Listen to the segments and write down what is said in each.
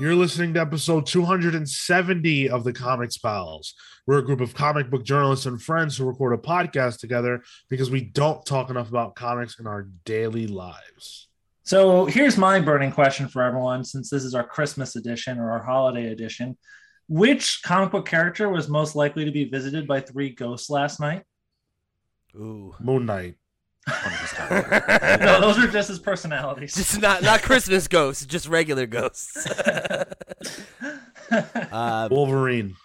You're listening to episode 270 of the Comics Pals. We're a group of comic book journalists and friends who record a podcast together because we don't talk enough about comics in our daily lives. So here's my burning question for everyone since this is our Christmas edition or our holiday edition. Which comic book character was most likely to be visited by three ghosts last night? Ooh. Moon Knight. No, those are just his personalities. Just not not Christmas ghosts, just regular ghosts. uh, Wolverine.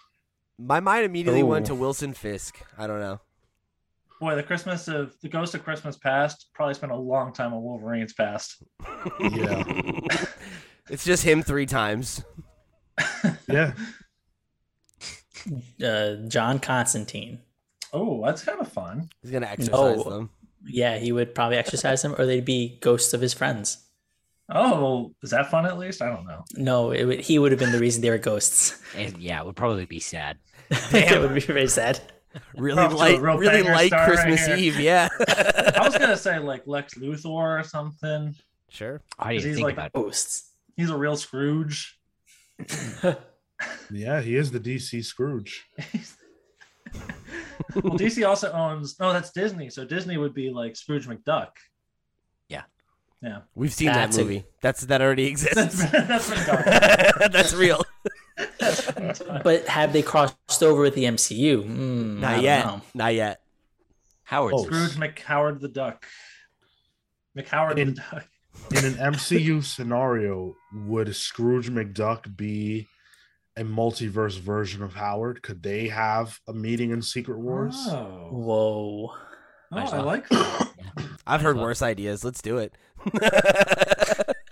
my mind immediately went Oh. to Wilson Fisk. I don't know. Boy, the Christmas of the Ghost of Christmas Past probably spent a long time on Wolverine's past. Yeah. it's just him three times. Yeah. uh, John Constantine. Oh, that's kind of fun. He's gonna exercise Oh. them. Yeah, he would probably exercise them, or they'd be ghosts of his friends. Oh, is that fun at least? I don't know. No, it would, he would have been the reason they were ghosts. And yeah, it would probably be sad. it would be very sad. Really Off to a light, real really banger light start right Christmas. Eve. Yeah. I was gonna say like Lex Luthor or something. sure. How do you He's think like- about? Ghosts. He's a real Scrooge. Yeah, he is the DC Scrooge. Well, DC also owns. No, that's Disney. So Disney would be like Scrooge McDuck. Yeah. Yeah. We've seen That's that a- movie. That's that already exists. been, that's been done. That's real. That's been done. But have they crossed over with the MCU? Mm, Not don't yet. know. Not yet. Howard. Oh. Scrooge McHoward the Duck. McHoward In- the Duck. In an MCU scenario, would Scrooge McDuck be a multiverse version of Howard? Could they have a meeting in Secret Wars? Oh, Whoa. oh Might as I like that. I've heard Well- worse ideas. Let's do it.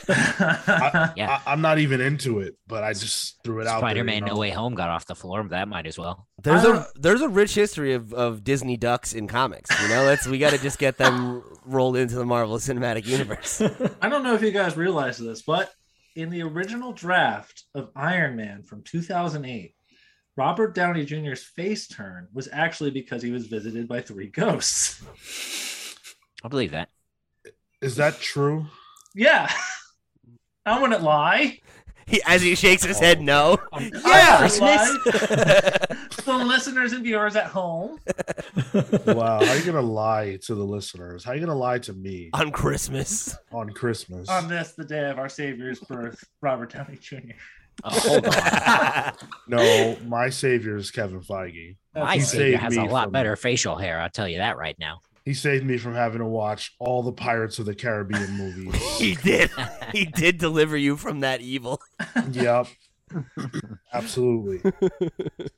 I, Yeah. I, am not even into it, but I just threw it out. there, Spider-Man: you know? No Way Home got off the floor. That might as well. There's I a don't- there's a rich history of, of Disney ducks in comics. You know, let's we got to just get them rolled into the Marvel Cinematic Universe. I don't know if you guys realize this, but in the original draft of Iron Man from 2008, Robert Downey Jr.'s face turn was actually because he was visited by three ghosts. I believe that. Is that true? Yeah. I wouldn't lie. He, as he shakes his head, no. I Yeah. wouldn't the listeners and viewers at home. Wow, how you gonna lie to the listeners? How are you gonna lie to me On Christmas. on Christmas? On this, the day of our Savior's birth, Robert Downey Jr. Oh. No, my savior is Kevin Feige. My He savior has a lot from- better facial hair. I'll tell you that right now. He saved me from having to watch all the Pirates of the Caribbean movies. he did. He did deliver you from that evil. yep, absolutely.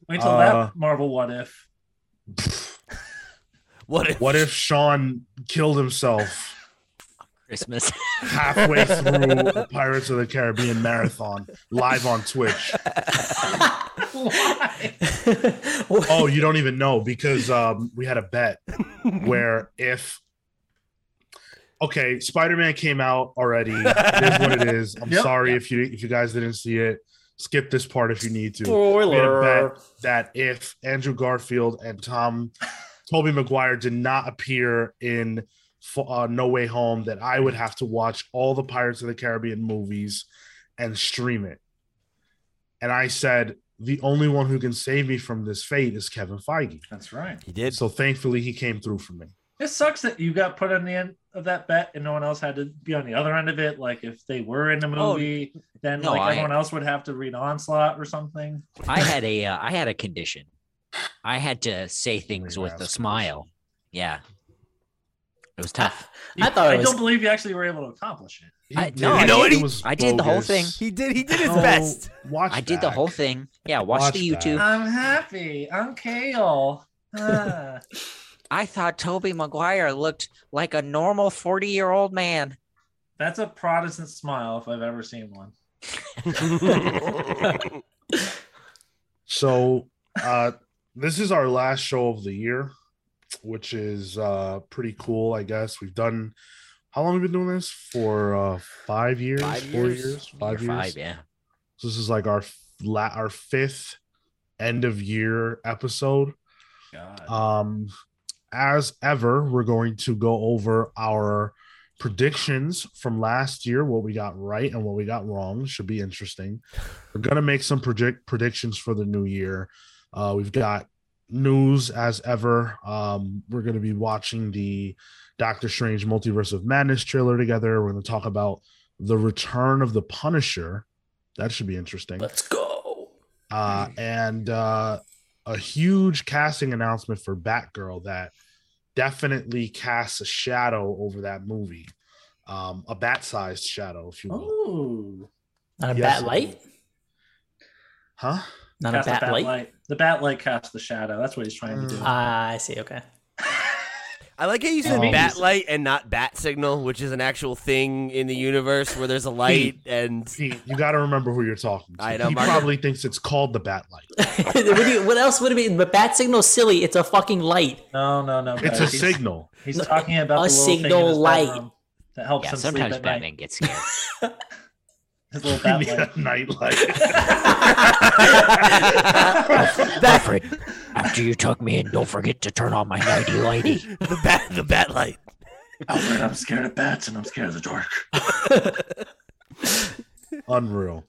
Wait till Uh, that Marvel What If. What if? What if Sean killed himself Christmas. halfway through the Pirates of the Caribbean marathon live on Twitch? Why? Oh, you don't even know because um, we had a bet where if okay, Spider Man came out already. It is what it is. I'm Yep. sorry Yep. if you if you guys didn't see it. Skip this part if you need to. We Spoiler. bet that if Andrew Garfield and Tom Tobey Maguire did not appear in uh, No Way Home, that I would have to watch all the Pirates of the Caribbean movies and stream it. And I said, the only one who can save me from this fate is Kevin Feige. That's right. He did. So thankfully, he came through for me. It sucks that you got put on the end of that bet and no one else had to be on the other end of it. Like if they were in the Oh, movie, then no, like I- everyone else would have to read onslaught or something. I had a uh, I had a condition. I had to say things with a Ask smile. Yeah. It was tough. I thought I was. don't believe you actually were able to accomplish it. I- did. no, I It know what he- was I did the whole thing. He did. He did his No, best. Watch I did the whole thing. Yeah, watch, Watch the that. YouTube. I'm happy. I'm Cale. Ah. I thought Tobey Maguire looked like a normal 40 year old man. That's a Protestant smile if I've ever seen one. So uh this is our last show of the year, which is uh pretty cool, I guess. We've done how long have we been doing this? For uh five years, Five four years? years, five Year years. Five, yeah. So this is like our la- our fifth end of year episode. God. Um as ever, we're going to go over our predictions from last year, what we got right and what we got wrong. Should be interesting. We're gonna make some predict predictions for the new year. Uh, we've got news as ever. Um, we're gonna be watching the Doctor Strange Multiverse of Madness trailer together. We're gonna talk about the return of the Punisher. That should be interesting. Let's go. Uh, and uh, a huge casting announcement for Batgirl that definitely casts a shadow over that movie. Um, a bat-sized shadow, if you will. Ooh. Not a Yes, bat light. Huh? Not Cast a bat, light. light. The bat light casts the shadow. That's what he's trying to do. Ah, I see. Okay. I like how you said Um, bat light and not bat signal, which is an actual thing in the universe where there's a light and Pete, you got to remember who you're talking to. I know, he Marco. probably thinks it's called the bat light. what, do you, what else would it be? But bat signal's silly. It's a fucking light. no, no, no. It's guys. a He's- signal. He's talking about A the little thing in signal his light. that helps Yeah, him sleep sometimes at Batman night. gets scared. His little We bat need a night light. Alfred, after you tuck me in, don't forget to turn on my nighty lighty. the bat the bat light. Alfred, I'm scared of bats and I'm scared of the dark. Unreal.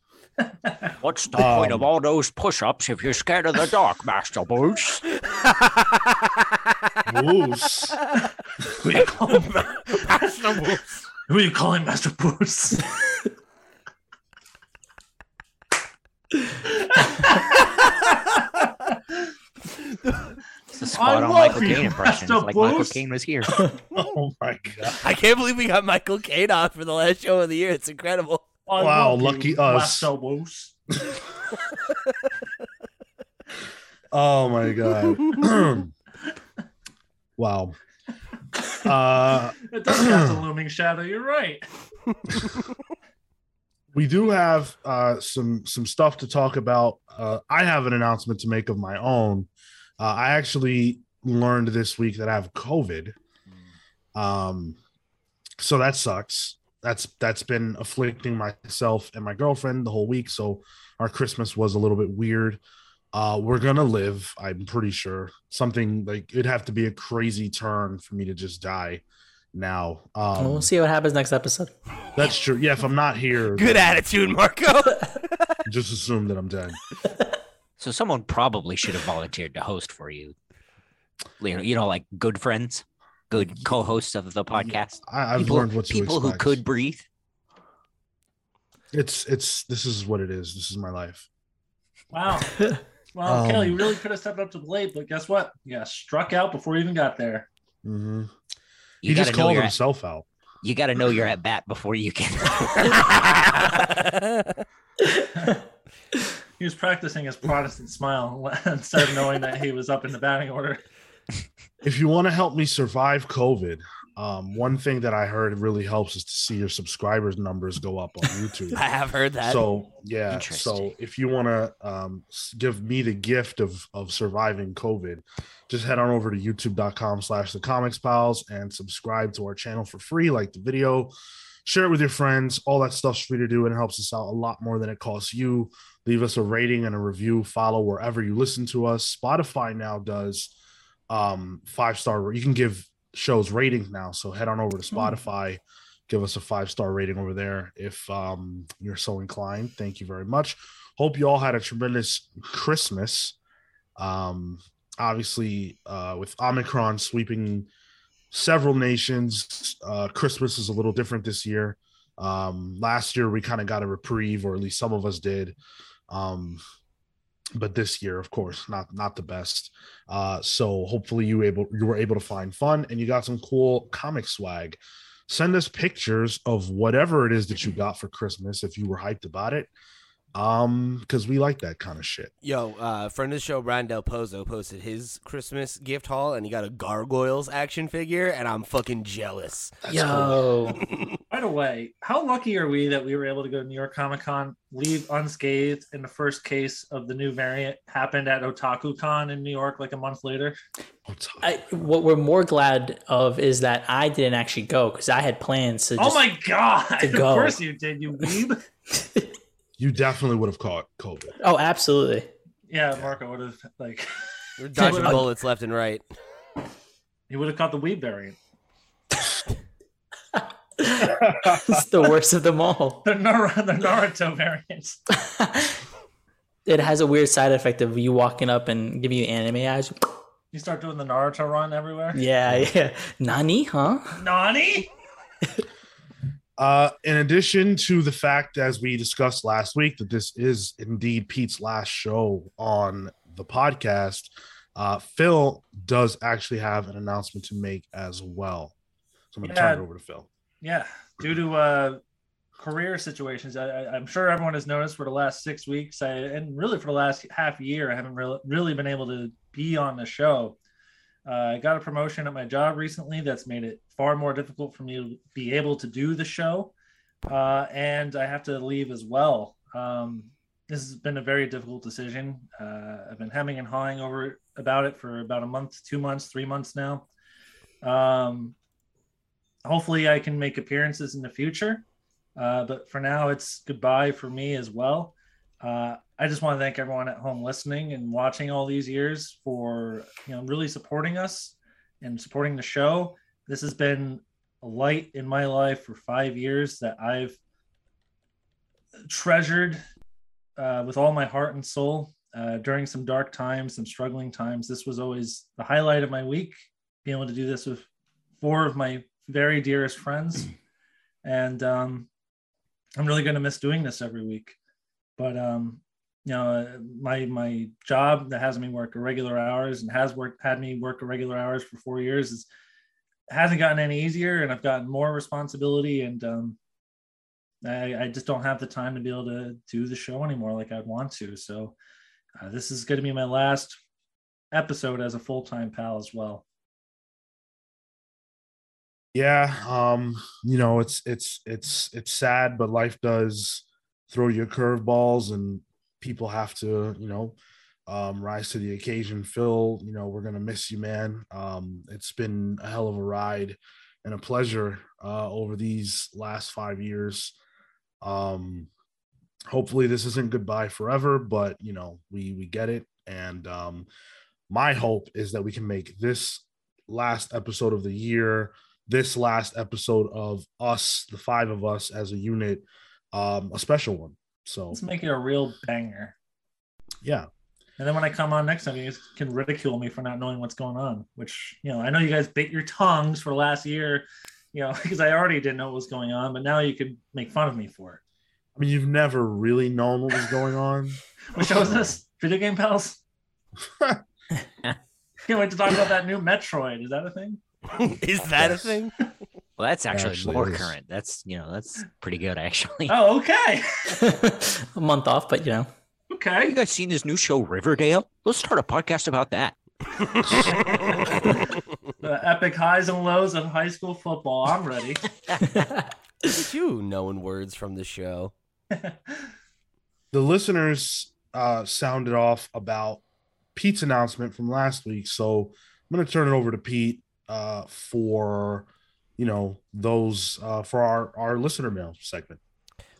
What's the point of Um, all those push-ups if you're scared of the dark, Master Bruce? Woos. Who you calling, Who you calling Master Bruce? It's the spot on Michael Caine impression. Master It's like Michael Caine was here. Oh my god. I can't believe we got Michael Caine on for the last show of the year. It's incredible. I Wow, love you, lucky us. Master Bruce. Oh my god. wow. Uh It does cast a looming shadow. You're right. We do have uh some some stuff to talk about. Uh I have an announcement to make of my own. Uh I actually learned this week that I have COVID. Um so that sucks. That's that's been afflicting myself and my girlfriend the whole week. So our Christmas was a little bit weird. Uh we're gonna live, I'm pretty sure. Something like it'd have to be a crazy turn for me to just die now. Um we'll see what happens next episode. that's true. Yeah, if I'm not here, Good attitude, Marco. just assume that I'm dead. So someone probably should have volunteered to host for you. You know, you know, like good friends, good co-hosts of the podcast. I, I've people learned what to people who could breathe. It's it's this is what it is. This is my life. Wow. Well, Um, Kelly, you really could have stepped up to the plate, but guess what? You got struck out before you even got there. hmm You He just gotta called you're at, himself out. you got to know you're at bat before you can. He was practicing his Protestant smile instead of knowing that he was up in the batting order. If you want to help me survive COVID, um, one thing that I heard really helps is to see your subscribers numbers go up on YouTube. I have heard that. So yeah, so if you want to um, give me the gift of of surviving COVID, just head on over to youtube.com slash the comics pals and subscribe to our channel for free. Like the video, share it with your friends. All that stuff's free to do and it helps us out a lot more than it costs you. Leave us a rating and a review. Follow wherever you listen to us. Spotify now does um five star. You can give shows ratings now. So head on over to Spotify give us a five star rating over there if um, you're so inclined. Thank you very much. Hope you all had a tremendous Christmas. Um, obviously, uh, with Omicron sweeping several nations, uh, Christmas is a little different this year. Um, last year, we kind of got a reprieve, or at least some of us did. Um, but this year, of course, not not the best. Uh, so hopefully you able you were able to find fun and you got some cool comic swag send us pictures of whatever it is that you got for Christmas if you were hyped about it. Um, because we like that kind of shit. Yo, uh, friend of the show, Brian Del Pozo, posted his Christmas gift haul, and he got a Gargoyles action figure, and I'm fucking jealous. Yo, By the way, how lucky are we that we were able to go to New York Comic Con, leave unscathed, and the first case of the new variant happened at Otaku Con in New York like a month later? I, what we're more glad of is that I didn't actually go because I had plans to. Oh just, oh my god! to Of course you did, you weeb. You definitely would have caught COVID. Oh, absolutely. yeah, Marco would have like We're dodging bullets left and right. he would have caught the weeb variant. It's the worst of them all. The, Nar- the Naruto variants. it has a weird side effect of you walking up and giving you anime eyes. You start doing the Naruto run everywhere. Yeah, yeah. Nani, huh? Nani? Uh, in addition to the fact, as we discussed last week, that this is indeed Pete's last show on the podcast, uh, Phil does actually have an announcement to make as well. So I'm going to Yeah. turn it over to Phil. Yeah, due to uh, career situations, I, I'm sure everyone has noticed for the last six weeks, I, and really for the last half year, I haven't really, really been able to be on the show. Uh, I got a promotion at my job recently that's made it far more difficult for me to be able to do the show, uh, and I have to leave as well. Um, this has been a very difficult decision. Uh, I've been hemming and hawing over about it for about a month, two months, three months now. Um, hopefully I can make appearances in the future. Uh, but for now, it's goodbye for me as well. Uh, I just want to thank everyone at home listening and watching all these years for you know really supporting us and supporting the show. This has been a light in my life for five years that I've treasured uh, with all my heart and soul. Uh, during some dark times, some struggling times, this was always the highlight of my week. Being able to do this with four of my very dearest friends. And um, i'm really going to miss doing this every week. But um, you know my my job that has me work irregular hours and has worked had me work irregular hours for four years is hasn't gotten any easier and i've gotten more responsibility and um, I, I just don't have the time to be able to do the show anymore like i'd want to. So uh, this is going to be my last episode as a full-time pal as well Yeah, um, you know, it's it's it's it's sad, but life does throw you curveballs, and people have to, you know, um, rise to the occasion. Phil, you know, we're gonna miss you, man. Um, it's been a hell of a ride and a pleasure uh, over these last five years. Um, hopefully, this isn't goodbye forever, but you know, we we get it, and um, my hope is that we can make this last episode of the year this last episode of us, the five of us as a unit, um, a special one. So let's make it a real banger yeah, And then when I come on next time, you guys can ridicule me for not knowing what's going on. Which you know, I know you guys bit your tongues for last year, you know, because I already didn't know what was going on. But now you could make fun of me for it. I mean, you've never really known what was going on. What show is this? Video game pals. Can't wait to talk about that new Metroid. Is that a thing? Is that a thing? Well, that's actually, Actually more is. current. That's you know that's pretty good actually. Oh, okay, a month off, but you know. Okay. You guys seen this new show Riverdale? Let's start a podcast about that. The epic highs and lows of high school football. I'm ready. Look at you knowing words from the show. the listeners uh, sounded off about Pete's announcement from last week, so I'm going to turn it over to Pete uh, for you know those uh, for our our listener mail segment.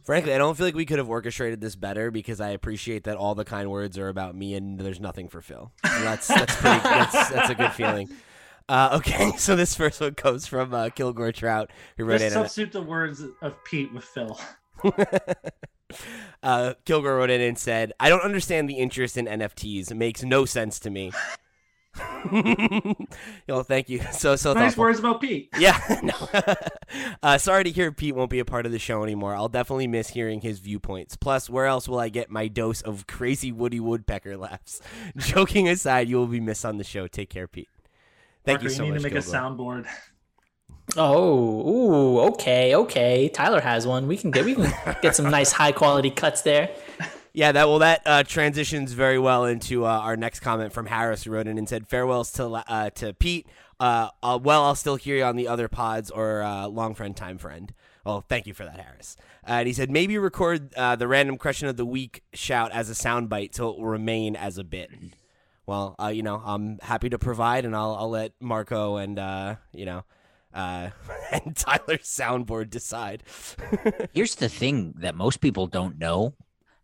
Frankly, I don't feel like we could have orchestrated this better because I appreciate that all the kind words are about me and there's nothing for Phil. So that's that's pretty that's that's a good feeling. Uh, okay, so this first one comes from uh, Kilgore Trout, who wrote Just in. and- substitute the words of Pete with Phil. uh, Kilgore wrote in and said, "I don't understand the interest in NFTs. It makes no sense to me." Yo, thank you. So so Nice thoughtful. words about Pete. Yeah, no. uh, sorry to hear Pete won't be a part of the show anymore. I'll definitely miss hearing his viewpoints. Plus, where else will I get my dose of crazy Woody Woodpecker laughs? Joking aside, you will be missed on the show. Take care, Pete. Thank Parker, you so need much. to make a soundboard. Oh, ooh, okay, okay. Tyler has one. We can get we can get some nice high quality cuts there. Yeah, that well, that uh, transitions very well into uh, our next comment from Harris, who wrote in and said, "Farewells to uh, to Pete. Uh, uh, well, I'll still hear you on the other pods or uh, long friend, time friend." Well, thank you for that, Harris. And he said, maybe record the random question of the week shout as a soundbite so it will remain as a bit. Well, you know, I'm happy to provide, and I'll I'll let Marco and you know. Uh, and Tyler's soundboard decide. Here's the thing that most people don't know: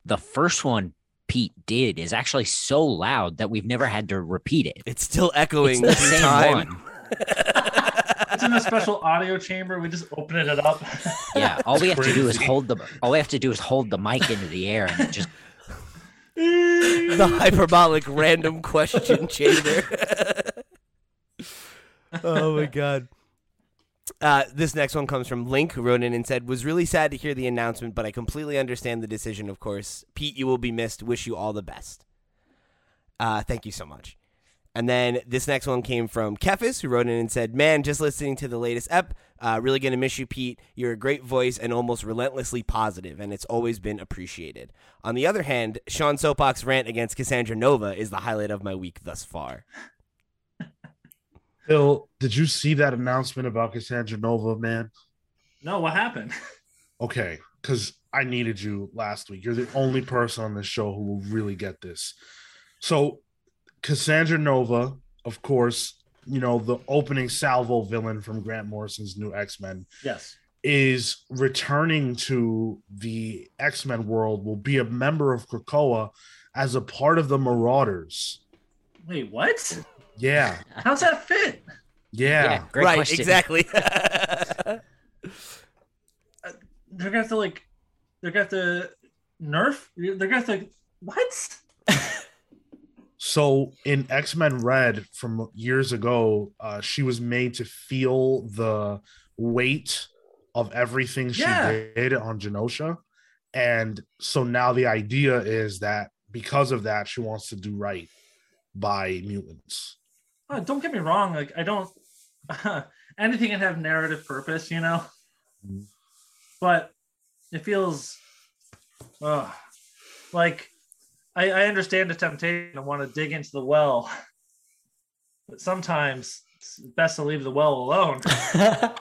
the first one Pete did is actually so loud that we've never had to repeat it. It's still echoing It's the same time. one. It's it's in a special audio chamber. We just open it up. Yeah, all we have to do is hold the all we have to do is hold the mic into the air and it just the hyperbolic random question chamber. oh my god. Uh, this next one comes from Link, who wrote in and said, "Was really sad to hear the announcement, but I completely understand the decision. Of course, Pete, you will be missed. Wish you all the best. Uh, thank you so much." And then this next one came from Kefis, who wrote in and said, "Man, just listening to the latest ep, uh, really gonna miss you, Pete. You're a great voice and almost relentlessly positive, and it's always been appreciated. On the other hand, Sean's Soapbox rant against Cassandra Nova is the highlight of my week thus far. Bill, did you see that announcement about Cassandra Nova, man? no, what happened? Okay, because I needed you last week. You're the only person on this show who will really get this. So, Cassandra Nova, of course, you know, the opening salvo villain from Grant Morrison's new X Men, Yes. is returning to the X Men world, will be a member of Krakoa as a part of the Marauders. Wait, what? Yeah, How's that fit? yeah, yeah. great right, question. exactly. They're gonna have to like, they're gonna have to nerf. They're gonna have to what? So in X Men Red from years ago, uh, she was made to feel the weight of everything she Yeah. did on Genosha. And so now the idea is that because of that, she wants to do right by mutants. Uh, don't get me wrong. Like I don't. anything can have narrative purpose, you know. Mhm. But it feels, uh, like I, I understand the temptation to want to dig into the well, but sometimes it's best to leave the well alone.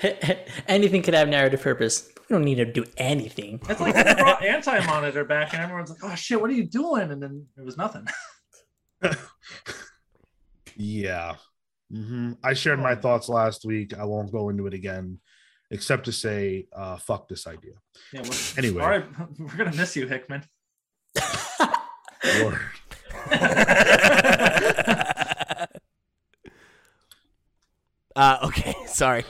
anything could have narrative purpose. We don't need to do anything. It's like when they brought Anti Monitor back, and everyone's like, "Oh shit, what are you doing?" And then it was nothing. Yeah. Mhm. I shared my thoughts last week. I won't go into it again, except to say, uh, fuck this idea. Yeah. Well, Anyway. all right, we're gonna miss you, Hickman. Word. Uh, okay, sorry.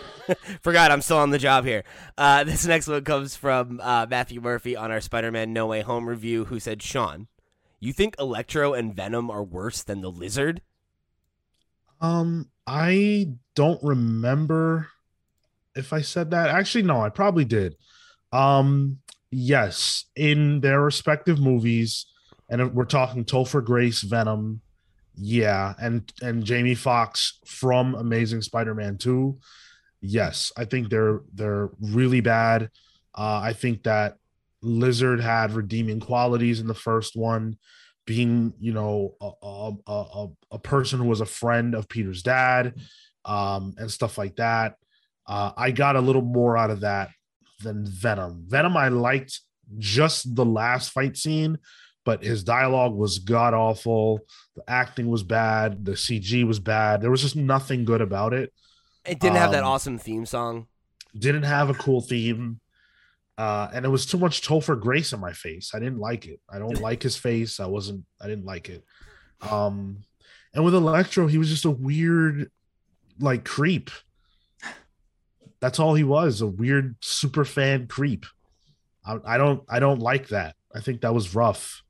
Forgot I'm still on the job here. Uh, this next one comes from uh, Matthew Murphy on our Spider Man No Way Home review, who said, Sean, you think Electro and Venom are worse than the lizard? Um, I don't remember if I said that. Actually, no, I probably did. Um, yes, in their respective movies, and we're talking Topher Grace, Venom, yeah, and and Jamie Foxx from Amazing Spider-Man 2. Yes, I think they're they're really bad. Uh, I think that Lizard had redeeming qualities in the first one being you know a, a, a, a- person who was a friend of peter's dad um and stuff like that. Uh i got a little more out of that than venom. Venom i liked just the last fight scene but his dialogue was god awful the acting was bad. The cg was bad. There was just nothing good about it. It didn't have that Um, awesome theme song. didn't have a cool theme uh and it was too much topher grace in my face. I didn't like it. I don't like his face. I wasn't i didn't like it. Um and with electro he was just a weird like creep. That's all he was a weird super fan creep. I, I don't i don't like that. I think that was rough.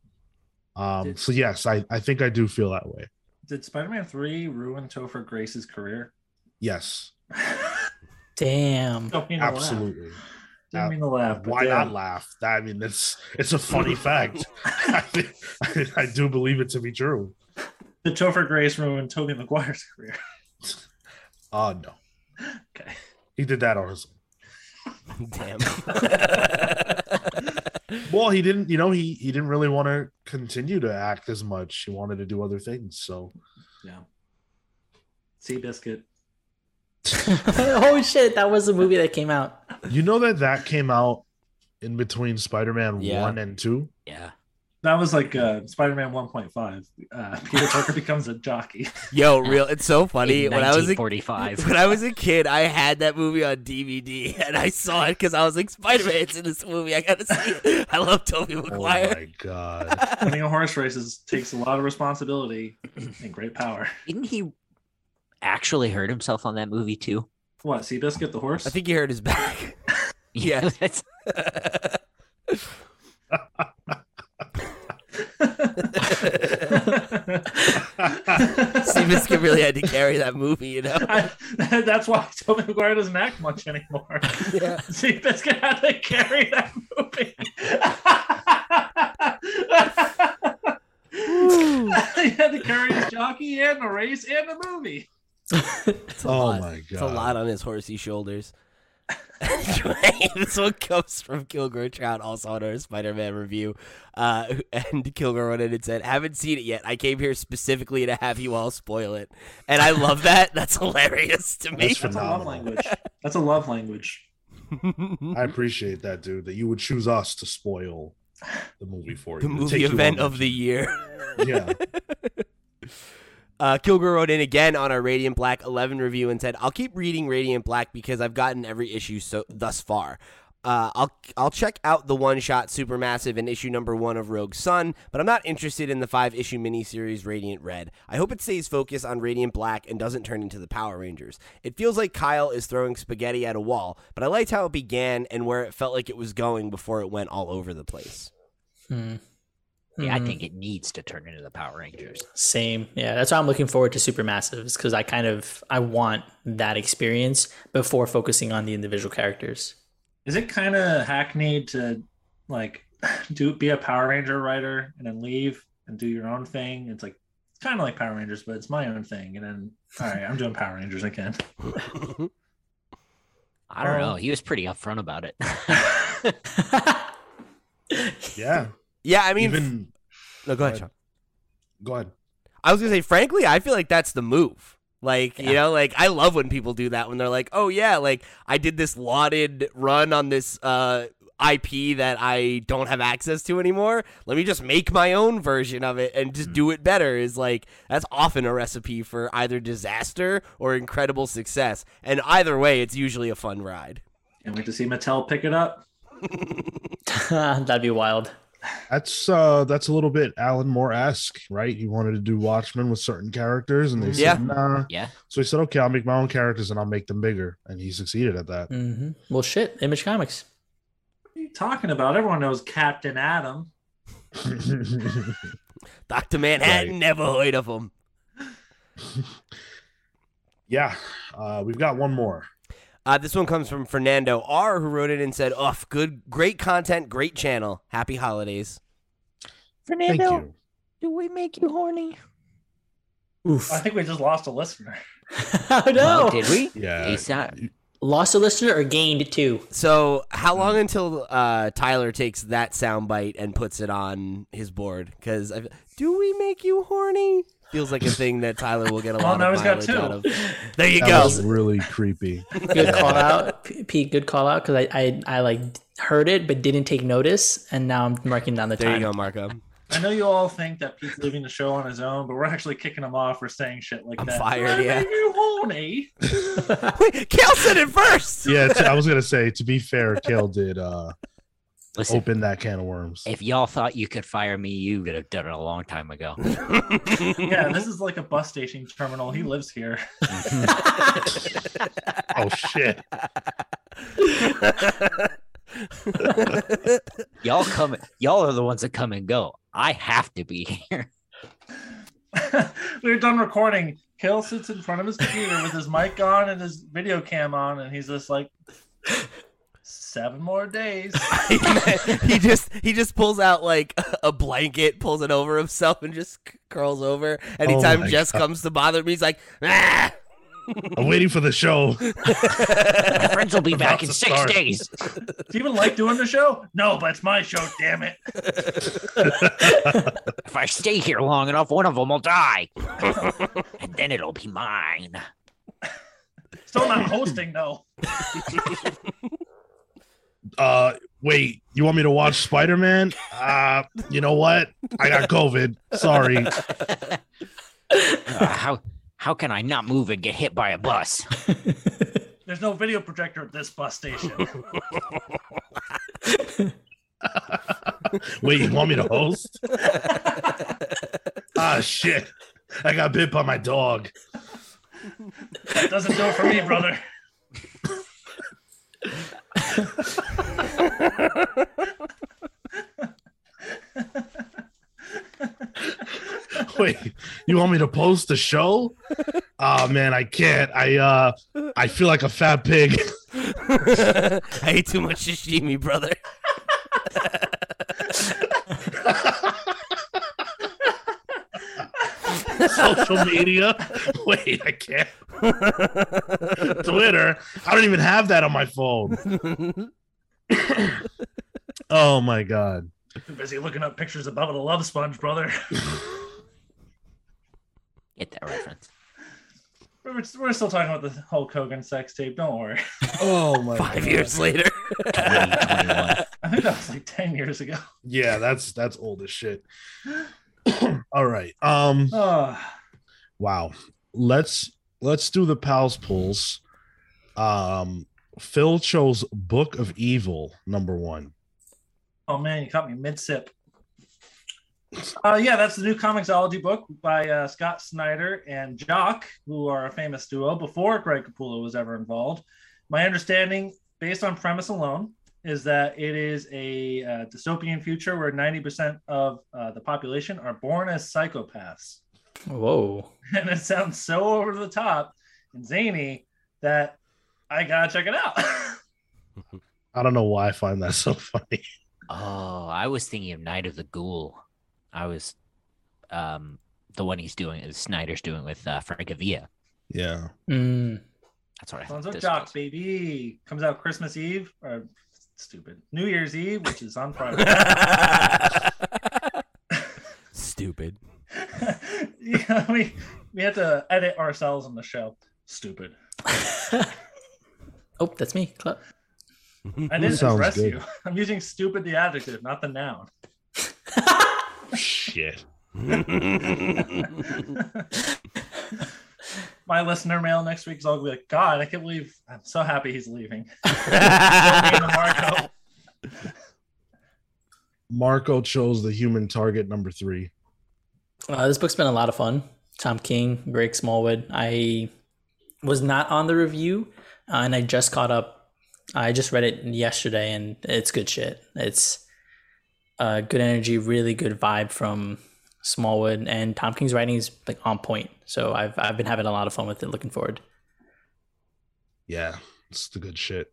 Um Did- so yes i i think i do feel that way. Did Spider-Man Three ruin Topher Grace's career? yes. Damn. Don't mean to laugh. Absolutely Didn't uh, mean to laugh. but why damn. not laugh? That- I mean, it's it's a funny fact. I, think, I, do believe it to be true. The Topher Grace ruin Tobey Maguire's career? Oh no, Okay. he did that on his. own. Damn. Well, he didn't. You know, he he didn't really want to continue to act as much. He wanted to do other things. So Yeah. Seabiscuit. oh shit, that was the movie that came out. you know that that came out in between Spider-Man Yeah. one and two. Yeah. That was like uh, Spider-Man 1.5. Uh, Peter Parker becomes a jockey. Yo, real. It's so funny. In When I was a when I was a kid, I had that movie on DVD, and I saw it because I was like, Spider Man's in this movie. I gotta see it. I love Tobey Maguire. Oh my god! Winning a horse races takes a lot of responsibility and great power. Didn't he actually hurt himself on that movie too? What? Seabiscuit the horse? I think he hurt his back. Yeah, Yeah. that's Seabiscuit really had to carry that movie, you know. I, that's why Tobey Maguire doesn't act much anymore. Yeah. Seabiscuit had to carry that movie. he had to carry his jockey and the race and the movie. It's a Oh lot. my It's a lot on his horsey shoulders. Anyway, this one comes from Kilgore Trout, also on our Spider-Man review. Uh, and Kilgore wrote in and said, "Haven't seen it yet. I came here specifically to have you all spoil it." And I love that. That's hilarious to me. That's That's a love Phenomenal. language. That's a love language. I appreciate that, dude. That you would choose us to spoil the movie for the you. to movie take you event of the year. Yeah. Uh, Kilgore wrote in again on our Radiant Black 11 review and said, "I'll keep reading Radiant Black because I've gotten every issue so thus far. Uh, I'll I'll check out the one shot Supermassive and issue number one of Rogue Sun, but I'm not interested in the five issue miniseries Radiant Red. I hope it stays focused on Radiant Black and doesn't turn into the Power Rangers. It feels like Kyle is throwing spaghetti at a wall, but I liked how it began and where it felt like it was going before it went all over the place. Hmm. Yeah. I think mm. it needs to turn into the Power Rangers. Same. Yeah, that's why I'm looking forward to Supermassives because I kind of I want that experience before focusing on the individual characters. Is it kind of hackneyed to like do be a Power Ranger writer and then leave and do your own thing? It's like it's kind of like Power Rangers, but it's my own thing. And then all right, I'm doing Power Rangers again. I don't Oh. know. He was pretty upfront about it. Yeah. Yeah, I mean, Even no, go ahead, Go Sean. go ahead. I was gonna say, frankly, I feel like that's the move. Like, you know, like I love when people do that when they're like, "Oh yeah, like I did this lauded run on this uh IP that I don't have access to anymore. Let me just make my own version of it and just do it better." Is like that's often a recipe for either disaster or incredible success. And either way, it's usually a fun ride. Can't wait to see Mattel pick it up. That'd be wild. That's uh that's a little bit Alan Moore esque, right? He wanted to do Watchmen with certain characters, and they Yeah. said nah. yeah. So he said, "Okay, I'll make my own characters and I'll make them bigger," and he succeeded at that. Mm-hmm. Well, shit. Image Comics. What are you talking about? Everyone knows Captain Atom. Doctor Manhattan, Right. never heard of him. yeah, uh, we've got one more. Uh, this one comes from Fernando R, who wrote it and said, "Oh, good, great content, great channel. Happy holidays." Fernando, do we make you horny? Oof. I think we just lost a listener. oh no! Oh, did we? Yeah, ASAP. Lost a listener or gained two? So, how long until uh, Tyler takes that soundbite and puts it on his board? Because do we make you horny? Feels like a thing that Tyler will get a Oh, lot now of got mileage two. out of. There you that go. was really creepy. Good call out, Pete. Good call out because I, I I like heard it but didn't take notice, and now I'm marking down the time. There you go, Marco. I know you all think that Pete's leaving the show on his own, but we're actually kicking him off for saying shit like I'm that. fired, I yeah. make you horny? Wait, Cale said it first. Yeah, t- I was gonna say. To be fair, Cale did uh, Listen, open that can of worms. if y'all thought you could fire me, you would have done it a long time ago. Yeah, this is like a bus station terminal. He lives here. Oh shit! y'all come. Y'all are the ones that come and go. I have to be here. we are done recording. Cale sits in front of his computer with his mic on and his video cam on, and he's just like, seven more days. he just he just pulls out like a blanket, pulls it over himself, and just c- curls over. Anytime my Jess God. comes to bother me, he's like, ah! I'm waiting for the show. My friends will be back in six start. days. Do you even like doing the show? No, but it's my show, damn it. If I stay here long enough, one of them will die, and then it'll be mine. Still not hosting, though. Uh, wait, you want me to watch Spider Man? Uh, you know what? I got COVID. Sorry. Uh, how how can I not move and get hit by a bus? There's no video projector at this bus station. Wait, you want me to host? Ah, shit. I got bit by my dog. That doesn't do it for me, brother. Wait, you want me to post the show? Oh man, I can't. I uh I feel like a fat pig. I ate too much sashimi, brother. Social media. Wait, I can't. Twitter. I don't even have that on my phone. oh my god. Too busy looking up pictures of Bubba the Love Sponge, brother. Get that reference. We're, we're still talking about the Hulk Hogan sex tape. Don't worry. Oh my Five God. years later. 2021. I think that was like ten years ago. Yeah, that's that's old as shit. All right. Um Oh, wow. Let's let's do the pals pulls. Um Phil chose Book of Evil number 1. oh man, you caught me mid sip. Uh, yeah, that's the new comiXology book by uh, Scott Snyder and Jock, who are a famous duo before Greg Capullo was ever involved. My understanding, based on premise alone, is that it is a uh, dystopian future where 90% of uh, the population are born as psychopaths. Whoa. And it sounds so over the top and zany that I gotta check it out. I don't know why I find that so funny. Oh, I was thinking of Night of the Ghoul. I was um the one he's doing is Snyder's doing with uh Francavilla. Yeah. Mm. That's what I Sons thought. of this Jock, baby. Comes out Christmas Eve, or stupid, New Year's Eve, which is on Friday. Stupid. yeah, we we had to edit ourselves on the show. Stupid. oh, that's me. Clap. I didn't Sounds address good. you. I'm using stupid the adjective, not the noun. Shit. My listener mail next week is all gonna be like, God, I can't believe I'm so happy he's leaving. Marco. Marco chose the human target number 3. Uh, this book's been a lot of fun. Tom King, Greg Smallwood. I was not on the review, uh, and I just caught up. I just read it yesterday, and it's good shit. It's uh, good energy, really good vibe from Smallwood, and Tom King's writing is like on point. So I've I've been having a lot of fun with it. Looking forward. Yeah, it's the good shit.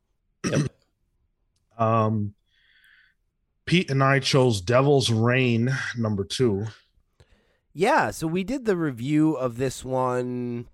Yep. um Pete and I chose Devil's Reign number 2. Yeah, so we did the review of this one.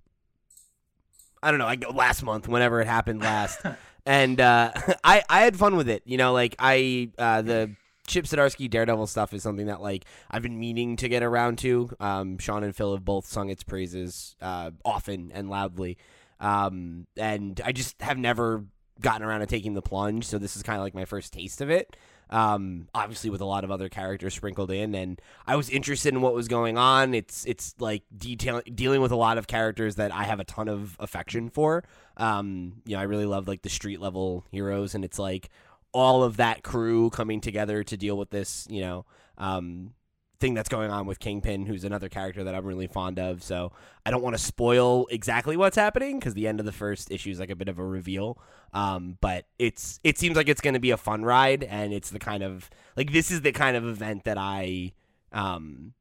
I don't know, I go last month, whenever it happened last, and uh, I I had fun with it. You know, like I uh, the Chip Zdarsky Daredevil stuff is something that like I've been meaning to get around to. Um, Sean and Phil have both sung its praises uh, often and loudly, um, and I just have never gotten around to taking the plunge. So this is kind of like my first taste of it. Um, obviously with a lot of other characters sprinkled in, and I was interested in what was going on. It's it's like detail dealing with a lot of characters that I have a ton of affection for. Um, you know, I really love like the street level heroes, and it's like all of that crew coming together to deal with this, you know, um, thing that's going on with Kingpin, who's another character that I'm really fond of. So I don't want to spoil exactly what's happening because the end of the first issue is like a bit of a reveal. Um, but it's it seems like it's going to be a fun ride, and it's the kind of like this is the kind of event that I um,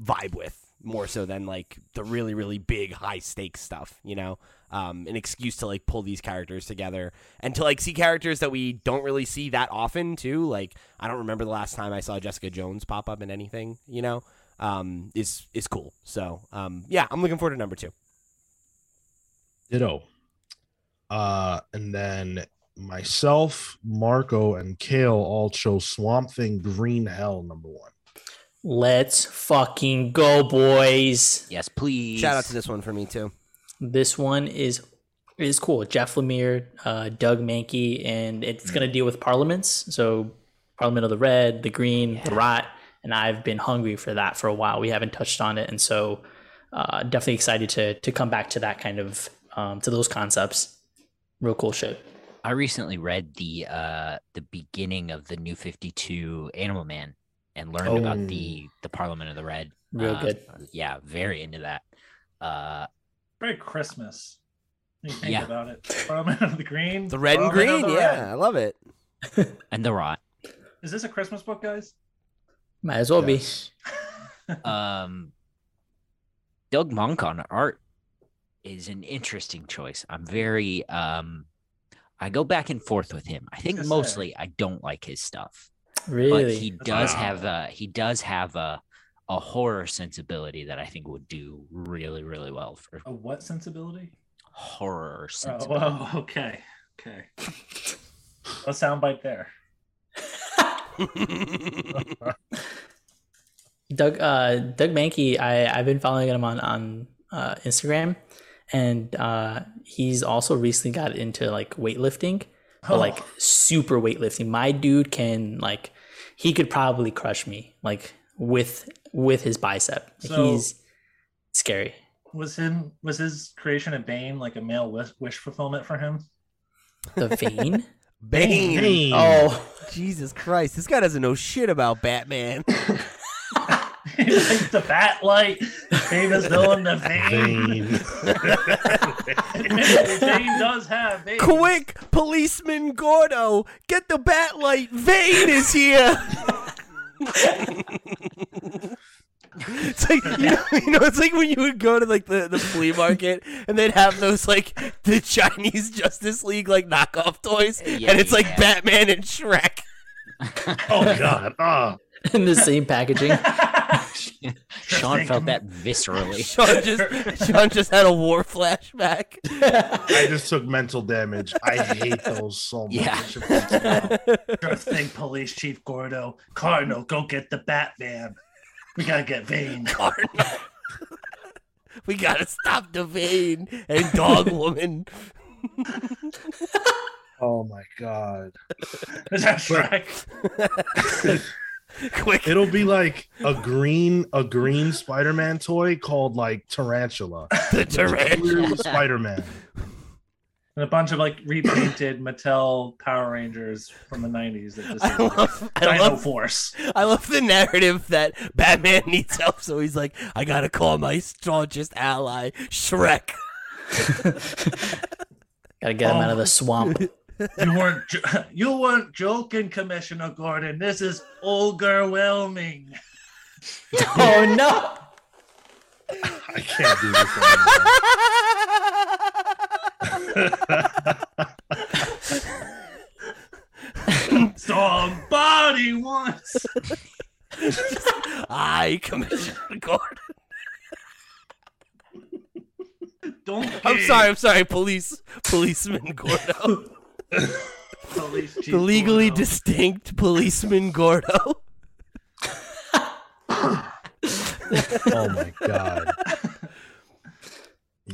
vibe with more so than like the really really big high stakes stuff. You know, um, an excuse to like pull these characters together and to like see characters that we don't really see that often too. Like I don't remember the last time I saw Jessica Jones pop up in anything. You know, um, is is cool. So um, yeah, I'm looking forward to number two. Ditto. Uh, and then myself, Marco, and Cale all chose Swamp Thing Green Hell number one. Let's fucking go, boys. Yes, please. Shout out to this one for me too. This one is is cool. Jeff Lemire, uh, Doug Mahnke, and it's going to deal with parliaments. So, Parliament of the Red, the Green, the Rot, and I've been hungry for that for a while. We haven't touched on it, and so uh, definitely excited to to come back to that kind of um, to those concepts. Real cool shit. I recently read the uh the beginning of the New Fifty Two Animal Man and learned about Oh. the the Parliament of the Red. Real Uh, good. Yeah, very into that. Uh, Very Christmas. You think Yeah. about it. Throw 'em of the green. The red and throw 'em into green, yeah, red. I love it. And the rot. Is this a Christmas book, guys? Might as well Yes. Um, Doug Mahnke on art is an interesting choice. I'm very um, I go back and forth with him. I think gonna say. mostly I don't like his stuff, be. Really? but he does Wow. have a he does have a a horror sensibility that I think would do really really well for A what sensibility? horror Oh, sensibility. okay. Okay. A soundbite there. Doug uh Doug Mahnke, I I've been following him on on uh, Instagram, and uh, he's also recently got into like weightlifting, but like Oh. super weightlifting. My dude can like he could probably crush me like with with his bicep. So- he's scary. Was him was his creation of Bane like a male wish, wish fulfillment for him? The vein. Bane. Bane. oh, Jesus Christ, this guy doesn't know shit about Batman. like the bat light, famous villain, the Bane. Bane. Bane does have Bane. Quick, policeman Gordo, get the Batlight. Vane is here. It's like you know, you know, it's like when you would go to like the, the flea market and they'd have those like the Chinese Justice League like knockoff toys, Yeah, and it's like yeah. Batman and Shrek. oh God. Ah. in the same packaging. Sean felt that viscerally. Sean just Sean just had a war flashback. I just took mental damage. I hate those so much. Yeah. That shit freaks me out. Sure thing, Police Chief Gordo. Cardinal, go get the Batman. We gotta get Vane. Cardinal. we gotta stop the Vane and Dog Woman. Oh my God. Is that Shrek? Quick, It'll be like a green, a green Spider-Man toy called like Tarantula. the tarantula. Spider-Man. And a bunch of like repainted Mattel Power Rangers from the 90s that just I love, I Dino love, Force. I love the narrative that Batman needs help, so he's like, I gotta call my staunchest ally, Shrek. Gotta get him out of Oh. the swamp. You weren't jo- you weren't joking, Commissioner Gordon. This is overwhelming. oh no! I can't do this anymore. Somebody wants. I, Commissioner Gordon. Don't. I'm sorry, I'm sorry, police, policeman Gordo. Police Chief the legally Gordo. distinct policeman Gordo. oh my god.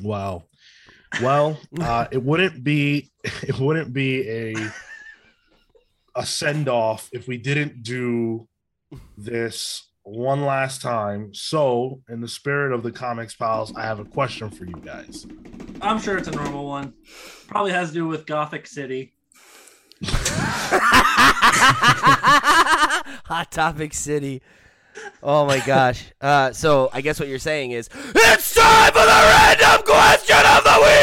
Wow. Well, uh, it wouldn't be it wouldn't be a a send off if we didn't do this one last time. So, in the spirit of the comics pals, I have a question for you guys. I'm sure it's a normal one. Probably has to do with Gothic City. Hot Topic City. Oh my gosh. Uh, so I guess what you're saying is it's time for the random question of the week.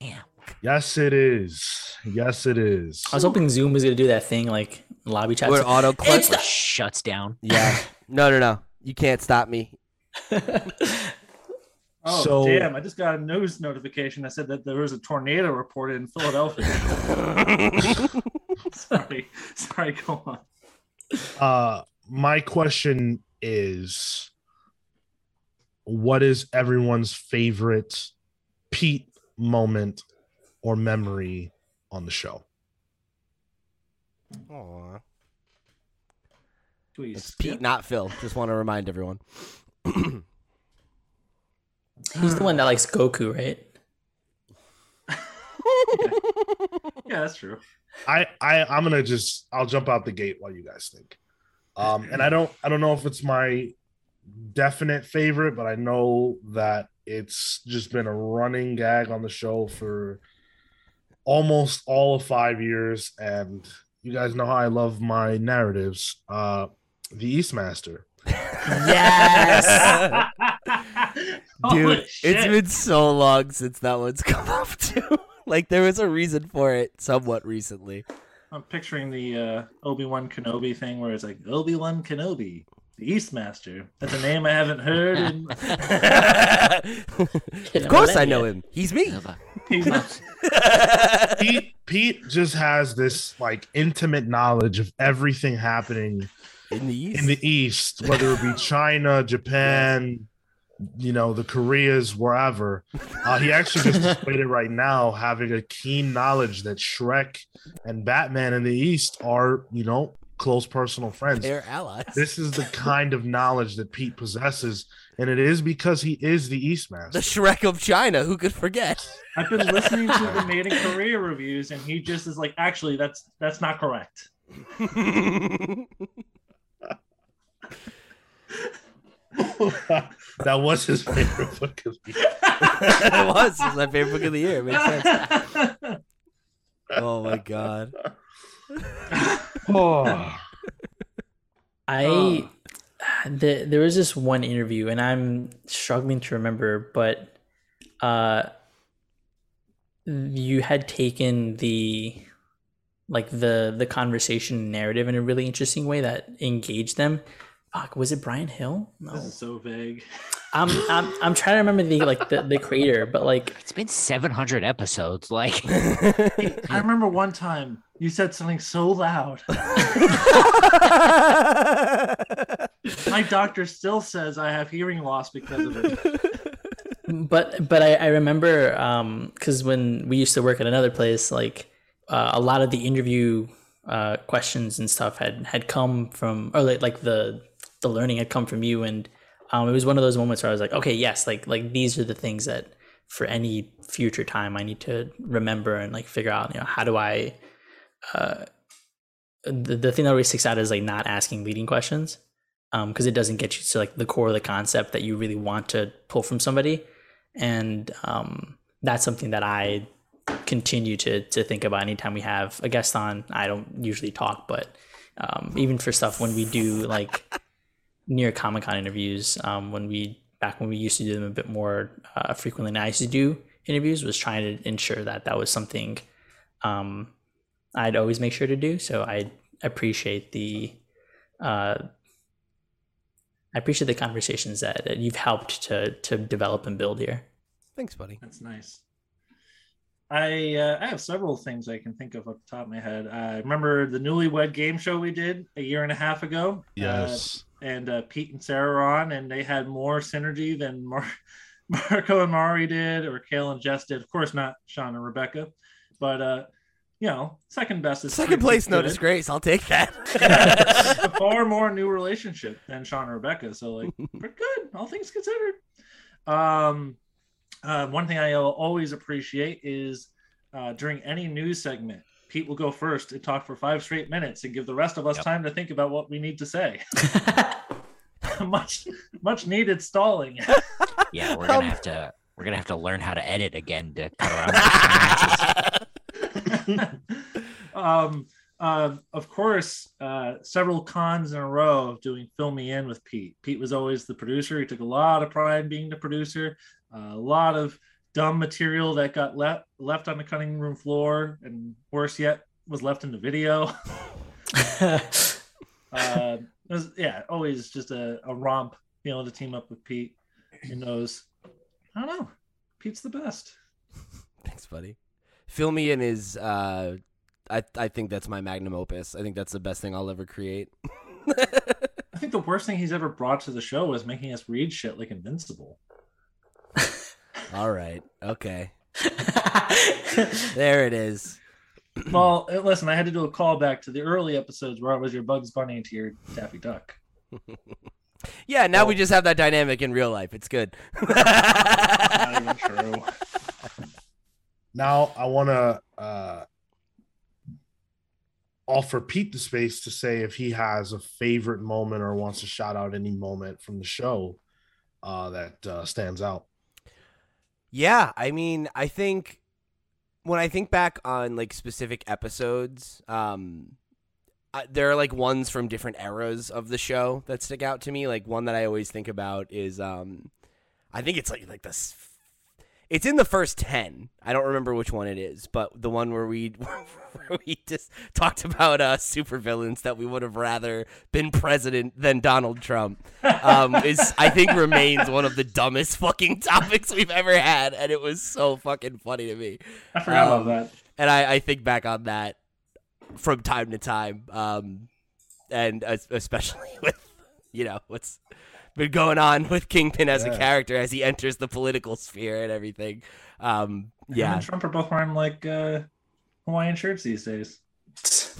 Damn. Yes, it is. Yes, it is. I was hoping Zoom was gonna do that thing like lobby chat. Where auto clip. It's Or shuts down. Yeah. No, no, no. You can't stop me. Oh So- damn! I just got a news notification that said that there was a tornado reported in Philadelphia. sorry, sorry. Go on. Uh, my question is what is everyone's favorite Pete moment or memory on the show? Aw. Please. It's Pete, not Phil. Just want to remind everyone. He's the one that likes Goku, right? Yeah, that's true. I, I I'm gonna just I'll jump out the gate while you guys think. Um, and I don't I don't know if it's my definite favorite, but I know that it's just been a running gag on the show for almost all of five years, and you guys know how I love my narratives. Uh, the Eastmaster. Yes. Holy Dude, shit. it's been so long since that one's come up too. like there was a reason for it somewhat recently. I'm picturing the uh, Obi Wan Kenobi thing where it's like Obi Wan Kenobi, the Eastmaster. That's a name I haven't heard. In... of course I know him. He's me. Pete Pete just has this like intimate knowledge of everything happening In the East. in the East, whether it be China, Japan, you know, the Koreas, wherever. Uh, he actually just displayed it right now, having a keen knowledge that Shrek and Batman in the East are, you know, close personal friends. They're allies. This is the kind of knowledge that Pete possesses, and it is because he is the Eastmaster. the Shrek of China. Who could forget? I've been listening to the Made in Korea reviews, and he just is like, actually, that's that's not correct. that was his favorite book of the year. it was. It was my favorite book of the year. It makes sense. Oh my god. Oh. I the, there was this one interview, and I'm struggling to remember, but uh, you had taken the like the the conversation narrative in a really interesting way that engaged them. Fuck, was it Bryan Hill? No, This is so vague. I'm I'm I'm trying to remember the like the, the creator, but like It's been 700 episodes. Like, I remember one time you said something so loud. My doctor still says I have hearing loss because of it. but but I, I remember um because when we used to work at another place like uh, a lot of the interview uh questions and stuff had had come from or like, like the the learning had come from you and um it was one of those moments where i was like okay yes like like these are the things that for any future time i need to remember and like figure out you know how do i uh the, the thing that always sticks out is like not asking leading questions um because it doesn't get you to like the core of the concept that you really want to pull from somebody and um, that's something that I continue to to think about anytime we have a guest on. I don't usually talk, but um, even for stuff when we do like near Comic Con interviews, um, when we back when we used to do them a bit more uh, frequently, I used to do interviews, was trying to ensure that that was something um, I'd always make sure to do. So I appreciate the. Uh, I appreciate the conversations that, that you've helped to to develop and build here. Thanks, buddy. That's nice. I uh, I have several things I can think of off the top of my head. I remember the Newlywed Game Show we did a year and a half ago. Yes. Uh, and uh, Pete and Sarah were on, and they had more synergy than Mar- Marco and Mari did, or Cale and Jess did. Of course, not Sean and Rebecca, but uh, you know, second best is Second pretty place, no good. disgrace. I'll take that. a far more new relationship than Sean and Rebecca. So like pretty good, all things considered. Um, uh, one thing I always appreciate is uh, during any news segment, Pete will go first and talk for five straight minutes and give the rest of us Yep. time to think about what we need to say. much, much needed stalling. yeah, we're gonna have to we're gonna have to learn how to edit again to cut around. the consequences. um, uh, of course, uh, several cons in a row of doing Fill Me In with Pete. Pete was always the producer. He took a lot of pride in being the producer. Uh, a lot of dumb material that got left left on the cutting room floor, and worse yet, was left in the video. Uh, was, yeah, always just a, a romp being able to team up with Pete. Who knows? I don't know. Pete's the best. Thanks, buddy. Fill me in is. Uh, I I think that's my magnum opus. I think that's the best thing I'll ever create. I think the worst thing he's ever brought to the show was making us read shit like Invincible. All right. Okay. There it is. Well, uh, listen, I had to do a callback to the early episodes where I was your Bugs Bunny to your Daffy Duck. Yeah. Now we just have that dynamic in real life. It's good. Not even true. Now I want to uh, offer Pete the space to say if he has a favorite moment or wants to shout out any moment from the show uh, that uh, stands out. Yeah, I mean, I think when I think back on like specific episodes, um, I, there are like ones from different eras of the show that stick out to me. Like one that I always think about is um, I think it's like like this. It's in the first ten. I don't remember which one it is, but the one where we where we just talked about uh, supervillains that we would have rather been president than Donald Trump um, is I think remains one of the dumbest fucking topics we've ever had, and it was so fucking funny to me. I forgot Um, about that. And I, I think back on that from time to time, um, and especially with you know what's been going on with Kingpin as a character as he enters the political sphere and everything. Um, yeah, and Trump are both wearing like uh, Hawaiian shirts these days.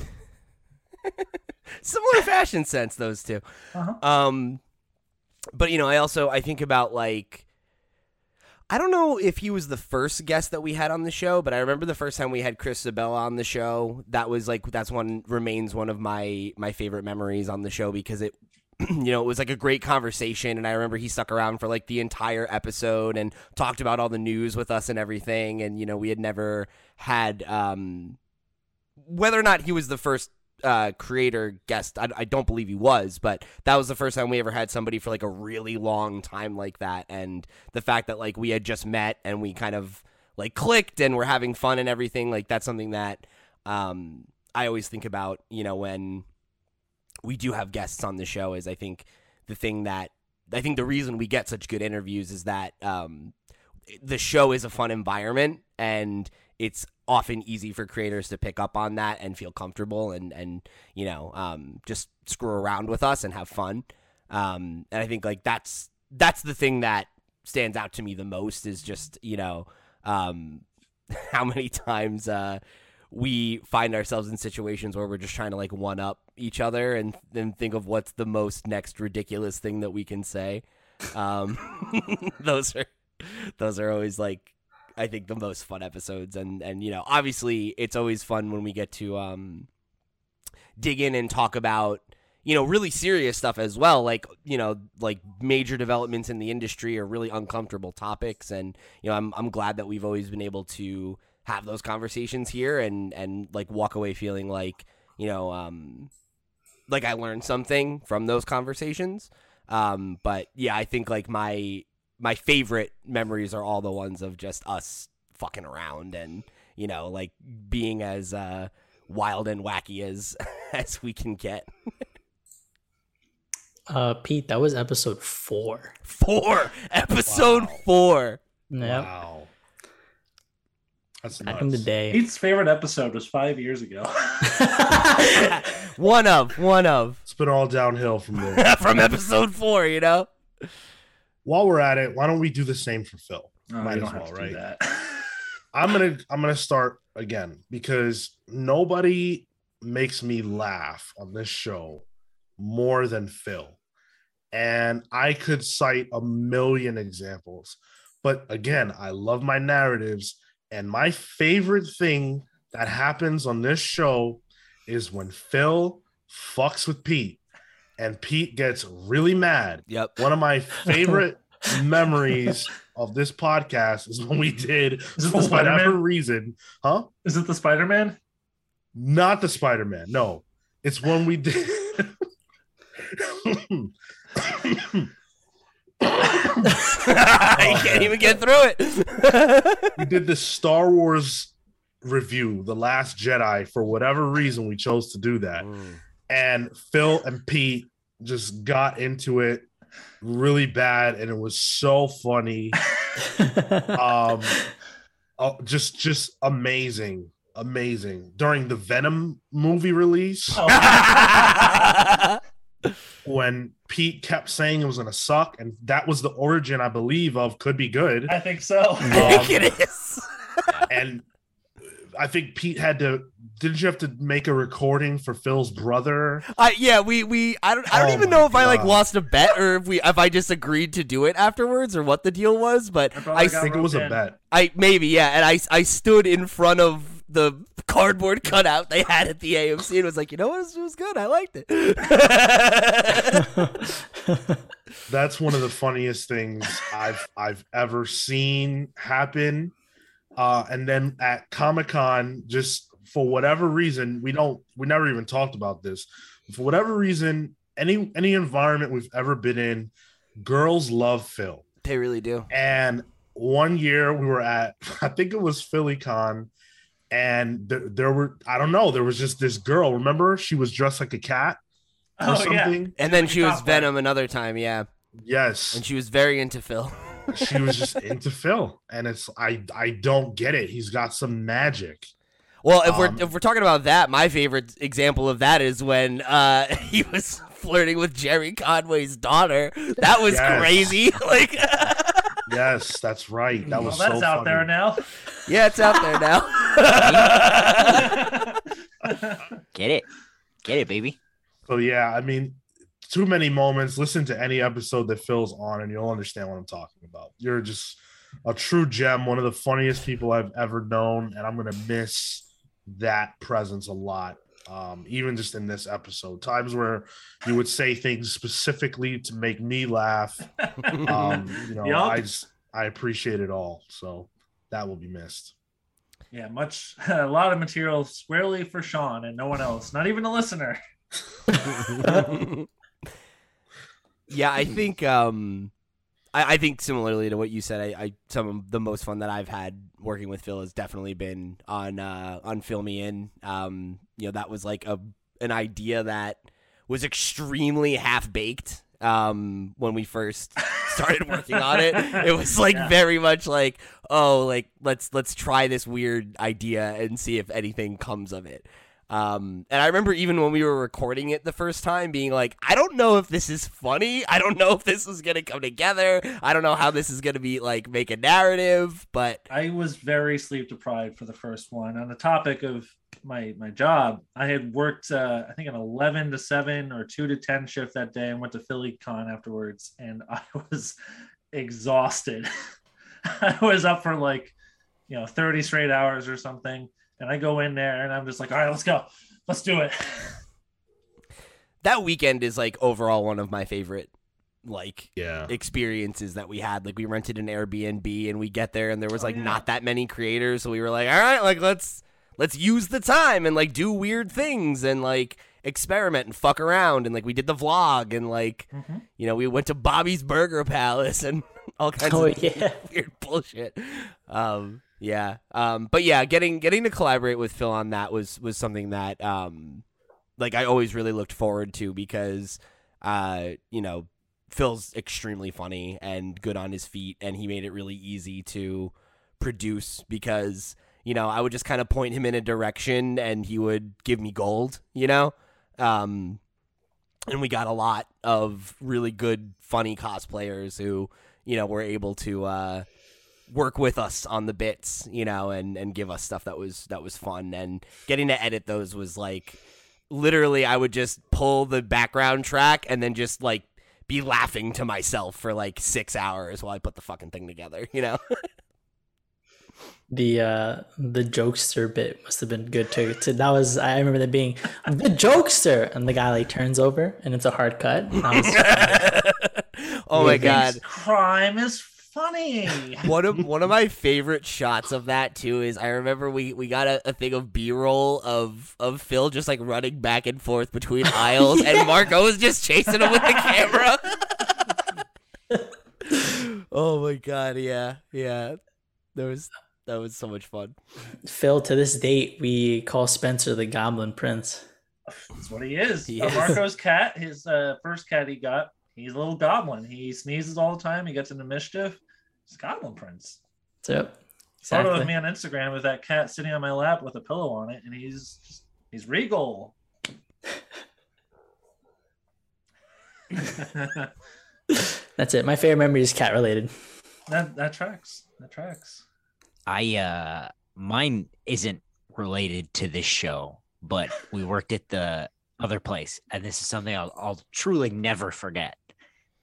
similar fashion sense those two. Uh-huh. Um, but you know, I also I think about like. I don't know if he was the first guest that we had on the show, but I remember the first time we had Chris Sebela on the show. That was like that's one remains one of my my favorite memories on the show because it you know, it was like a great conversation and I remember he stuck around for like the entire episode and talked about all the news with us and everything and you know, we had never had um whether or not he was the first uh, creator guest. I, I don't believe he was, but that was the first time we ever had somebody for like a really long time like that. And the fact that like we had just met and we kind of like clicked and we're having fun and everything, like that's something that um, I always think about, you know, when we do have guests on the show is I think the thing that I think the reason we get such good interviews is that um, the show is a fun environment and it's often easy for creators to pick up on that and feel comfortable and and you know um, just screw around with us and have fun. Um, and I think like that's that's the thing that stands out to me the most is just you know um, how many times uh, we find ourselves in situations where we're just trying to like one up each other and then think of what's the most next ridiculous thing that we can say. Um, those are those are always like I think the most fun episodes. And and you know obviously it's always fun when we get to um dig in and talk about you know really serious stuff as well. Like you know like major developments in the industry or really uncomfortable topics. And you know I'm I'm glad that we've always been able to have those conversations here and and like walk away feeling like you know um like I learned something from those conversations um but yeah I think like my my favorite memories are all the ones of just us fucking around and you know like being as uh wild and wacky as as we can get Uh, Pete, that was episode four. four episode Wow. four Yep. Wow. That's Back in the nuts. day. Pete's favorite episode was five years ago. one of one of It's been all downhill from there. from episode four you know While we're at it, why don't we do the same for Phil? Oh, no, Might as well, right? that. I'm gonna I'm gonna start again because nobody makes me laugh on this show more than Phil. And I could cite a million examples. But again, I love my narratives. And my favorite thing that happens on this show is when Phil fucks with Pete and Pete gets really mad. yep One of my favorite memories of this podcast is when we did Is it for the Spider-Man? whatever reason, huh? Is it the Spider Man? Not the Spider Man. No, it's when we did. you can't even get through it we did the Star Wars review, The Last Jedi. For whatever reason, we chose to do that, and Phil and Pete just got into it really bad, and it was so funny. um oh, just just amazing amazing during the venom movie release when pete kept saying it was gonna suck and that was the origin i believe of could be good. I think so. I um, think it is. and i think pete had to didn't you have to make a recording for phil's brother? I, yeah, we we I don't I don't Oh even know if I like lost a bet or if we if I just agreed to do it afterwards or what the deal was, but I i think it was a bet. I maybe yeah, and I I stood in front of the cardboard cutout they had at the AMC and was like, you know what, it was good, I liked it. that's one of the funniest things I've I've ever seen happen. Uh, and then at Comic Con, just for whatever reason, we don't we never even talked about this. For whatever reason, any any environment we've ever been in, girls love Phil. They really do. And one year we were at, I think it was Philly Con, and there, there were, I don't know, there was just this girl. Remember, she was dressed like a cat or Oh, yeah. something. And then she was cop, right? Venom another time, yeah. Yes, And she was very into Phil. she was just into Phil, and it's I I don't get it. He's got some magic. Well, if Um, we're if we're talking about that, my favorite example of that is when uh he was flirting with Gerry Conway's daughter. That was Yes. crazy. like Yes, that's right. That Well, was that's so out there now. Yeah, it's out there now. Get it, get it, baby. So yeah, I mean, too many moments. Listen to any episode that Phil's on, and you'll understand what I'm talking about. You're just a true gem, one of the funniest people I've ever known, and I'm gonna miss that presence a lot. Um, even just in this episode, times where you would say things specifically to make me laugh. Um, you know, Yup. I just I appreciate it all. So that will be missed. yeah, much a lot of material squarely for Sean and no one else, not even a listener. yeah, I think um I, I think similarly to what you said, I, I some of the most fun that I've had working with Phil has definitely been on uh on Fill Me In. Um, you know, that was like a an idea that was extremely half baked um when we first started working on it. It was like Yeah. very much like, oh, like let's let's try this weird idea and see if anything comes of it. Um, and I remember even when we were recording it the first time, being like, I don't know if this is funny. I don't know if this is gonna come together. I don't know how this is gonna be like make a narrative. But I was very sleep deprived for the first one. On the topic of my my job, I had worked uh, I think an eleven to seven or two to ten shift that day, and went to Philly Con afterwards, and I was exhausted. I was up for like you know thirty straight hours or something, and I go in there and I'm just like, all right, let's go, let's do it. that weekend is like overall one of my favorite like Yeah. experiences that we had. Like we rented an Airbnb and we get there and there was Oh, like yeah. not that many creators, so we were like, all right, like let's let's use the time and like do weird things and like experiment and fuck around and like we did the vlog and like Mhm. you know we went to Bobby's Burger Palace and all kinds Oh of yeah. weird bullshit. Um, yeah. Um, but yeah, getting getting to collaborate with Phil on that was was something that um, like I always really looked forward to because uh, you know, Phil's extremely funny and good on his feet, and he made it really easy to produce because you know I would just kind of point him in a direction and he would give me gold, you know. Um, and we got a lot of really good, funny cosplayers who you know were able to uh, work with us on the bits, you know, and and give us stuff that was that was fun. And getting to edit those was like literally, I would just pull the background track and then just like be laughing to myself for like six hours while I put the fucking thing together, you know. The uh the jokester bit must have been good too. To, that was I remember that being the jokester, and the guy like turns over, and it's a hard cut. Was- oh my god. Crime is funny. one of one of my favorite shots of that too is I remember we we got a, a thing of B roll of of Phil just like running back and forth between aisles and Marco was just chasing him with the camera. oh my god, yeah, yeah. There was that was so much fun. Phil, to this date, we call Spencer the Goblin Prince. That's what he is. He is. Marco's cat, his uh, first cat he got, he's a little goblin. He sneezes all the time. He gets into mischief. He's Goblin Prince. So, yep, Photo of me on Instagram with that cat sitting on my lap with a pillow on it, and he's just, he's regal. That's it. My favorite memory is cat related. that tracks. That tracks. I uh mine isn't related to this show, but we worked at the other place, and this is something I'll, I'll truly never forget.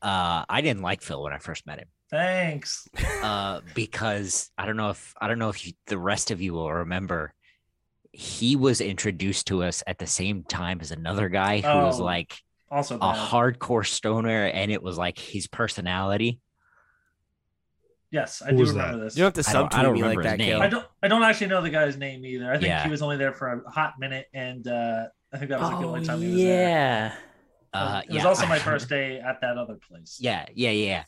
Uh, I didn't like Phil when I first met him, Thanks. uh, because I don't know if I don't know if you, the rest of you will remember. He was introduced to us at the same time as another guy who was Oh, like Also, a hardcore stoner, and it was like his personality. yes, I Who do remember that? this. You don't have to I don't- I don't me like remember that, his name. Caleb. I don't. I don't actually know the guy's name either. I think Yeah. he was only there for a hot minute, and uh, I think that was like the Oh only time he was there. yeah. Uh, it was yeah, also my first day at that other place. Yeah, yeah, yeah.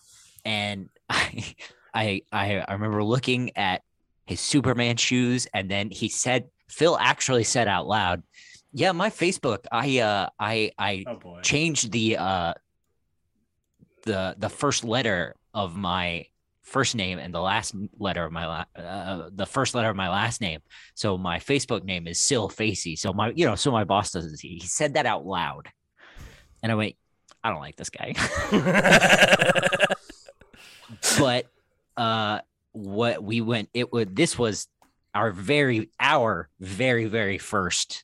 and I, I I I remember looking at his Superman shoes, and then he said Phil actually said out loud, "Yeah, my Facebook, I uh I I Oh changed the uh the the first letter of my first name and the last letter of my la- uh, the first letter of my last name. So my Facebook name is Sil Facey. So my you know so my boss doesn't see. he said that out loud, and I went, I don't like this guy. but uh what we went it would this was our very our very very first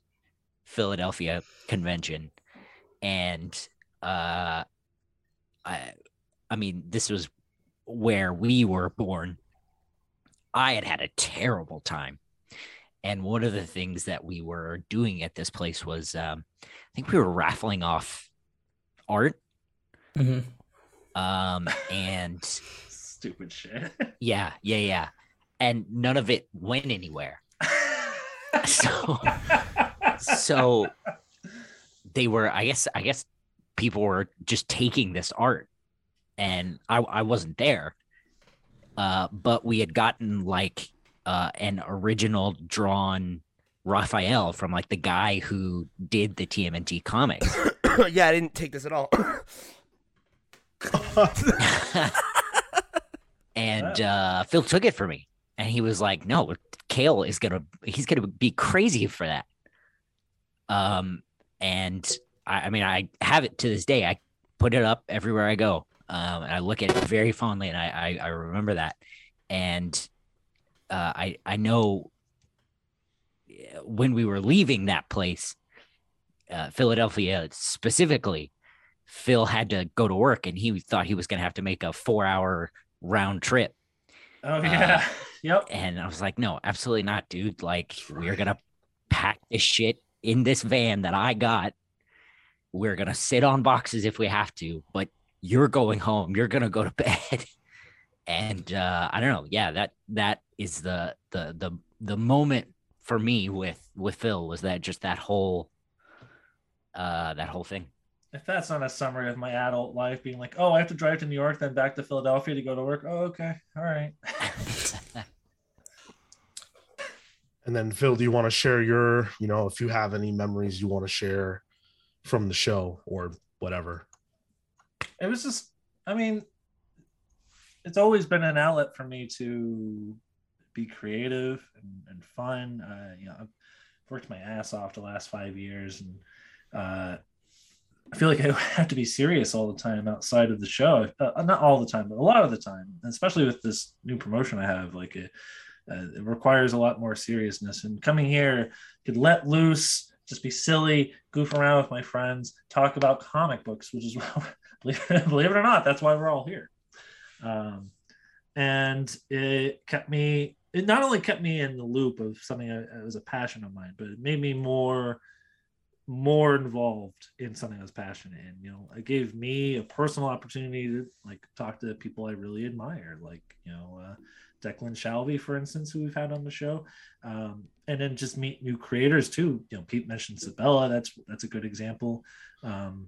Philadelphia convention. And uh I I mean this was where we were born. I had had a terrible time. And one of the things that we were doing at this place was um I think we were raffling off art. Hmm um and Stupid shit. yeah yeah yeah. And none of it went anywhere. So so they were i guess i guess people were just taking this art and i i wasn't there. Uh but we had gotten like uh an original drawn raphael from like the guy who did the tmnt comics yeah, I didn't take this at all. and uh phil took it for me. And he was like no cale is gonna he's gonna be crazy for that. Um and I, I mean i have it to this day. I put it up everywhere i go. Um and i look at it very fondly and i i, I remember that. And uh i i know when we were leaving that place uh, philadelphia specifically phil had to go to work and he thought he was going to have to make a four hour round trip Oh yeah. yep. and I was like, no, absolutely not, dude. Like, we're gonna pack this shit in this van that I got. We're gonna sit on boxes if we have to, but you're going home. You're gonna go to bed. and uh, I don't know. Yeah, that that is the the the the moment for me with with Phil was that just that whole uh that whole thing. If that's not a summary of my adult life, being like, oh, I have to drive to New York, then back to Philadelphia to go to work. Oh, okay. All right. And then Phil, do you want to share your, you know, if you have any memories you want to share from the show or whatever? it was just i mean it's always been an outlet for me to be creative and, and fun uh, you know i've worked my ass off the last five years and uh, i feel like i have to be serious all the time outside of the show uh, not all the time but a lot of the time especially with this new promotion i have like it, uh, it requires a lot more seriousness and coming here could let loose just be silly goof around with my friends talk about comic books which is believe, believe it or not, that's why we're all here. Um, and it kept me, it not only kept me in the loop of something that was a passion of mine, but it made me more, more involved in something I was passionate in. You know, it gave me a personal opportunity to like talk to people I really admire, like, you know, uh, Declan Shalvey, for instance, who we've had on the show, um, and then just meet new creators too. You know, Pete mentioned Sebela. That's that's a good example. Um,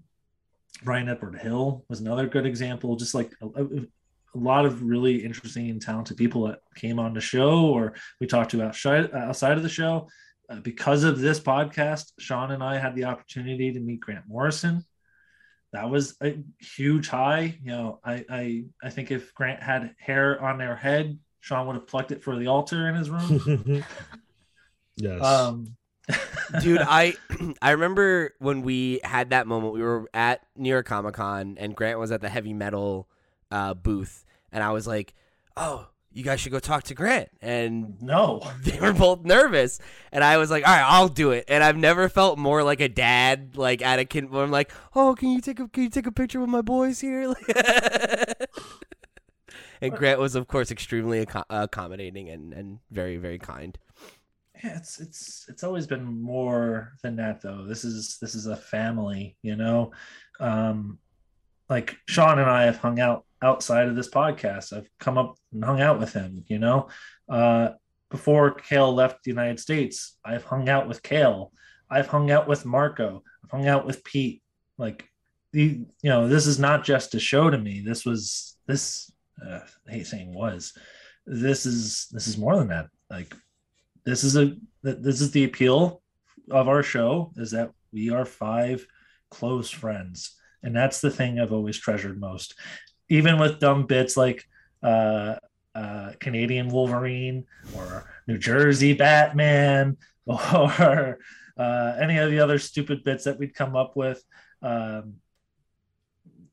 Bryan Edward Hill was another good example. Just like a, a, a, lot of really interesting and talented people that came on the show, or we talked to outside outside of the show. Uh, because of this podcast, Sean and I had the opportunity to meet Grant Morrison. That was a huge high. You know, I I, I think if Grant had hair on their head, Sean would have plucked it for the altar in his room. yes. um, dude i i remember when we had that moment we were at new york comic con and grant was at the heavy metal uh, booth and i was like oh you guys should go talk to grant. And no, they were both nervous. And i was like all right i'll do it. And i've never felt more like a dad like at a kid where i'm like oh can you take a can you take a picture with my boys here? And grant was of course extremely acco- accommodating and and very very kind. Yeah, it's it's it's always been more than that though. This is this is a family, you know. Um like Sean and I have hung out outside of this podcast. I've come up and hung out with him, you know. Uh before Cale left the United States, I've hung out with Cale. I've hung out with Marco. I've hung out with Pete. Like the you know, this is not just a show to me. This was this uh, I hate saying was. This is this is more than that. Like this is a this is the appeal of our show is that we are five close friends, and that's the thing I've always treasured most. Even with dumb bits like uh, uh, Canadian Wolverine or New Jersey Batman or uh, any of the other stupid bits that we'd come up with. Um,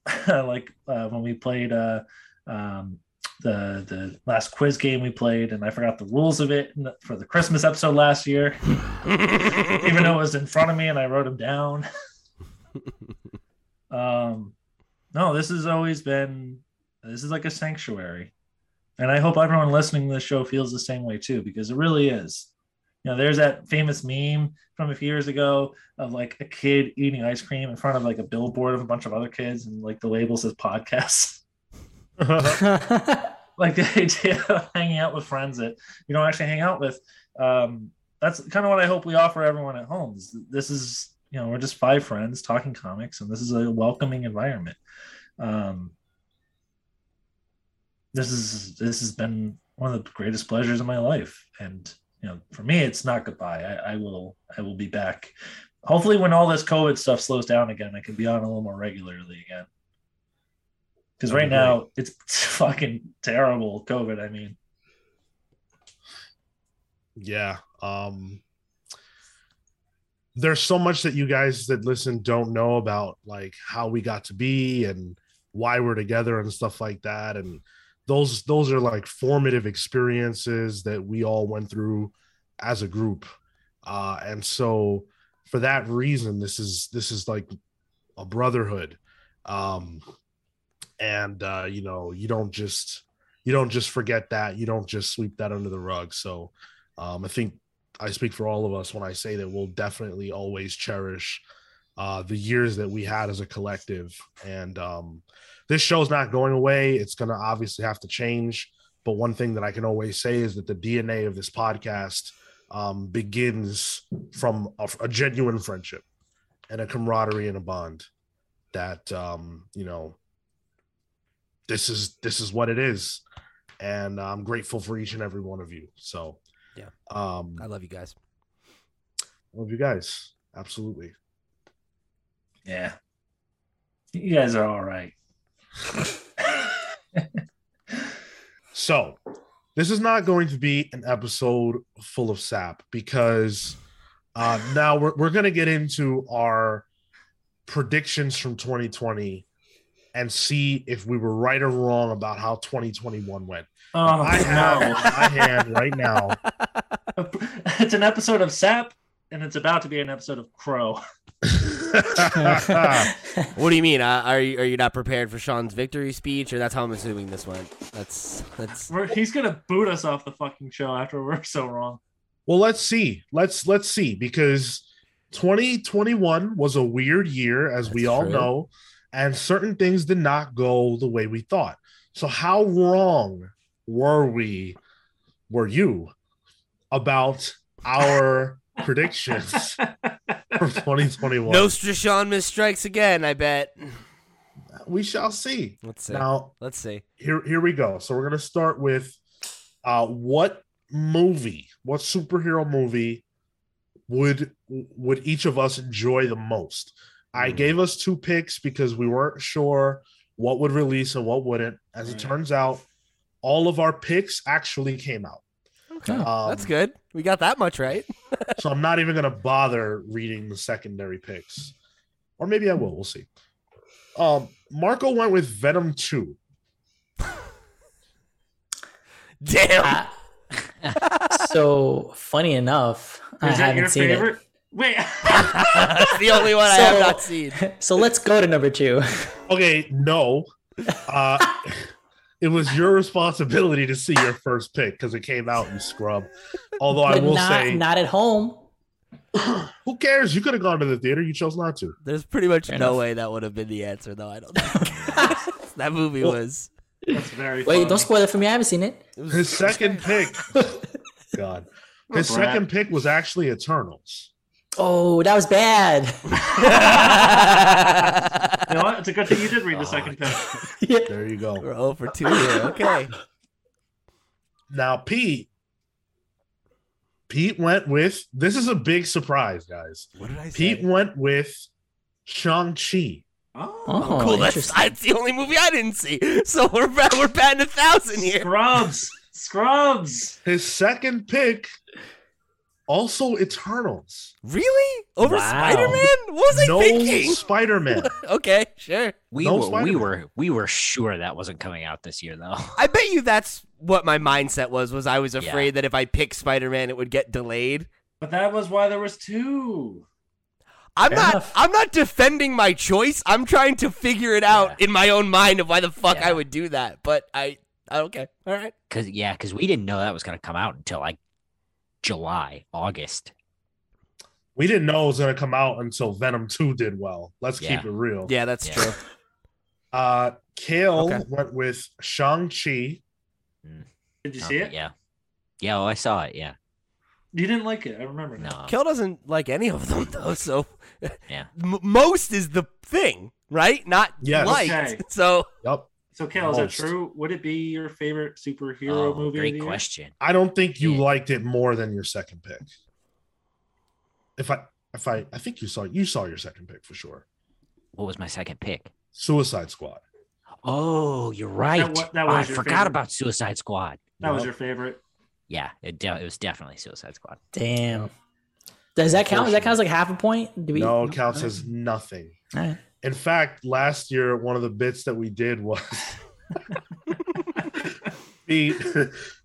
like uh, when we played uh, um, the the last quiz game we played, and I forgot the rules of it for the Christmas episode last year, even though it was in front of me and I wrote them down. um, no, this has always been this is like a sanctuary, and I hope everyone listening to the show feels the same way too, because it really is. You know, there's that famous meme from a few years ago of like a kid eating ice cream in front of like a billboard of a bunch of other kids, and like the label says podcasts. like the idea of hanging out with friends that you don't actually hang out with. Um, that's kind of what I hope we offer everyone at home. This is, you know, we're just five friends talking comics, and this is a welcoming environment. Um, this is this has been one of the greatest pleasures of my life, and you know, for me, it's not goodbye. I, I will I will be back. Hopefully, when all this COVID stuff slows down again, I can be on a little more regularly again. Because right now it's fucking terrible COVID. I mean, yeah. Um, there's so much that you guys that listen don't know about, like how we got to be and why we're together and stuff like that. And those those are like formative experiences that we all went through as a group. Uh, and so for that reason, this is this is like a brotherhood. Um, and uh, you know you don't just you don't just forget that you don't just sweep that under the rug so um, i think i speak for all of us when i say that we'll definitely always cherish uh, the years that we had as a collective. And um, this show's not going away. It's going to obviously have to change. But one thing that i can always say is that the dna of this podcast um, begins from a, a, genuine friendship and a camaraderie and a bond that um, you know this is this is what it is. And i'm grateful for each and every one of you. So yeah. Um i love you guys. Love you guys. Absolutely. Yeah. You guys are all right. So this is not going to be an episode full of sap because uh now we're, we're going to get into our predictions from 2020 and see if we were right or wrong about how 2021 went. Oh, I have no. in my hand right now. It's an episode of SAP, and it's about to be an episode of Crow. what do you mean? Uh, are you are you not prepared for Sean's victory speech, or that's how I'm assuming this went? That's that's. We're, he's gonna boot us off the fucking show after we're so wrong. well, let's see. Let's let's see because 2021 was a weird year, as we all true. know, and certain things did not go the way we thought. So, how wrong were we? Were you about our predictions for 2021? No, Nostradamus strikes again. I bet. we shall see. Let's see. Now, Let's see. here here we go. So we're gonna start with uh what movie, what superhero movie would would each of us enjoy the most? I Hmm. gave us two picks because we weren't sure what would release and what wouldn't. As it turns out, all of our picks actually came out. Okay, Um, that's good. We got that much right. So I'm not even gonna bother reading the secondary picks. Or maybe I will, we'll see. Um Marco went with Venom 2. Damn. so funny enough, I Is that haven't your seen favorite? Wait, that's the only one I have not seen. So let's go to number two. Okay, no. Uh, it was your responsibility to see your first pick because it came out, you scrub. Although I But will not, say, not at home. who cares? You could have gone to the theater. You chose not to. There's pretty much Fair no enough. way that would have been the answer, though. I don't think that movie Well- was. that's very. Wait, funny. don't spoil it for me. I haven't seen it. it was His second pick, God, his Brat. second pick was actually Eternals. Oh, that was bad. You know what? It's a good thing you did read the Oh, second pick. yeah. There you go. We're 0 for 2 here. Okay. Now, Pete. Pete went with this is a big surprise, guys. What did I say? Pete went with Shang-Chi. Oh, Oh, cool. That's, that's the only movie I didn't see. So we're ba- we're batting a thousand here. Scrubs. Scrubs. His second pick, also Eternals. Really? Over Wow. Spider Man? What was I no thinking? Spider-Man. Okay, sure. We No were we Spider-Man. were we were sure that wasn't coming out this year though. I bet you that's what my mindset was. Was I was Yeah. afraid that if I picked Spider Man, it would get delayed. But that was why there was two. I'm Fair not. enough. I'm not defending my choice. I'm trying to figure it out Yeah. in my own mind of why the fuck Yeah. I would do that. But I. Okay. All right. Cause yeah, cause we didn't know that was gonna come out until like July, August. We didn't know it was going to come out until Venom 2 did well. Let's Yeah. keep it real. Yeah, that's Yeah. true. Uh, Cale Okay. went with Shang-Chi. Did you Oh, see it? Yeah. Yeah, oh, I saw it. Yeah. You didn't like it. I remember now. No. Kill doesn't like any of them though. So Yeah. M- most is the thing, right? Not Yes. liked. Okay. So Yep. So, Cale, is that true? Would it be your favorite superhero Oh, movie? great question. I don't think you Yeah. liked it more than your second pick. If I if I I think you saw you saw your second pick for sure. What was my second pick? Suicide Squad. Oh, you're right. wa- that Oh, I forgot favorite. about Suicide Squad. That was your favorite. Yeah, it, de- it was definitely Suicide Squad. Damn. Does that count? Does that count as like half a point? Do we? No, it counts as nothing. All right. In fact, last year one of the bits that we did was Pete.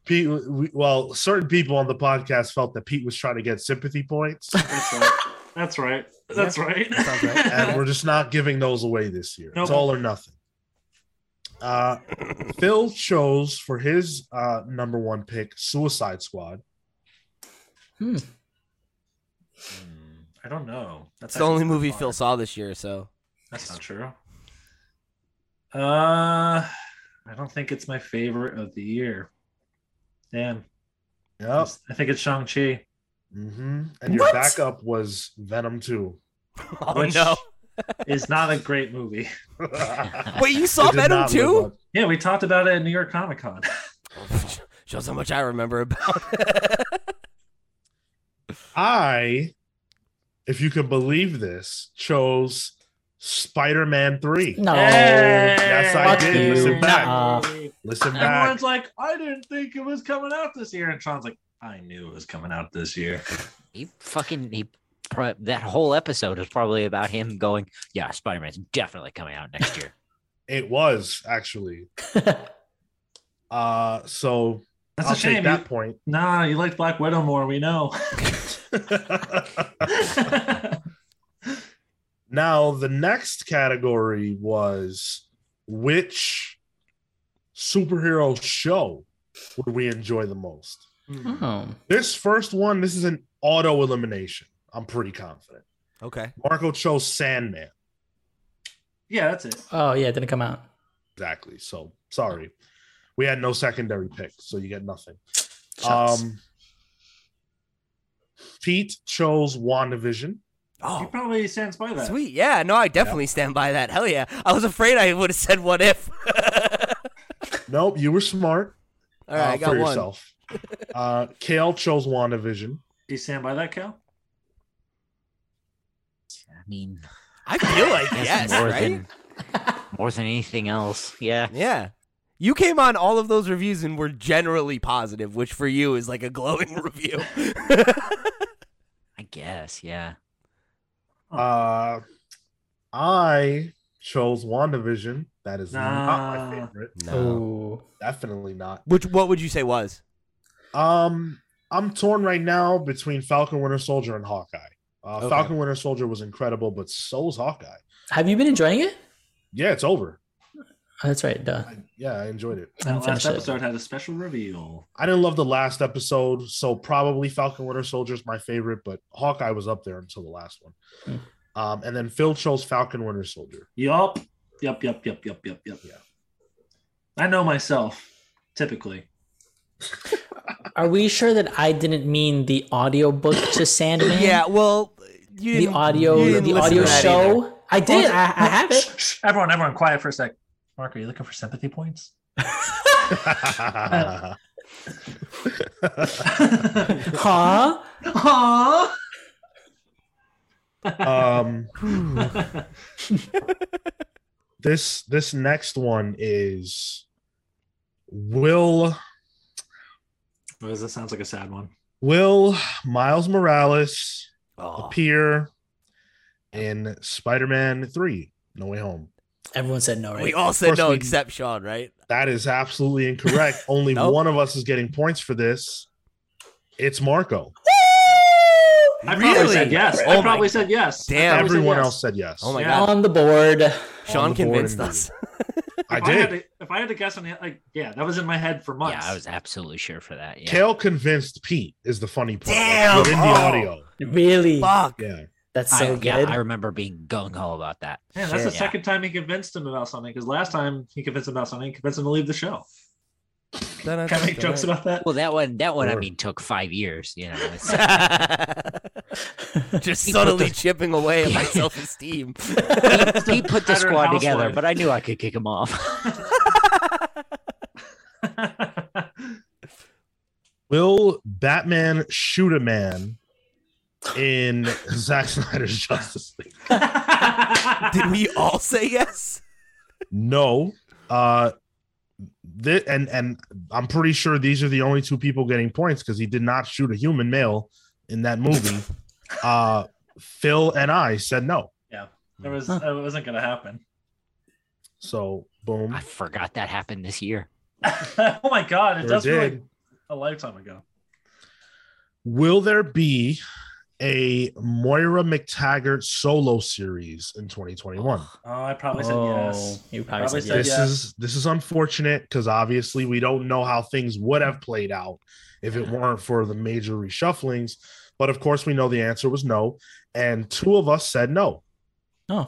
Pete. We, well, certain people on the podcast felt that Pete was trying to get sympathy points, That's right. That's right. That's right. that right. and we're just not giving those away this year. It's all or nothing. Uh, Phil chose for his uh, number one pick Suicide Squad. Hmm. I don't know. That's the only movie. Phil saw this year. So That's not true. Uh, I don't think it's my favorite of the year. Damn. Yep. I think it's Shang Chi. hmm And your What? backup was Venom 2. oh Which- no. It's not a great movie. Wait, you saw Venom not live too? Yeah, we talked about it at New York Comic Con. Shows how much I remember about. I, if you can believe this, chose Spider Man 3. No. Yes, I did. you. Listen back. Nuh-uh. Listen back. Everyone's like, I didn't think it was coming out this year, and Sean's like, I knew it was coming out this year. He fucking he. That whole episode is probably about him going, "Yeah, Spider Man's definitely coming out next year." It was actually. Uh, so That's I'll a shame. take that point. Nah, you liked Black Widow more. We know. now the next category was which superhero show would we enjoy the most? oh. This first one, this is an auto elimination. I'm pretty confident. okay. Marco chose Sandman. yeah, that's it. Oh yeah, it didn't come out. Exactly. So sorry. We had no secondary pick, so you get nothing. Shucks. Um Pete chose WandaVision. He Oh, probably stands by that. sweet. Yeah. No, I definitely stand by that. Hell yeah. I was afraid I would have said what if. Nope, you were smart All right, uh, I got for one. yourself. uh Cale chose WandaVision. Do you stand by that, Cale? I mean, I feel like guess yes, more right? than more than anything else. Yeah, Yeah. You came on all of those reviews and were generally positive, which for you is like a glowing review. I guess. Yeah. Uh I chose WandaVision. That is not my Nah. favorite. Oh. Definitely not. Which what would you say was? Um, I'm torn right now between Falcon Winter Soldier and Hawkeye. Uh, Okay. Falcon Winter Soldier was incredible, but so's Hawkeye. Have you been enjoying it? Yeah, it's over. Oh, that's right. Duh. I, yeah, I enjoyed it. I That last finished it. episode had a special reveal. I didn't love the last episode, so probably Falcon Winter Soldier is my favorite, but Hawkeye was up there until the last one. Hmm. Um, and then Phil chose Falcon Winter Soldier. Yup. Yup, yup, yup, yup, yup, yup. Yeah. I know myself, typically. Are we sure that I didn't mean the audio book to Sandman? Yeah, well, you The didn't, audio, you didn't the audio show. either. I did. I, I have it. Shh, shh. Everyone, everyone, quiet for a sec. Mark, are you looking for sympathy points? Huh? Huh? um, this this next one is will Well, this sounds like a sad one. will Miles Morales Oh. appear in Spider-Man 3 No Way Home? Everyone said no, right? We all said no we- except Sean, right? That is absolutely incorrect. Only Nope. one of us is getting points for this. It's Marco. I probably said yes. Oh I my- probably said yes. Damn. probably said Everyone yes. else said yes. Oh my Yeah. god. On the board. Sean the convinced indeed. us. I If had did. to, if I had to guess on the like, yeah, that was in my head for months. Yeah, I was absolutely sure for that. Yeah. Cale convinced Pete is the funny part. Like, Damn. within the Oh. audio. Really? Fuck. Yeah. That's I, so good. yeah, I remember being gung ho about that. Yeah, that's Shit. the second time he convinced him about something. Because last time he convinced him about something, he convinced him to leave the show. Can I make jokes about that? Well, that one, that one, I mean, took five years. You know, it's, Just subtly the- chipping away at my self esteem. he, he put the squad housewife. together, but I knew I could kick him off. Will Batman shoot a man in Zack Snyder's Justice League? Did we all say yes? No. Uh thi- and and I'm pretty sure these are the only two people getting points because he did not shoot a human male in that movie. uh Phil and I said no. Yeah. It was Huh. it wasn't gonna happen. So boom. I forgot that happened this year. oh my god, it Sure does feel did. like a lifetime ago. Will there be a Moira MacTaggert solo series in 2021? Oh, I probably said oh, yes. you probably, Probably said said yes. this yes. is this is unfortunate because obviously we don't know how things would have played out if it weren't for the major reshufflings. But of course, we know the answer was no, and two of us said no. Oh,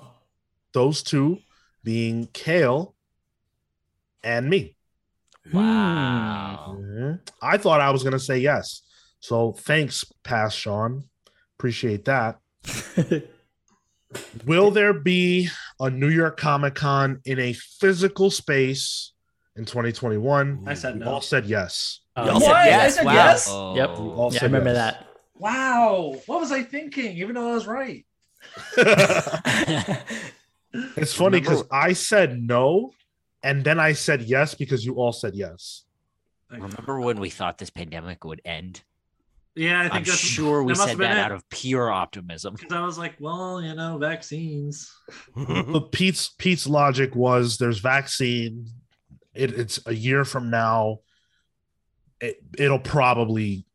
Those two being Cale and me. Wow. Mhm. I thought I was going to say yes. So thanks, Pass Sean. Appreciate that. Will there be a New York Comic Con in a physical space in 2021? I said We no. all said yes. Oh, Y'all said What? I yes. said wow. yes? Oh. Yep. all Yeah, I remember yes. that. Wow. What was I thinking? Even though I was right. it's funny because I said no, and then I said yes because you all said yes. Remember when we thought this pandemic would end? Yeah, I think I'm that's sure we that must said have been that it. out of pure optimism. because I was like, well, you know, vaccines. But Pete's Pete's logic was there's vaccine. It, it's a year from now. It, it'll probably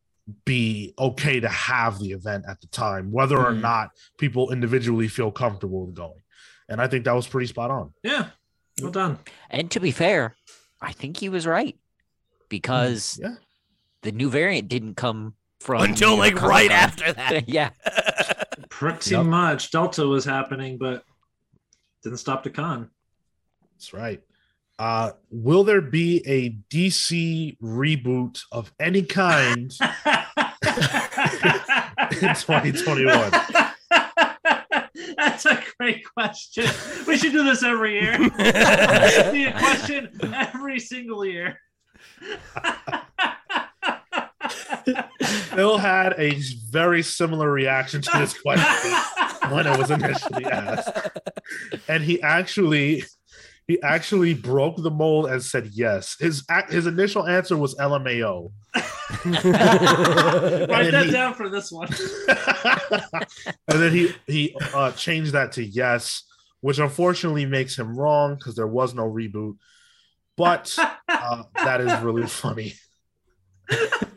be okay to have the event at the time, whether or Mhm. not people individually feel comfortable with going. And I think that was pretty spot on. Yeah. Well done. And to be fair, I think he was right because Yeah. the new variant didn't come from Until New York like right Comic-Con. after that. yeah. Pretty Yep. much. Delta was happening, but didn't stop the con. That's right. Uh, will there be a DC reboot of any kind in 2021? That's a great question. We should do this every year. It'd be a question every single year. Phil had a very similar reaction to this question when it was initially asked. And he actually he actually broke the mold and said yes. His his initial answer was LMAO. Write And that he- down for this one. and then he he uh, changed that to yes, which unfortunately makes him wrong because there was no reboot. But uh, that is really funny.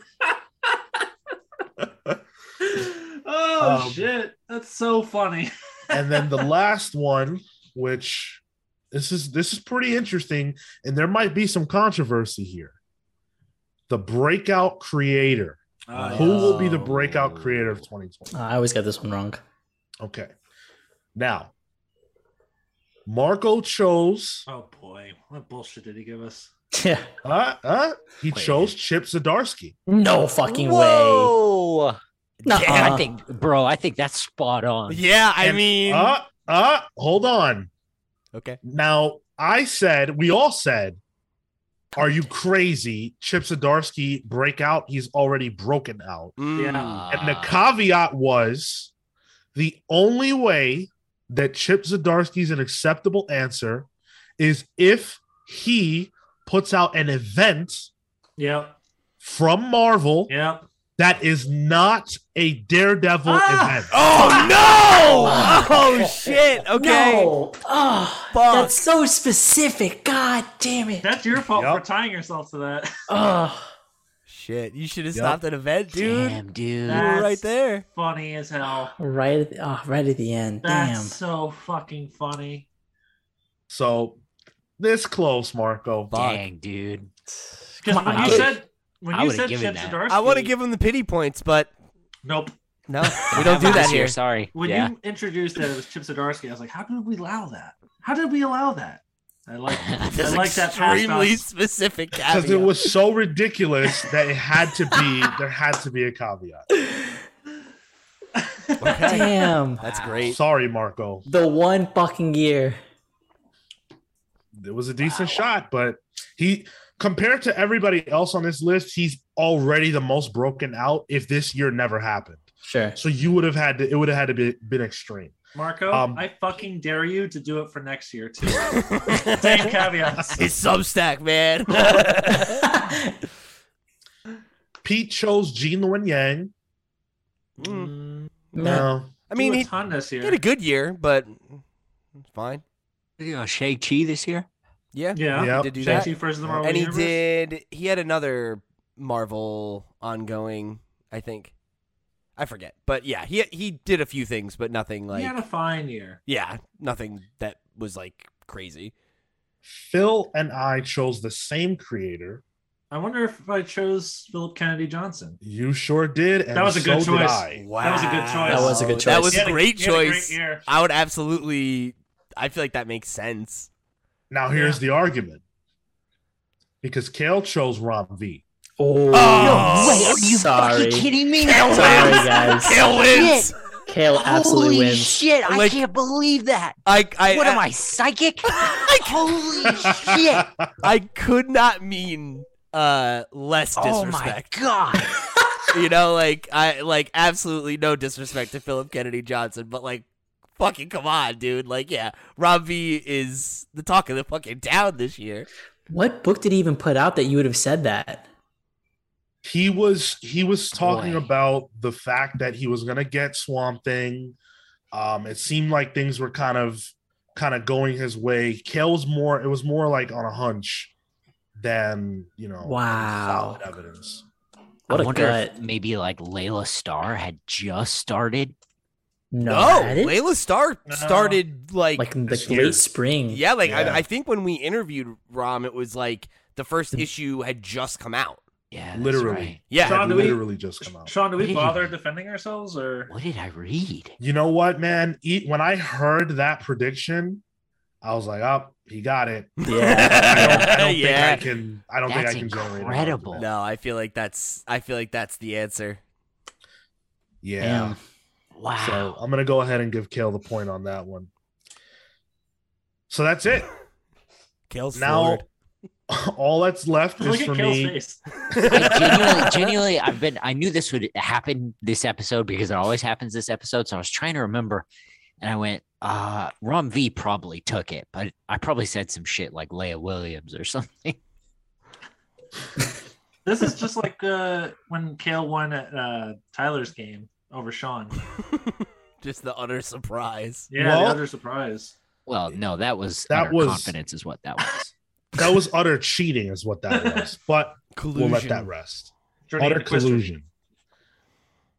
oh Um, shit. That's so funny. and then the last one, which this is this is pretty interesting, and there might be some controversy here. The breakout creator. Uh, Who will be the Oh. breakout creator of 2020? I always get this one wrong. Okay. Now, Marco chose Oh boy. What bullshit did he give us? Yeah. uh, uh he Wait. chose Chip Zdarsky. No fucking way. Whoa. Nuh-uh. I think, bro, I think that's spot on. Yeah, I And, mean, uh, Uh, hold on. Okay. Now, I said, we all said, are you crazy? Chip Zdarsky break out. He's already broken out. Mm. Yeah. And the Uh, caveat was the only way that Chip Zdarsky's an acceptable answer is if he puts out an event Yeah. from Marvel Yep. That is not a Daredevil Ah! event. Oh ah. no! Oh, oh shit! Okay. No. Oh, Fuck. that's so specific. God damn it. That's your fault Yep. for tying yourself to that. Oh, Shit! You should have Yep. stopped an event, dude. Damn, dude. You were That's right there. Funny as hell. right at the, oh, right at the end. That's Damn. so fucking funny. So this close, Marco. Dang, dude. Because Come when on, you I said when I you would've said given Chip. Zdarsky, I want to give him the pity points, but nope. no, we don't do that here. Sorry. When yeah. you introduced that it was Chip Zdarsky, I was like, how did we allow that? How did we allow that? I like I like that extremely us. specific Because it was so ridiculous that it had to be there had to be a caveat. Okay. Damn. That's great. Sorry, Marco. The one fucking year. It was a decent shot, but he compared to everybody else on this list, he's already the most broken out if this year never happened. Sure. So you would have had to it would have had to be been extreme. Marco, Um, I fucking dare you to do it for next year too. Same caveats. It's Substack, man. Pete chose Gene Luen Yang. Mm. No. I mean, Do a he, ton this he had a good year, but it's fine. You know, Shang Chi this year. Yeah, yeah. Yep. he did do that. Shang-Chi versus the Marvel and he did. He had another Marvel ongoing, I think. I forget, but yeah, he he did a few things, but nothing like he had a fine year. yeah, nothing that was like crazy. Phil and I chose the same creator. I wonder if I chose Philip Kennedy Johnson. You sure did. And That was a good so choice. Wow, That was a good choice. That was a good choice. That was a great he had a great choice. I would absolutely. I feel like that makes sense. Now here's the argument. Because Cale chose Ram V. Oh, Oh, Wait, are you sorry. fucking kidding me? Cale Sorry, wins. guys. Cale wins. Shit. Cale absolutely Holy wins. shit! I Like- can't believe that. I I what I, am I psychic? I, Holy shit! I could not mean uh less Oh my god! you know, like I like absolutely no disrespect to Philip Kennedy Johnson, but like fucking come on, dude. Like, yeah, Ram V is the talk of the fucking town this year. What book did he even put out that you would have said that? he was he was talking Boy. about the fact that he was gonna get Swamp Thing. Um, it seemed like things were kind of kind of going his way. Cale was more it was more like on a hunch than you know Wow. solid evidence. What I a wonder gut. if maybe like Laila Starr had just started. No, No. Laila Starr No. started like, like in the this year. late spring. yeah, like Yeah. I, I think when we interviewed Ram, it was like the first issue had just come out. Yeah, that's Literally. right. Yeah, Had Sean, do we- literally just come out. Sean, do we Hey. bother defending ourselves or? What did I read? You know what, man? When I heard that prediction, I was like, "Oh, he got it." Yeah, I don't, I don't yeah. think I can. I don't That's think I can generate. incredible. No, I feel like that's I feel like that's the answer. Yeah. Damn. Wow. So I'm gonna go ahead and give Cale the point on that one. So that's it. Cale's Now, floored. all that's left Look is at for Cale's me. I genuinely, genuinely, I've been. I knew this would happen this episode because it always happens this episode. So I was trying to remember, and I went, uh, Ram V probably took it, but I probably said some shit like Leah Williams or something. This is just like uh, when Cale won at uh, Tyler's game over Sean. Just the utter surprise. Yeah, Well- the other surprise. Well, no, that was That utter was- confidence, is what that was. That was utter cheating, is what that was. But Collusion. we'll let that rest. Journey utter into Twister. collusion.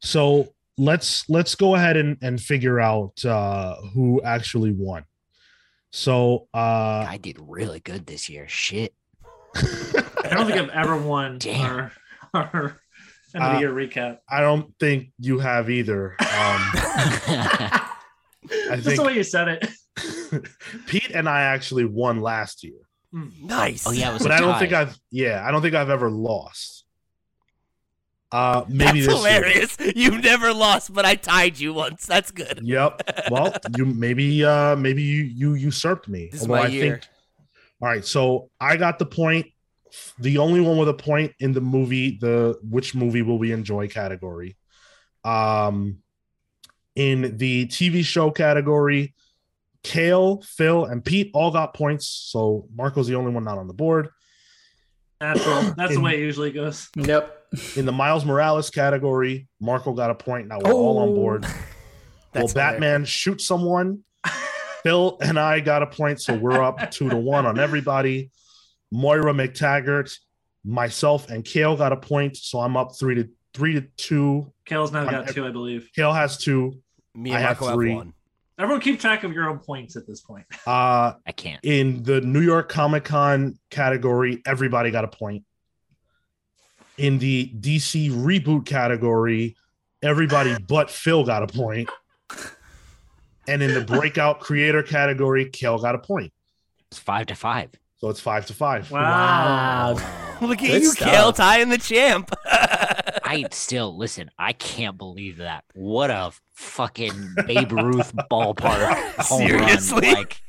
So let's let's go ahead and, and figure out uh who actually won. So uh I did really good this year. Shit. I don't think I've ever won Damn. our, our end of the Uh, year recap. I don't think you have either. Um I Just the way you said it. Pete and I actually won last year. Nice. oh yeah, it was. But I I don't think I've yeah, I don't think I've ever lost. Uh, maybe That's this year. hilarious. You've never lost, but I tied you once. That's good. Yep. Well, you maybe uh maybe you you usurped me. This is Although my I year. think all right, so I got the point. The only one with a point in the movie, the which movie will we enjoy category. Um in the TV show category, Cale, Phil, and Pete all got points. So Marco's the only one not on the board. Natural. That's the way it usually goes. Yep. In the Miles Morales category, Marco got a point. Now we're all on Oh. board. well, That's Batman shoot someone. Phil and I got a point, so we're up two to one on everybody. Moira MacTaggert, myself, and Cale got a point, so I'm up three to three to two. Cale's now On got two, I believe. Cale has two. Me I and have Marco have three. one. Everyone keep track of your own points at this point. Uh, I can't. in the New York Comic Con category, everybody got a point. In the DC reboot category, everybody but Phil got a point. And in the breakout creator category, Cale got a point. It's five to five. So it's five to five. Wow. Look at Good you, stuff. Cale, tying the champ. I still listen. I can't believe that. What a fucking Babe Ruth ballpark home Seriously? run! Like,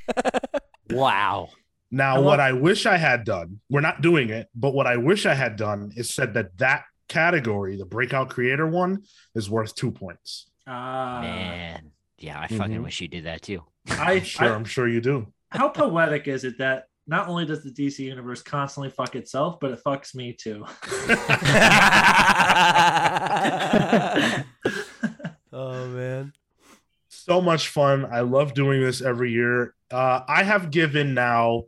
wow. Now, I love- what I wish I had done, we're not doing it, but what I wish I had done is said that that category, the breakout creator one, is worth two points. Ah. Man, yeah, I fucking Mhm. wish you did that too. I, I'm sure, I- I'm sure you do. how poetic is it that not only does the DC universe constantly fuck itself, but it fucks me too. oh man. so much fun. I love doing this every year. Uh, I have given now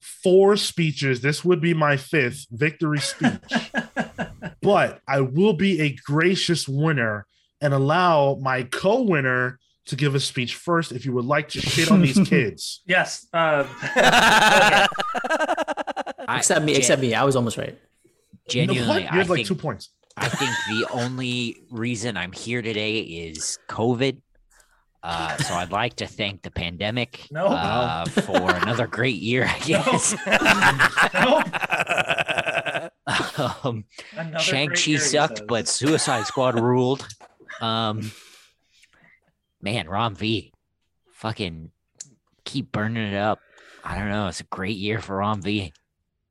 four speeches. This would be my fifth victory speech, but I will be a gracious winner and allow my co-winner to give a speech first. If you would like to shit on these kids, yes. Um, I, Except me. gen- Except me. I was almost right. You know? Genuinely, you I have like think two points. I think the only reason I'm here today is COVID. Uh, so I'd like to thank the pandemic No. uh, for another great year, I guess. um, another Shang-Chi sucked, but Suicide Squad ruled. Um, man, Ram V, fucking keep burning it up. I don't know. It's a great year for Ram V.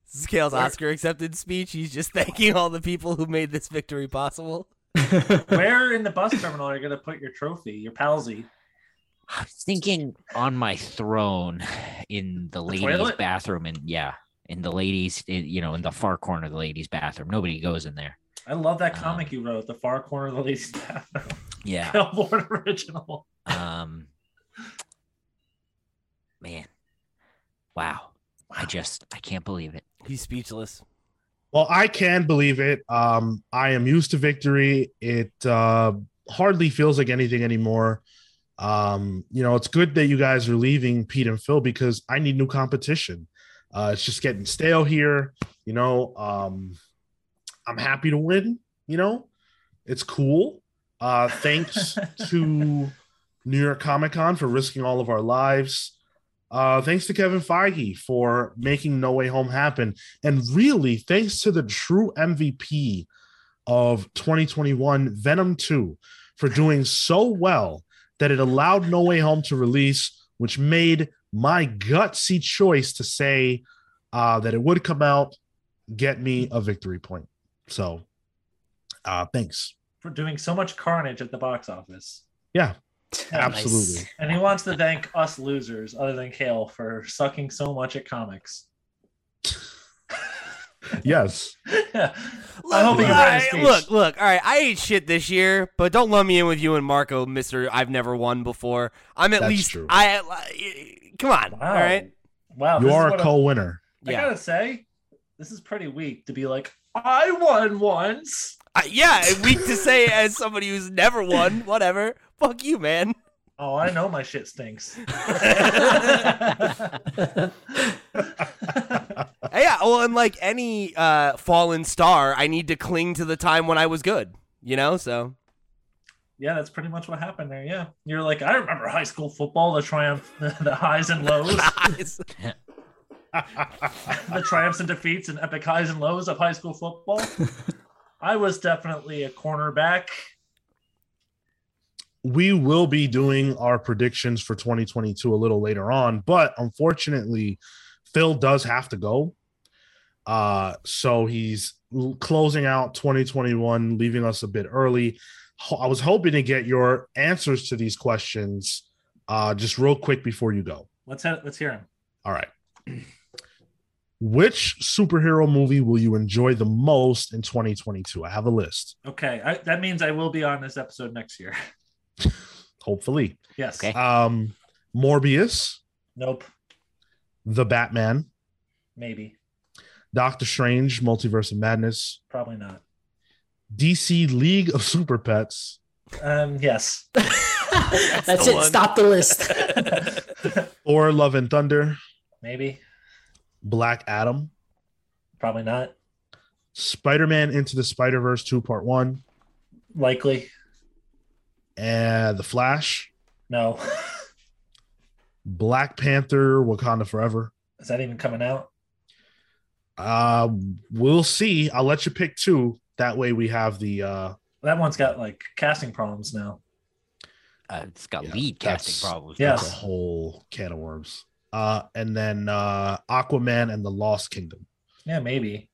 This is Cale's Oscar acceptance speech. He's just thanking all the people who made this victory possible. where in the bus terminal are you going to put your trophy, your palsy? I was thinking on my throne in the ladies' toilet? bathroom, and yeah, in the ladies, in, you know, in the far corner of the ladies' bathroom. Nobody goes in there. I love that Um, comic you wrote, the far corner of the ladies' bathroom. Yeah. Billboard original. Um. Man, wow. I just I can't believe it. He's speechless. Well, I can believe it. Um, I am used to victory. It uh, hardly feels like anything anymore. Um, you know, it's good that you guys are leaving Pete and Phil because I need new competition. Uh, it's just getting stale here. You know, um, I'm happy to win. You know, it's cool. Uh, thanks to New York Comic Con for risking all of our lives. Uh, thanks to Kevin Feige for making No Way Home happen. And really, thanks to the true MVP of 2021, Venom 2, for doing so well that it allowed No Way Home to release, which made my gutsy choice to say uh, that it would come out, get me a victory point. So, uh, thanks. For doing so much carnage at the box office. Yeah, Yeah, absolutely. And he wants to thank us losers, other than Cale, for sucking so much at comics. Yes. yeah. I hope he can write a I- speech. look, look. All right, I ate shit this year, but don't lump me in with you and Marco, Mister. I've never won before. I'm at That's least. true. I I- come on. Wow. All right. Wow. You are a co winner. I Yeah. gotta say, this is pretty weak to be like, I won once. Uh, yeah. Weak to say as somebody who's never won. Whatever. Fuck you, man. Oh, I know my shit stinks. Yeah. Well, and like any uh, fallen star, I need to cling to the time when I was good. You know. So. yeah, that's pretty much what happened there. Yeah. You're like, I remember high school football, the triumph, the highs and lows, the triumphs and defeats and epic highs and lows of high school football. I was definitely a cornerback. we will be doing our predictions for 2022 a little later on, but unfortunately, Phil does have to go. Uh, so he's closing out 2021, leaving us a bit early. I was hoping to get your answers to these questions uh, just real quick before you go. Let's ha- let's hear him. All right. Which superhero movie will you enjoy the most in 2022? I have a list. Okay, I, that means I will be on this episode next year. Hopefully. Yes. Okay. Um, Morbius, Nope. The Batman, Maybe. Doctor Strange, Multiverse of Madness, Probably not. DC League of Super Pets, Um. Yes. That's the it. one. Stop the list. Thor Love and Thunder, Maybe. Black Adam, Probably not. Spider Man Into the Spider Verse 2 Part 1, Likely. and The Flash, No. Black Panther, Wakanda Forever. Is that even coming out? Uh, we'll see. I'll let you pick two. That way we have the uh That one's got like casting problems now. Uh, it's got Yeah, lead casting problems. Yeah. that's a whole can of worms. Uh, and then uh Aquaman and the Lost Kingdom. Yeah, maybe.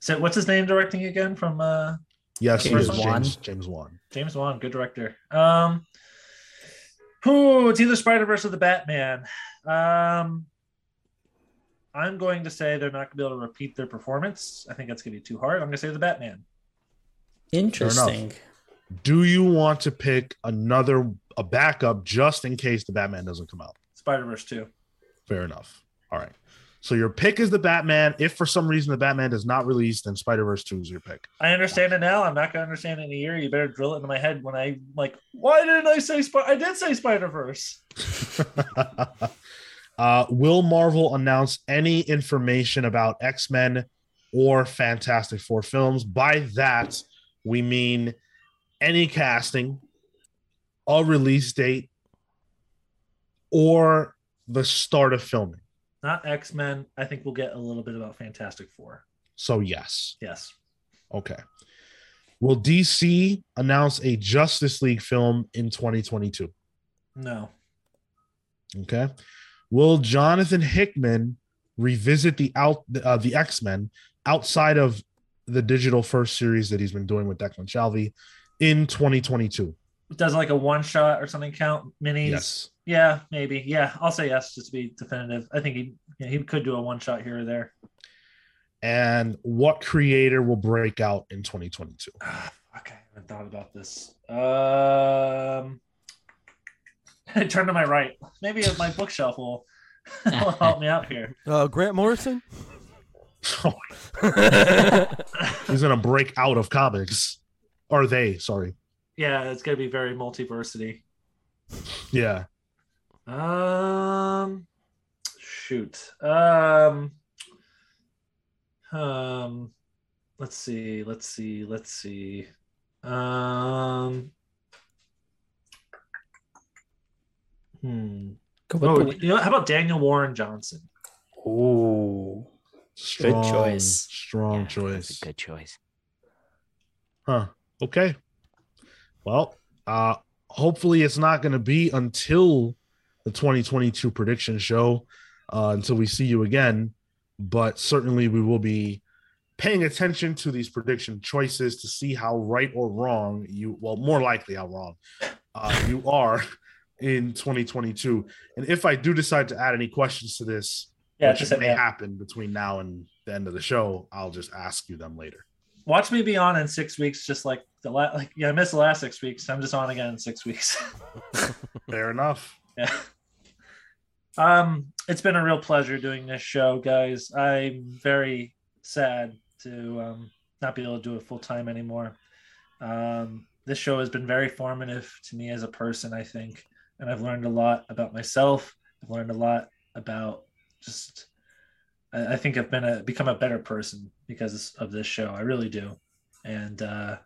So what's his name directing again from uh Yes, James it is Wan. James James Wan. James Wan, good director. Um who it's either Spider Verse or the Batman. Um I'm going to say they're not gonna be able to repeat their performance. I think that's gonna be too hard. I'm gonna say the Batman. Interesting. Do you want to pick another a backup just in case the Batman doesn't come out? Spider Verse 2. Fair enough. All right. So your pick is the Batman. If for some reason the Batman does not release, then Spider Verse Two is your pick. I understand it now. I'm not gonna understand it in a year. You better drill it into my head when I like, why didn't I say Sp- I did say Spider Verse? uh, will Marvel announce any information about X Men or Fantastic Four films? By that, we mean any casting, a release date, or the start of filming. Not X Men. I think we'll get a little bit about Fantastic Four. So, yes. Yes. Okay. Will DC announce a Justice League film in 2022? No. Okay. Will Jonathan Hickman revisit the out uh, the X Men outside of the digital first series that he's been doing with Declan Shalvey in 2022? Does like a one shot or something count? Minis? Yes. Yeah, maybe. Yeah, I'll say yes just to be definitive. I think he yeah, he could do a one shot here or there. And what creator will break out in 2022? Ah, fuck, I haven't thought about this. Um, turn to my right. Maybe my bookshelf will, will help me out here. Uh, Grant Morrison. he's gonna break out of comics. Are they? Sorry. Yeah, it's gonna be very multiversity. Yeah. Um, shoot. Um, um, let's see. Let's see. Let's see. Um. Hmm. Oh, you know, how about Daniel Warren Johnson? Oh, Strong, choice. Strong Yeah, choice. Good choice. Huh. Okay. Well, uh hopefully it's not going to be until the 2022 prediction show uh until we see you again, but certainly we will be paying attention to these prediction choices to see how right or wrong you well more likely how wrong uh you are in 2022. And if I do decide to add any questions to this, Yeah, which may up. happen between now and the end of the show, I'll just ask you them later. Watch me be on in six weeks, just like the last. Like, yeah, I missed the last six weeks. I'm just on again in six weeks. Fair enough. Yeah. Um, it's been a real pleasure doing this show, guys. I'm very sad to um, not be able to do it full time anymore. Um, this show has been very formative to me as a person, I think, and I've learned a lot about myself. I've learned a lot about just. I, I think I've been a become a better person because of this show. I really do, and uh,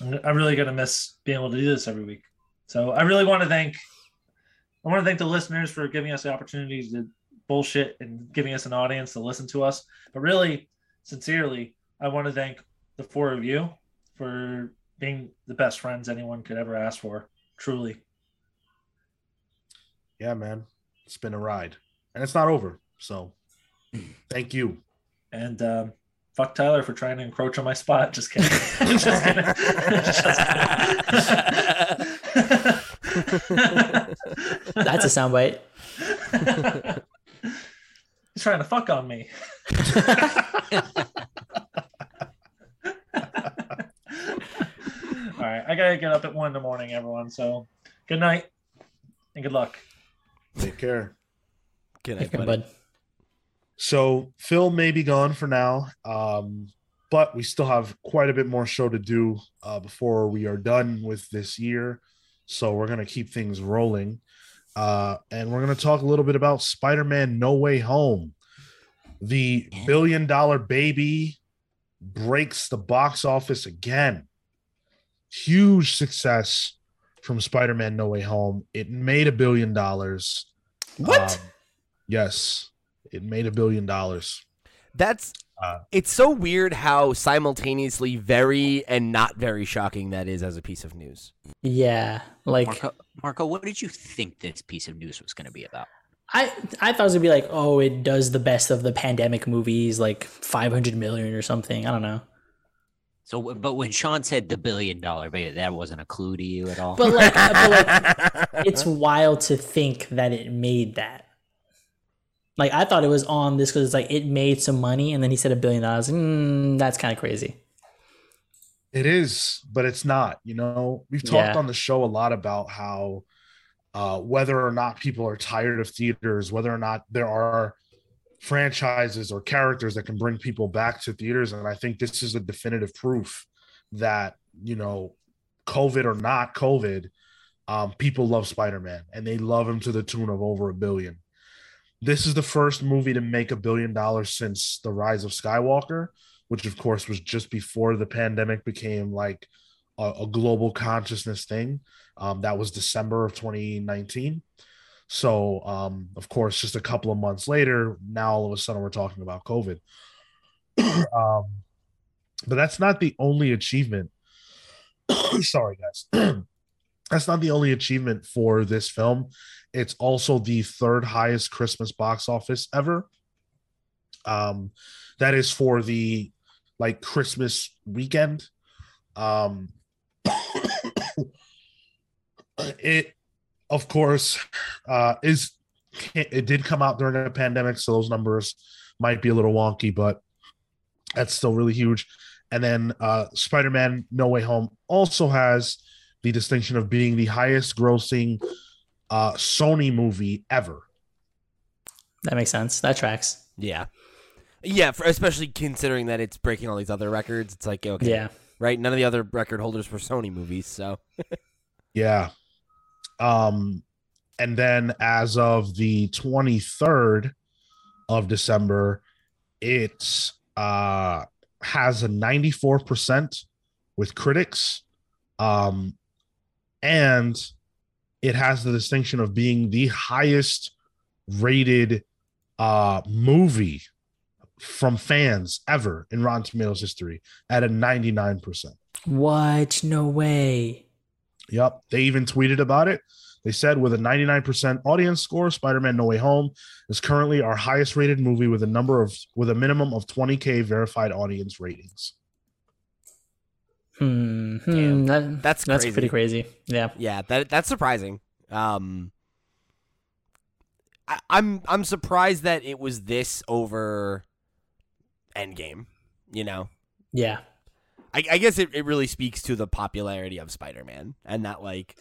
I'm, I'm really gonna miss being able to do this every week. So I really want to thank I want to thank the listeners for giving us the opportunity to bullshit and giving us an audience to listen to us. But really, sincerely, I want to thank the four of you for being the best friends anyone could ever ask for. Truly. Yeah, man. It's been a ride. And it's not over. So thank you. And um, fuck Tyler for trying to encroach on my spot. Just kidding. Just kidding. Just kidding. That's a soundbite. He's trying to fuck on me. All right, I gotta get up at one in the morning, everyone. So, good night and good luck. Take care. Good night, buddy. bud. So Phil may be gone for now, um, but we still have quite a bit more show to do uh, before we are done with this year. So we're gonna keep things rolling, uh, and we're gonna talk a little bit about Spider-Man: No Way Home. The billion-dollar baby breaks the box office again. Huge success from Spider-Man: No Way Home. It made a billion dollars. What? Um, yes, it made a billion dollars. That's Uh, it's so weird how simultaneously very and not very shocking that is as a piece of news. Yeah, like Marco, Marco, what did you think this piece of news was going to be about? I I thought it was gonna be like, oh, it does the best of the pandemic movies, like 500 million or something. I don't know. So, but when Sean said the billion dollar baby, that wasn't a clue to you at all. But like, but like it's wild to think that it made that. Like I thought it was on this because it's like it made some money, and then he said a billion dollars. Mm, that's kind of crazy. It is, but it's not. You know, we've talked Yeah. on the show a lot about how uh, whether or not people are tired of theaters, whether or not there are franchises or characters that can bring people back to theaters. And I think this is a definitive proof that, you know, COVID or not COVID, um, people love Spider Man and they love him to the tune of over a billion. This is the first movie to make a billion dollars since The Rise of Skywalker, which of course was just before the pandemic became like a, a global consciousness thing. Um, that was December of 2019. So, um, of course, just a couple of months later, now all of a sudden we're talking about COVID. um, but that's not the only achievement. Sorry, guys. that's not the only achievement for this film. It's also the third highest Christmas box office ever. Um, that is for the like Christmas weekend. Um, it, of course, uh, is it did come out during a pandemic, so those numbers might be a little wonky, but that's still really huge. And then uh, Spider Man No Way Home also has the distinction of being the highest grossing uh, Sony movie ever. That makes sense. That tracks. Yeah. Yeah, for, especially considering that it's breaking all these other records. It's like, okay, Yeah. right? None of the other record holders were Sony movies, so Yeah. Um, and then as of the 23rd of December, it uh has a 94% with critics. Um, and it has the distinction of being the highest rated uh movie from fans ever in Rotten Tomatoes history at a 99%. What? No way. Yep. They even tweeted about it. They said with a 99% audience score, Spider-Man No Way Home is currently our highest rated movie with a number of with a minimum of 20k verified audience ratings. Hmm. hmm, Damn. that- that's that's pretty crazy. Yeah. yeah, that that's surprising. Um, I, I'm I'm surprised that it was this over Endgame. You know, Yeah. I, I guess it, it really speaks to the popularity of Spider-Man and that like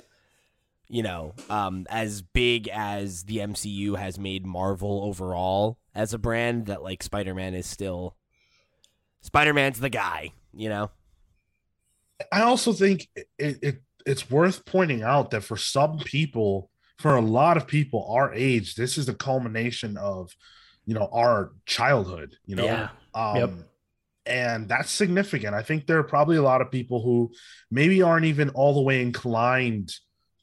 you know um as big as the MCU has made Marvel overall as a brand that like Spider-Man is still Spider-Man's the guy, you know. I also think it, it it's worth pointing out that for some people, for a lot of people our age, this is the culmination of you know our childhood, you know. Yeah. Um, Yep. And that's significant. I think there are probably a lot of people who maybe aren't even all the way inclined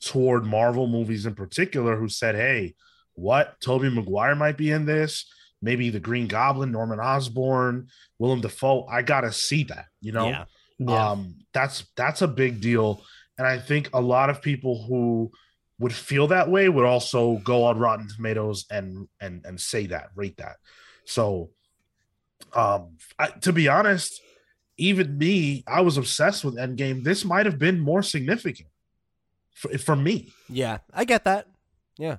toward Marvel movies in particular who said, hey, what? Tobey Maguire might be in this. Maybe the Green Goblin, Norman Osborn, Willem Dafoe. I got to see that, you know? Yeah. Yeah. Um, that's that's a big deal, and I think a lot of people who would feel that way would also go on Rotten Tomatoes and and and say that, rate that. So, um, I, to be honest, even me, I was obsessed with Endgame. This might have been more significant for, for me. Yeah, I get that. Yeah.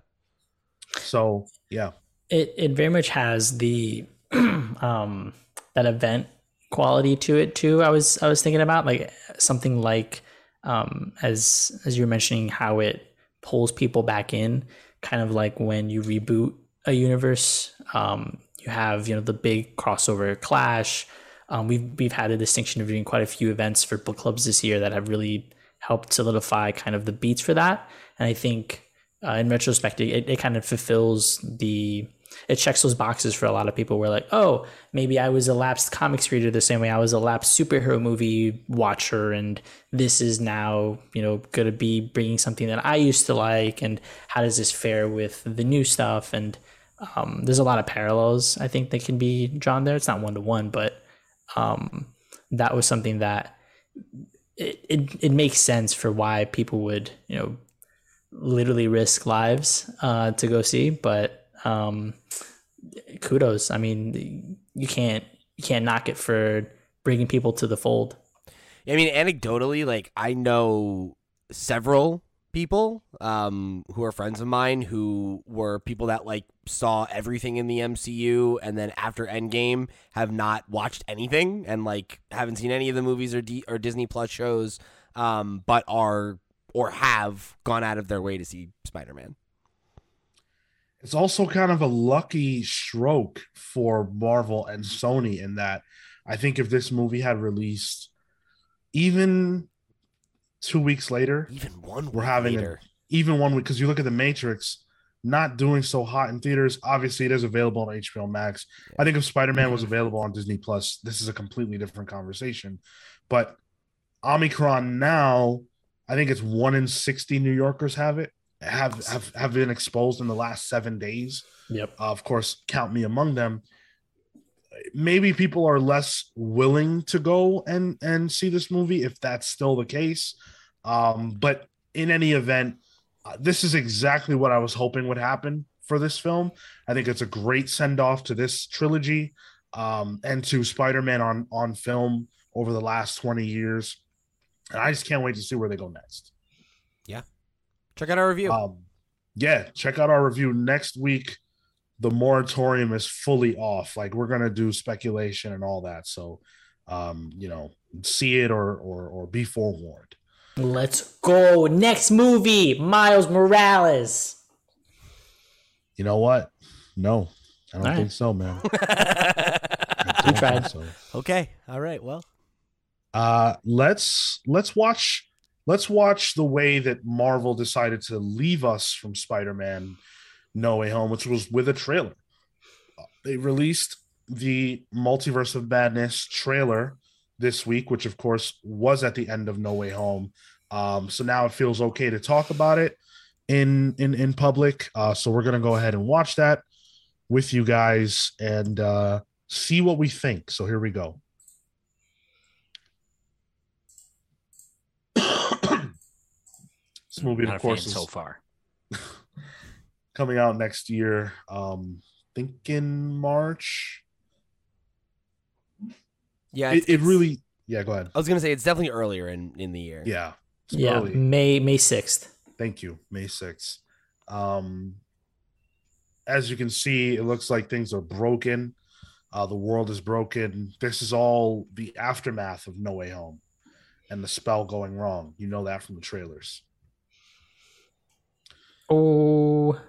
So, yeah, It it very much has the um that event quality to it too. I was I was thinking about like something like um as as you were mentioning how it pulls people back in, kind of like when you reboot a universe. Um, you have you know the big crossover clash. Um, we've we've had a distinction of doing quite a few events for book clubs this year that have really helped solidify kind of the beats for that. And I think uh, in retrospect, it, it kind of fulfills the it checks those boxes for a lot of people. Where like, oh, maybe I was a lapsed comics reader the same way I was a lapsed superhero movie watcher, and this is now you know going to be bringing something that I used to like, and how does this fare with the new stuff? And um, there's a lot of parallels I think that can be drawn there. It's not one to one, but um, that was something that it, it it makes sense for why people would you know literally risk lives uh, to go see. But um, kudos. I mean, you can't you can't knock it for bringing people to the fold. I mean, anecdotally, like I know several people um, who are friends of mine who were people that like saw everything in the MCU and then after Endgame have not watched anything and like haven't seen any of the movies or D- or Disney Plus shows, um, but are or have gone out of their way to see Spider Man. It's also kind of a lucky stroke for Marvel and Sony in that I think if this movie had released even two weeks later, Even one We're having a- even one week, because you look at the Matrix not doing so hot in theaters. Obviously, it is available on HBO Max. I think if Spider Man was available on Disney Plus, this is a completely different conversation. But Omicron now, I think it's one in sixty New Yorkers have it have have have been exposed in the last seven days. Yep. Uh, of course, count me among them. Maybe people are less willing to go and and see this movie if that's still the case. Um, but in any event, uh, this is exactly what I was hoping would happen for this film. I think it's a great send off to this trilogy um, and to Spider Man on on film over the last twenty years. And I just can't wait to see where they go next. Check out our review. Um, yeah, check out our review next week. The moratorium is fully off. Like we're gonna do speculation and all that. So, um, you know, see it or or or be forewarned. Let's go. Next movie, Miles Morales. You know what? No, I don't All right. think so, man. I don't tried. so. okay. All right. Well, Uh, let's let's watch let's watch the way that Marvel decided to leave us from Spider-Man No Way Home, which was with a trailer. They released the Multiverse of Madness trailer this week, which of course was at the end of No Way Home. Um, so now it feels okay to talk about it in in in public. Uh, so we're gonna go ahead and watch that with you guys and uh, see what we think. So here we go. This movie, Not of course, so far. coming out next year. Um, think in March. yeah. It, it really, yeah. Go ahead. I was gonna say it's definitely earlier in in the year. Yeah, it's Yeah, early. May May sixth. Thank you, May sixth. Um, as you can see, it looks like things are broken. Uh, the world is broken. This is all the aftermath of No Way Home and the spell going wrong. You know that from the trailers. Oh,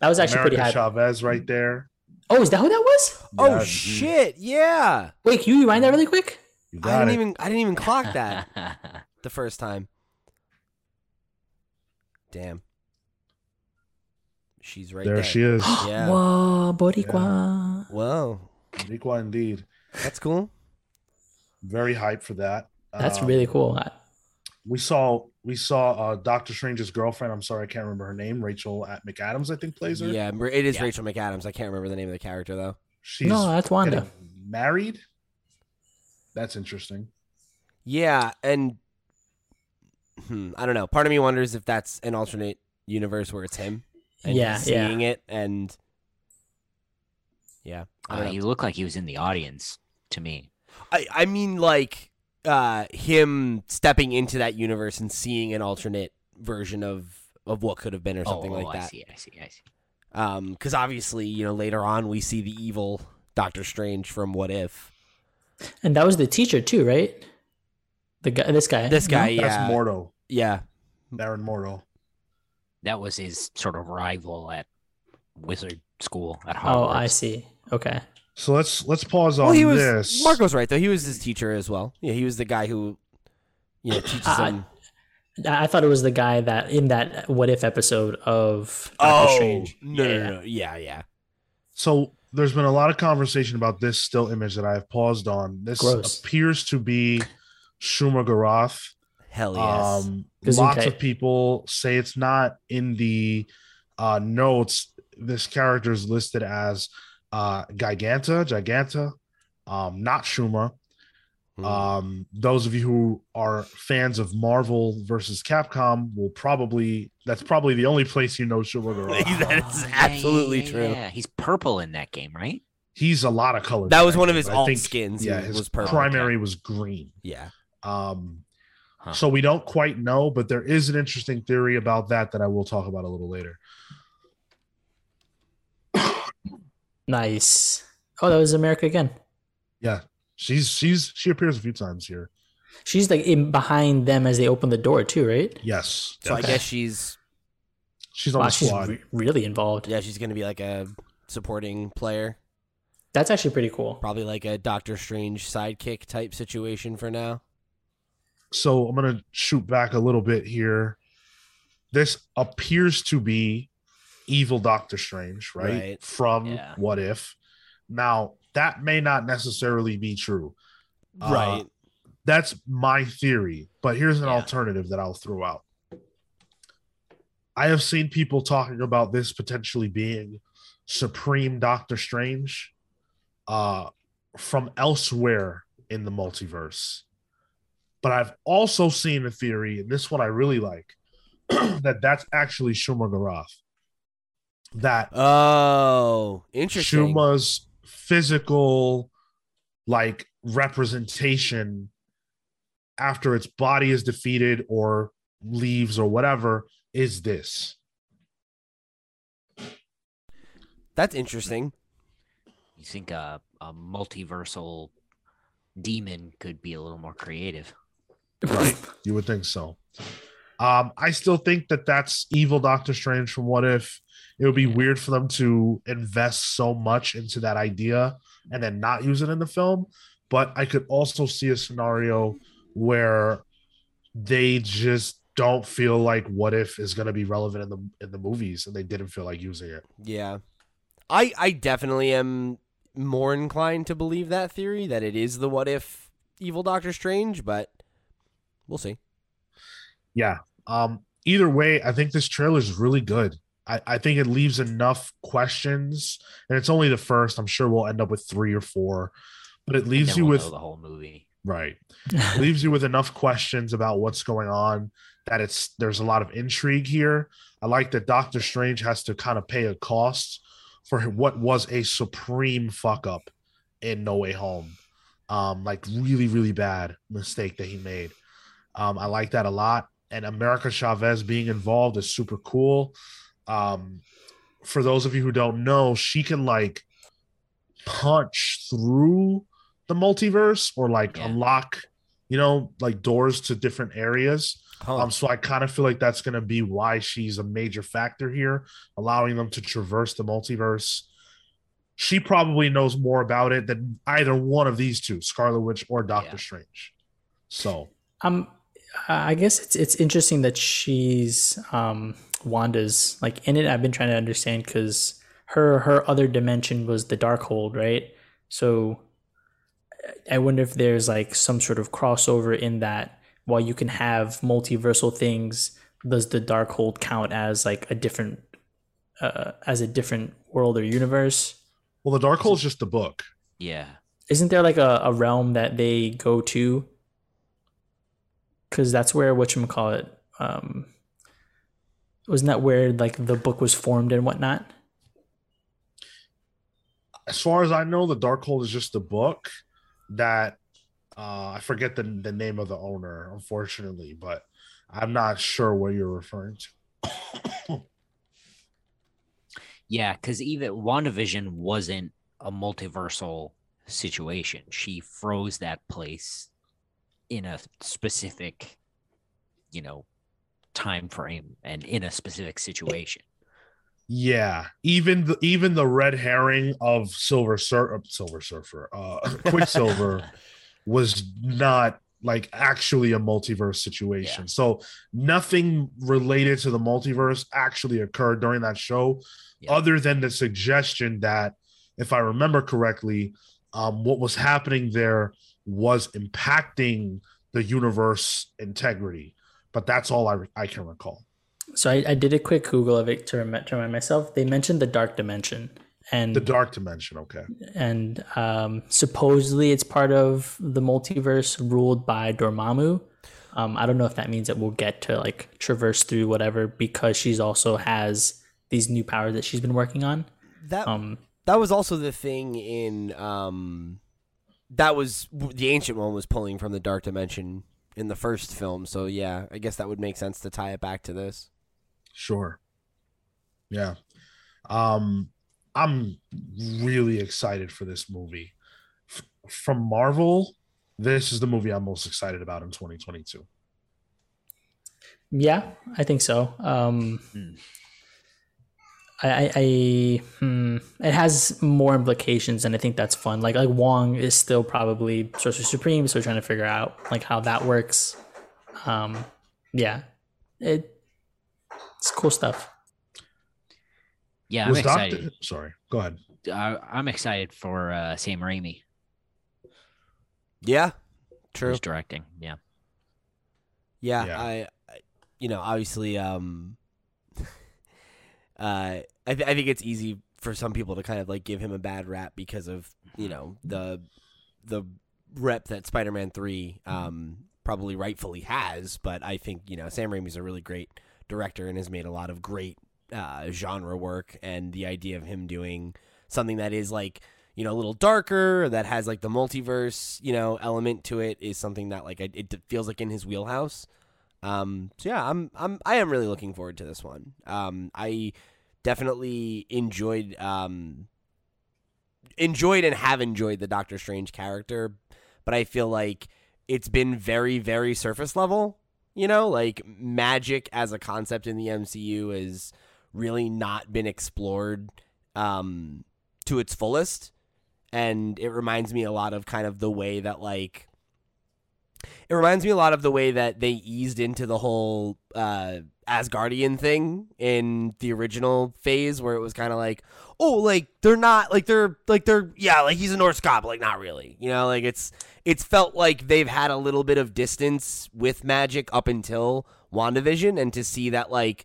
that was actually America pretty high. Chavez right there. Oh, is that who that was? Oh Yeah, shit! Yeah. Wait, can you rewind that really quick? You I got didn't it. even I didn't even clock that the first time. Damn. She's right there. there she is. Yeah. Whoa, Boricua. Whoa. Riqua indeed. That's cool. Very hyped for that. That's Um, really cool. I- we saw we saw uh Doctor Strange's girlfriend. I'm sorry, I can't remember her name. Rachel at McAdams, I think, plays her. Yeah, it is Yeah. Rachel McAdams. I can't remember the name of the character though. She's no, that's Wanda. married. That's interesting. Yeah, and hmm, I don't know. Part of me wonders if that's an alternate universe where it's him. And Yeah, he's yeah. seeing it, and yeah, I Uh, he looked like he was in the audience to me. I, I mean, like uh, him stepping into that universe and seeing an alternate version of of what could have been or something oh, like that. I see. I see. I see. Um, because obviously, you know, later on we see the evil Doctor Strange from What If. And that was the teacher too, right? The guy, this guy, This guy, No? That's yeah, Mordo, yeah, Baron Mordo. That was his sort of rival at wizard school at Hogwarts. Oh, I see. Okay. So let's let's pause on well, he was. this. Marco's right though. He was his teacher as well. Yeah, he was the guy who, you know, teaches I- him. I I thought it was the guy that in that What If episode of Doctor Oh Strange. no, yeah. no, no, yeah, yeah. So there's been a lot of conversation about this still image that I have paused on. This Gross. appears to be Shuma-Gorath. Hell yes. Um, Gesundheit. lots of people say it's not in the uh, notes. This character is listed as uh, Giganta, Giganta, um, not Shuma. Hmm. Um, those of you who are fans of Marvel versus Capcom will probably that's probably the only place you know Shuma-Gorath. that is Oh, yeah, absolutely yeah, true. Yeah, he's purple in that game, right? He's a lot of colors. That was one of his but I alt think, skins. Yeah, his was purple. primary was green. Yeah. Um, Huh. so we don't quite know, but there is an interesting theory about that that I will talk about a little later. Nice. Oh, that was America again. Yeah, she's she's she appears a few times here. She's like in behind them as they open the door too, right? Yes, So I guess she's she's on Wow, the she's squad. re- really involved. yeah she's gonna be like a supporting player, That's actually pretty cool. probably like a Doctor Strange sidekick type situation for now. so I'm gonna shoot back a little bit here. This appears to be evil Doctor Strange, right? Right. From Yeah. What If. Now that may not necessarily be true. Uh, right. That's my theory, but here's an Yeah. alternative that I'll throw out. I have seen people talking about this potentially being Supreme Doctor Strange uh, from elsewhere in the multiverse. But I've also seen a theory, and this one I really like, that that's actually Shuma-Gorath. That Oh, interesting. Shuma's physical like representation after its body is defeated or leaves or whatever is this. That's interesting. You think a, a multiversal demon could be a little more creative? Right. You would think so. Um, I still think that that's evil Doctor Strange from What If. It would be weird for them to invest so much into that idea and then not use it in the film. But I could also see a scenario where they just don't feel like What If is going to be relevant in the in the movies, and they didn't feel like using it. Yeah. I I definitely am more inclined to believe that theory that it is the what if evil Doctor Strange, but we'll see. Yeah. Um, either way, I think this trailer is really good. I, I think it leaves enough questions, and it's only the first. I'm sure we'll end up with three or four, but it leaves you we'll with the whole movie. right. Leaves you with enough questions about what's going on that it's there's a lot of intrigue here. I like that Doctor Strange has to kind of pay a cost for what was a supreme fuck up in No Way Home. Um, like really, really bad mistake that he made. Um, I like that a lot. And America Chavez being involved is super cool. Um, for those of you who don't know, she can like punch through the multiverse or like Yeah. unlock, you know, like doors to different areas. Huh. Um, so I kind of feel like that's going to be why she's a major factor here, allowing them to traverse the multiverse. She probably knows more about it than either one of these two, Scarlet Witch or Doctor Yeah. Strange. So Um, I guess it's it's interesting that she's um Wanda's like in it. I've been trying to understand because her her other dimension was the Darkhold, right? So I wonder if there's like some sort of crossover in that. While you can have multiversal things, does the Darkhold count as like a different uh, as a different world or universe? well, the Darkhold is just the book. Yeah. Isn't there like a, a realm that they go to because that's where what you call it. Um, wasn't that where like the book was formed and whatnot? As far as I know, the Darkhold is just a book that uh, I forget the the name of the owner, unfortunately, but I'm not sure what you're referring to. Yeah, because even WandaVision wasn't a multiversal situation. She froze that place in a specific, you know, time frame and in a specific situation. Yeah, even the even the red herring of Silver Sur- uh, Silver Surfer, uh, Quicksilver, was not like actually a multiverse situation. Yeah. So nothing related to the multiverse actually occurred during that show, Yeah. other than the suggestion that, if I remember correctly, um, what was happening there was impacting the universe integrity. But that's all I I can recall. So I, I did a quick Google of it to, rem- to remind myself. They mentioned the dark dimension, and The dark dimension. Okay. and um, supposedly it's part of the multiverse ruled by Dormammu. Um, I don't know if that means that we'll get to like traverse through whatever because she's also has these new powers that she's been working on. That Um, that was also the thing in um that was the ancient one was pulling from the dark dimension in the first film. So yeah, I guess that would make sense to tie it back to this. Sure. Yeah. Um I'm really excited for this movie. F- from Marvel, this is the movie I'm most excited about in 2022. yeah, I think so. Um, Hmm. I, I, I hmm, it has more implications, and I think that's fun. Like, like Wong is still probably Sorcerer Supreme, so we're trying to figure out like how that works. Um, yeah, it, it's cool stuff. Yeah, I'm Was excited. Doctor Sorry. Go ahead. I, I'm excited for uh, Sam Raimi Yeah. True. who's directing. Yeah. Yeah, Yeah. I, I, you know, obviously, um, uh, I, th- I think it's easy for some people to kind of like give him a bad rap because of you know the the rep that Spider-Man Three um probably rightfully has, but I think you know Sam Raimi's a really great director and has made a lot of great uh, genre work, and the idea of him doing something that is like you know a little darker that has like the multiverse you know element to it is something that like it, it feels like in his wheelhouse um so yeah i'm i'm i am really looking forward to this one. Um i definitely enjoyed um enjoyed and have enjoyed the doctor strange character but i feel like it's been very very surface level you know? Like magic as a concept in the mcu has really not been explored um to its fullest. And it reminds me a lot of kind of the way that like it reminds me a lot of the way that they eased into the whole uh Asgardian thing in the original phase where it was kind of like oh like they're not like they're like they're yeah like he's a Norse god but like not really. You know like it's it's felt like they've had a little bit of distance with magic up until WandaVision and to see that like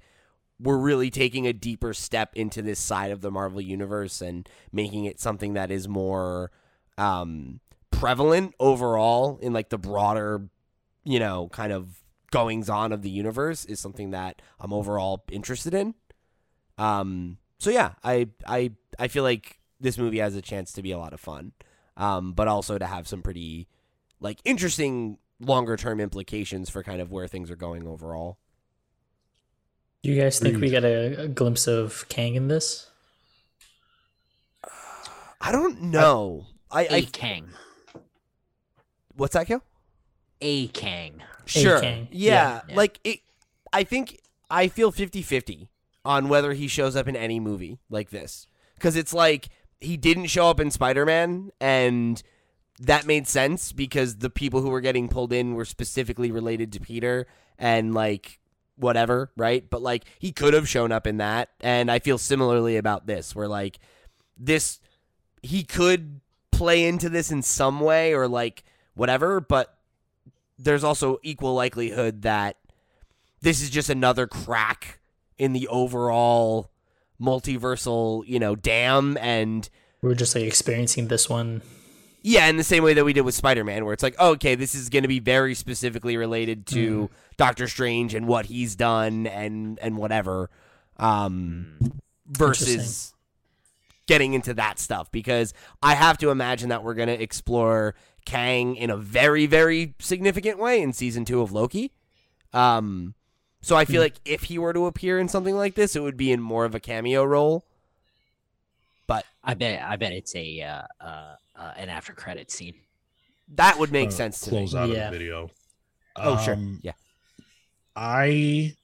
we're really taking a deeper step into this side of the Marvel universe and making it something that is more um prevalent overall in like the broader you know kind of goings on of the universe is something that I'm overall interested in um so yeah I I I feel like this movie has a chance to be a lot of fun um but also to have some pretty like interesting longer term implications for kind of where things are going overall Do you guys think we Agreed. get a, a glimpse of Kang in this? I don't know I I Kang. What's that Kyo? A Kang. Sure. Kang. Yeah, Yeah. Like it I think I feel 50-50 on whether he shows up in any movie like this. Cuz it's like he didn't show up in Spider-Man and that made sense because the people who were getting pulled in were specifically related to Peter and like whatever, right? But like he could have shown up in that and I feel similarly about this where like this he could play into this in some way or like whatever, but there's also equal likelihood that this is just another crack in the overall multiversal, you know, dam and We're just like experiencing this one. Yeah, in the same way that we did with Spider Man, where it's like, oh, okay, this is going to be very specifically related to Doctor Strange and what he's done and and whatever, um, versus getting into that stuff. Because I have to imagine that we're going to explore Kang in a very very significant way in season two of Loki. Um, so I feel like if he were to appear in something like this, it would be in more of a cameo role. But I bet. I bet it's a uh, uh, uh, an after credit scene. that would make uh, sense to me. close out Yeah. of the video. Oh, sure. Um, Yeah. I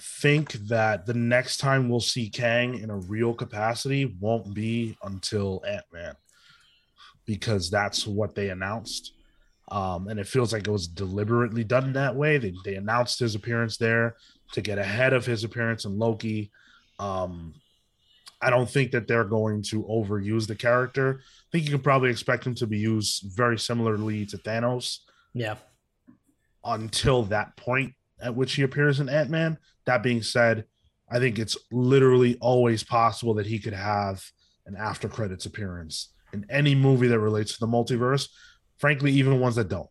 think that the next time we'll see Kang in a real capacity won't be until Ant Man, because that's what they announced. Um, and it feels like it was deliberately done that way. They, they announced his appearance there to get ahead of his appearance in Loki. Um, I don't think that they're going to overuse the character. I think you can probably expect him to be used very similarly to Thanos Yeah. until that point at which he appears in Ant Man. That being said, I think it's literally always possible that he could have an after credits appearance in any movie that relates to the multiverse. Frankly, even ones that don't.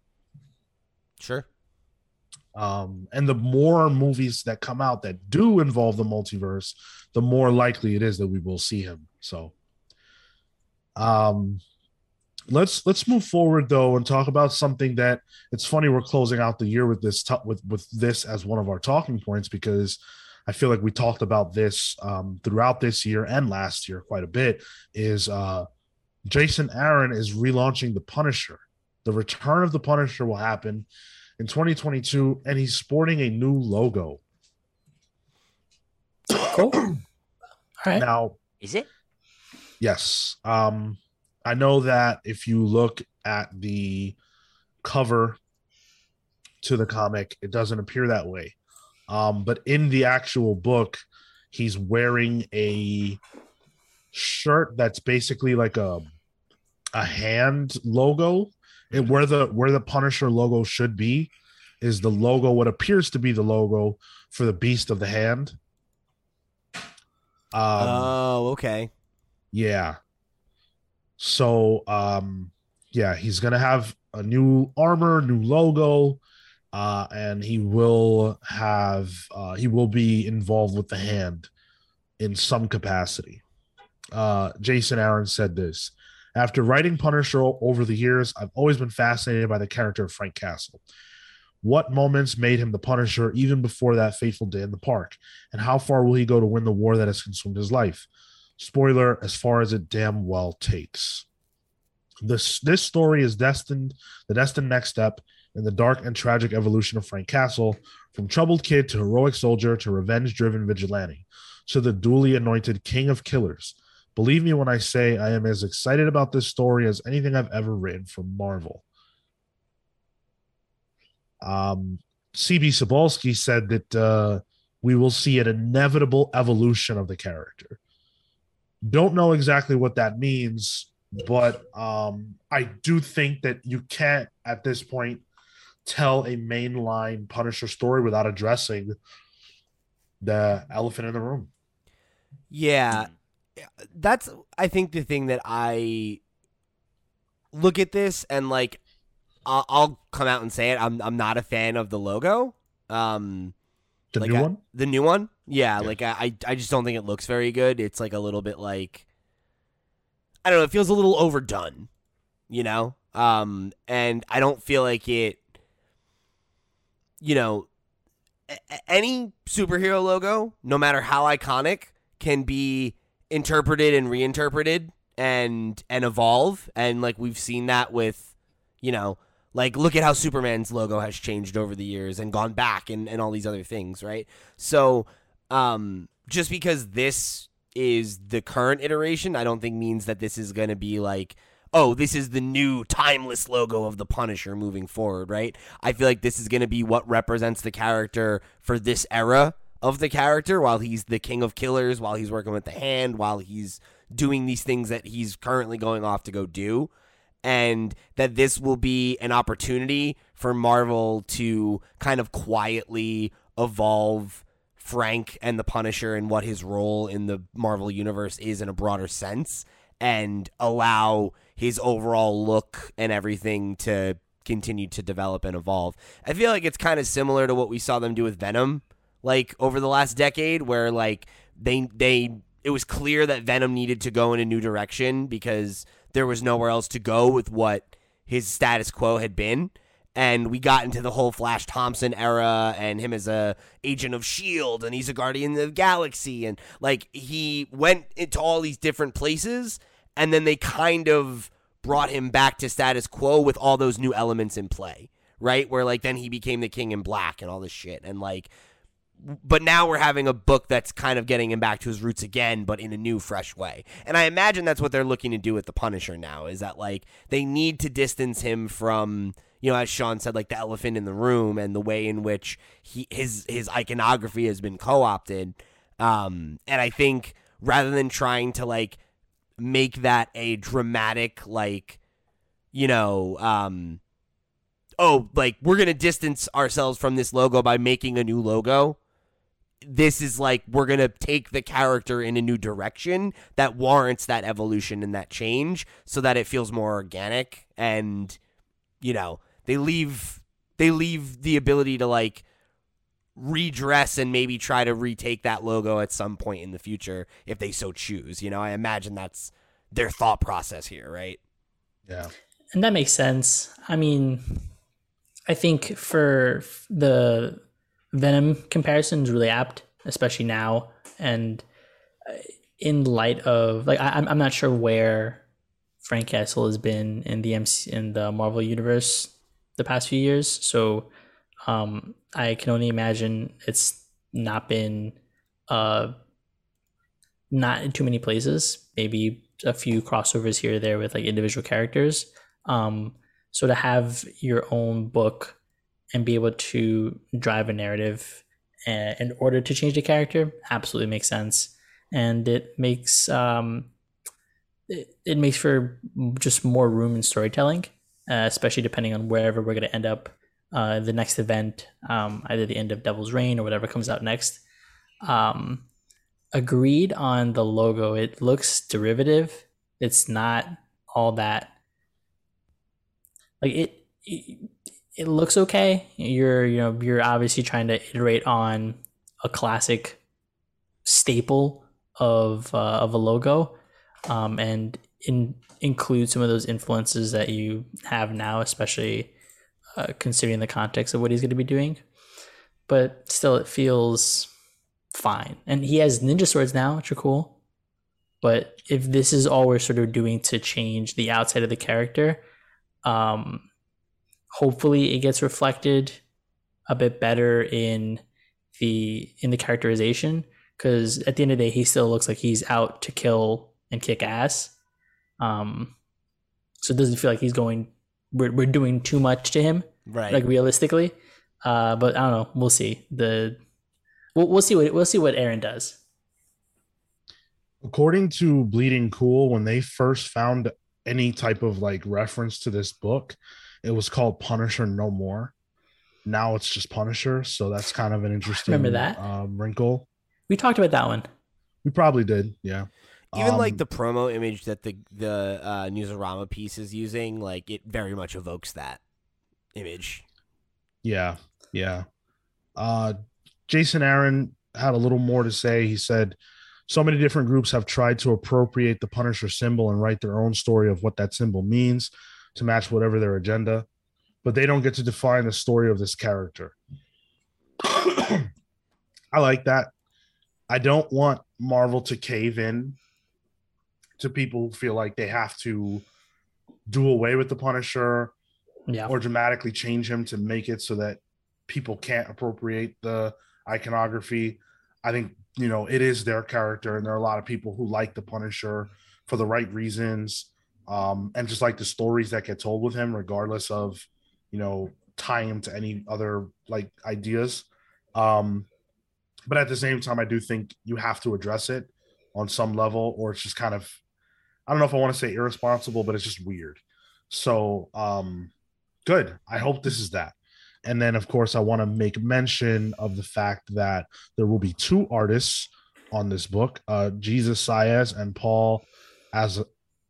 Sure. Um, and the more movies that come out that do involve the multiverse, the more likely it is that we will see him. So, um, let's let's move forward though and talk about something that it's funny we're closing out the year with this to- with with this as one of our talking points because I feel like we talked about this um, throughout this year and last year quite a bit. Is uh, Jason Aaron is relaunching the Punisher. The return of the Punisher will happen in 2022, and he's sporting a new logo. Cool. All right. Now, Is it? yes, um, I know that if you look at the cover to the comic, it doesn't appear that way. Um, but in the actual book, he's wearing a shirt that's basically like a a hand logo. And where the where the Punisher logo should be is the logo, what appears to be the logo for the Beast of the Hand. Um, oh, okay. yeah. So um yeah, he's gonna have a new armor, new logo, uh, and he will have uh he will be involved with the hand in some capacity. Uh Jason Aaron said this. After writing Punisher over the years, I've always been fascinated by the character of Frank Castle. What moments made him the Punisher even before that fateful day in the park? And how far will he go to win the war that has consumed his life? Spoiler, as far as it damn well takes. This this story is destined the destined next step in the dark and tragic evolution of Frank Castle, from troubled kid to heroic soldier to revenge-driven vigilante, to the duly anointed king of killers. Believe me when I say I am as excited about this story as anything I've ever written for Marvel. Um, CB Cebulski said that uh, we will see an inevitable evolution of the character. Don't know exactly what that means, but um, I do think that you can't at this point tell a mainline Punisher story without addressing the elephant in the room. Yeah, that's I think the thing that I look at this and like I'll, I'll come out and say it. I'm I'm not a fan of the logo. Um, The Like new I- one? the new one, yeah, Yeah. like I I just don't think it looks very good. It's like a little bit like I don't know. It feels a little overdone, you know. Um, and I don't feel like it. You know, any superhero logo, no matter how iconic, can be interpreted and reinterpreted and and evolve. And like we've seen that with, you know, like look at how Superman's logo has changed over the years and gone back and, and all these other things, right? So um just because this is the current iteration, I don't think means that this is gonna be like oh, this is the new timeless logo of the Punisher moving forward, right? I feel like this is going to be what represents the character for this era of the character while he's the king of killers, while he's working with the hand, while he's doing these things that he's currently going off to go do. And that this will be an opportunity for Marvel to kind of quietly evolve Frank and the Punisher and what his role in the Marvel universe is in a broader sense and allow his overall look and everything to continue to develop and evolve. I feel like it's kind of similar to what we saw them do with Venom like over the last decade where like they they it was clear that Venom needed to go in a new direction because there was nowhere else to go with what his status quo had been. And we got into the whole Flash Thompson era and him as a agent of Shield and he's a guardian of the galaxy. And like he went into all these different places and then they kind of brought him back to status quo with all those new elements in play right? Where like then he became the king in black and all this shit. And like but now we're having a book that's kind of getting him back to his roots again, but in a new, fresh way. And I imagine that's what they're looking to do with the Punisher now. Is that like they need to distance him from, you know, as Sean said, like the elephant in the room and the way in which he his his iconography has been co opted. Um, and I think rather than trying to like make that a dramatic like, you know, um, oh, like we're gonna distance ourselves from this logo by making a new logo this is like we're going to take the character in a new direction that warrants that evolution and that change so that it feels more organic and you know they leave they leave the ability to like redress and maybe try to retake that logo at some point in the future if they so choose you know i imagine that's their thought process here right Yeah. And that makes sense. I mean, I think for the Venom comparison is really apt, especially now. And uh, in light of like, I, I'm I'm not sure where Frank Castle has been in the MC in the Marvel universe the past few years. So um, I can only imagine it's not been uh, not in too many places. Maybe a few crossovers here or there with like individual characters. Um, so to have your own book and be able to drive a narrative uh, in order to change the character absolutely makes sense, and it makes um, it, it makes for just more room in storytelling, uh, especially depending on wherever we're going to end up. Uh, the next event, um, either the end of Devil's Reign or whatever comes out next. Um, agreed on the logo. It looks derivative. It's not all that like it, it it looks okay. You're you know you're obviously trying to iterate on a classic staple of uh, of a logo, um, and in, include some of those influences that you have now, especially uh, considering the context of what he's going to be doing. But still, it feels fine, and he has ninja swords now, which are cool. But if this is all we're sort of doing to change the outside of the character, um, hopefully it gets reflected a bit better in the in the characterization because at the end of the day he still looks like he's out to kill and kick ass. Um so it doesn't feel like he's going we're, we're doing too much to him right. like realistically. Uh but i don't know. We'll see. The we'll, we'll see what we'll see what aaron does. According to Bleeding Cool, when they first found any type of like reference to this book, it was called Punisher No More. Now it's just Punisher, so that's kind of an interesting Remember that? um, wrinkle. we talked about that one We probably did, yeah. even Um, like the promo image that the the uh, newsarama piece is using like it very much evokes that image Yeah, yeah. Uh, Jason Aaron had a little more to say. He said, So many different groups have tried to appropriate the Punisher symbol and write their own story of what that symbol means to match whatever their agenda, but they don't get to define the story of this character. I like that. I don't want Marvel to cave in to people who feel like they have to do away with the Punisher yeah or dramatically change him to make it so that people can't appropriate the iconography. I think, you know, it is their character, and there are a lot of people who like the Punisher for the right reasons. Um, and just like the stories that get told with him, regardless of, you know, tying him to any other like ideas. Um, but at the same time, I do think you have to address it on some level, or it's just kind of, I don't know if I want to say irresponsible, but it's just weird. So, um, good. I hope this is that. And then, of course, I want to make mention of the fact that there will be two artists on this book uh, Jesus Saiz and Paul as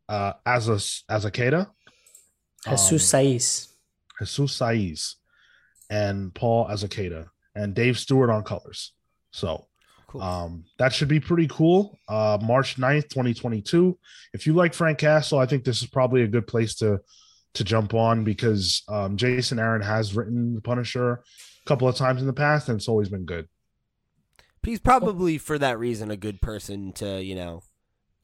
uh, as a as a Keda, Jesus Saiz. Jesus Saiz, and Paul as a Azaceta, and Dave Stewart on colors. So Cool. um, that should be pretty cool. Uh, March 9th, 2022. If you like Frank Castle, I think this is probably a good place to to jump on because um, Jason Aaron has written The Punisher a couple of times in the past, and it's always been good. But he's probably for that reason a good person to you know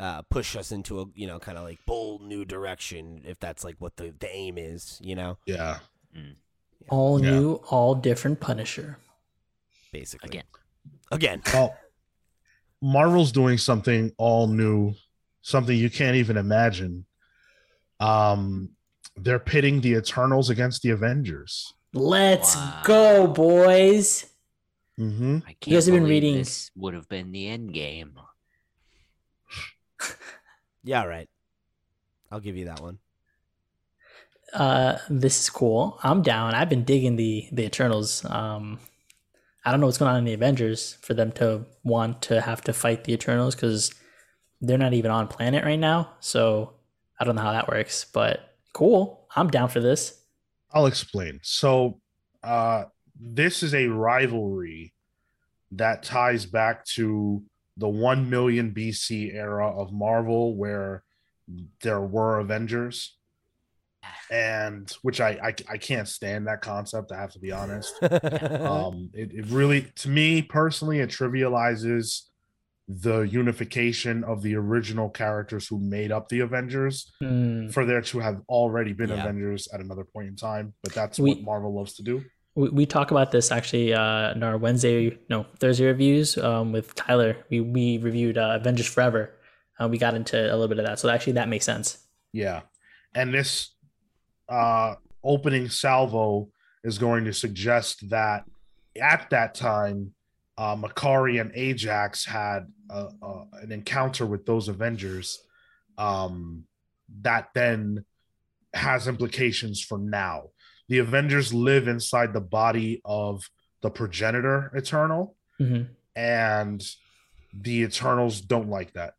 uh, push us into a you know kind of like bold new direction if that's like what the, the aim is. You know, Yeah. All Yeah. new, all different Punisher. basically Again. Again. Well, Marvel's doing something all new, something you can't even imagine. Um, they're pitting the Eternals against the Avengers. Let's Wow. go, boys. Mm-hmm. I can't guys have been believe reading- This would have been the end game. Yeah. Right. I'll give you that one. Uh, this is cool. I'm down. I've been digging the the Eternals. Um, I don't know what's going on in the Avengers for them to want to have to fight the Eternals because they're not even on planet right now. So I don't know how that works, but cool. I'm down for this. I'll explain. So, uh, this is a rivalry that ties back to the 1 million BC era of Marvel, where there were Avengers, and which I I, I can't stand that concept. I have to be honest. um it, it really to me personally it trivializes the unification of the original characters who made up the avengers Hmm. for there to have already been Yeah. avengers at another point in time but that's We- what marvel loves to do We, we talk about this actually uh, in our Wednesday, no Thursday reviews um, with Tyler. We we reviewed uh, Avengers Forever. Uh, we got into a little bit of that, so actually that makes sense. yeah and this uh opening salvo is going to suggest that at that time uh Makkari and Ajax had a, a, an encounter with those Avengers um that then has implications for now. The Avengers live inside the body of the progenitor Eternal hmm and the Eternals don't like that.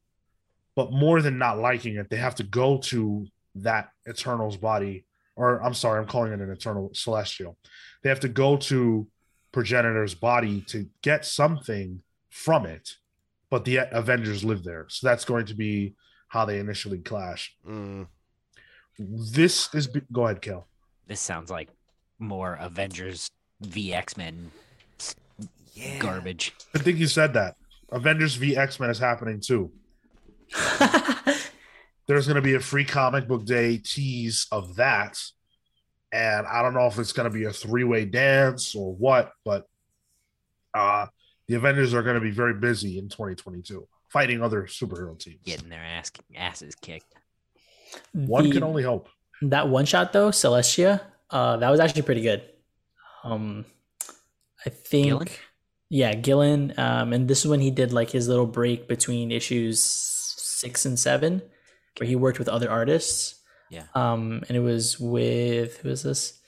But more than not liking it, they have to go to that Eternal's body, or I'm sorry, I'm calling it an Eternal Celestial. They have to go to Progenitor's body to get something from it, but the Avengers live there. So that's going to be how they initially clash. Mm. This is go ahead, Cale. This sounds like more Avengers v X Men Yeah. garbage. I think you said that. Avengers v X Men is happening too. there's going to be a free comic book day tease of that and i don't know if it's going to be a three-way dance or what but uh the avengers are going to be very busy in 2022 fighting other superhero teams Getting their ass asses kicked. one The- can only hope that one shot though, Celestia, uh, that was actually pretty good. Um, I think, Gillen? yeah, Gillen. Um, and this is when he did like his little break between issues six and seven, where he worked with other artists. Yeah. Um, and it was with who is this?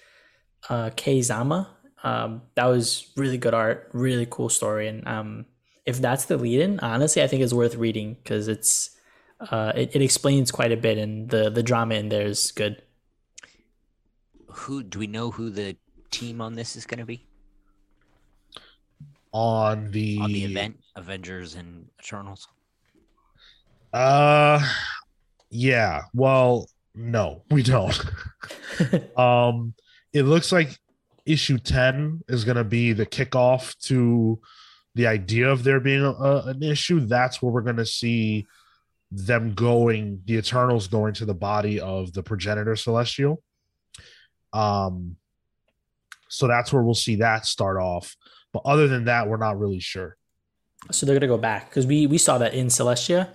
Uh, Kei Zama. Um, that was really good art, really cool story, and um, if that's the lead-in, honestly, I think it's worth reading because it's uh, it, it explains quite a bit, and the the drama in there is good. Who do we know who the team on this is going to be on the, on the event? Avengers and Eternals. uh yeah well no we don't um it looks like issue 10 is going to be the kickoff to the idea of there being a, a- an issue that's where we're going to see them going the eternals going to the body of the progenitor celestial um so that's where we'll see that start off but other than that we're not really sure so they're gonna go back because we we saw that in Celestia.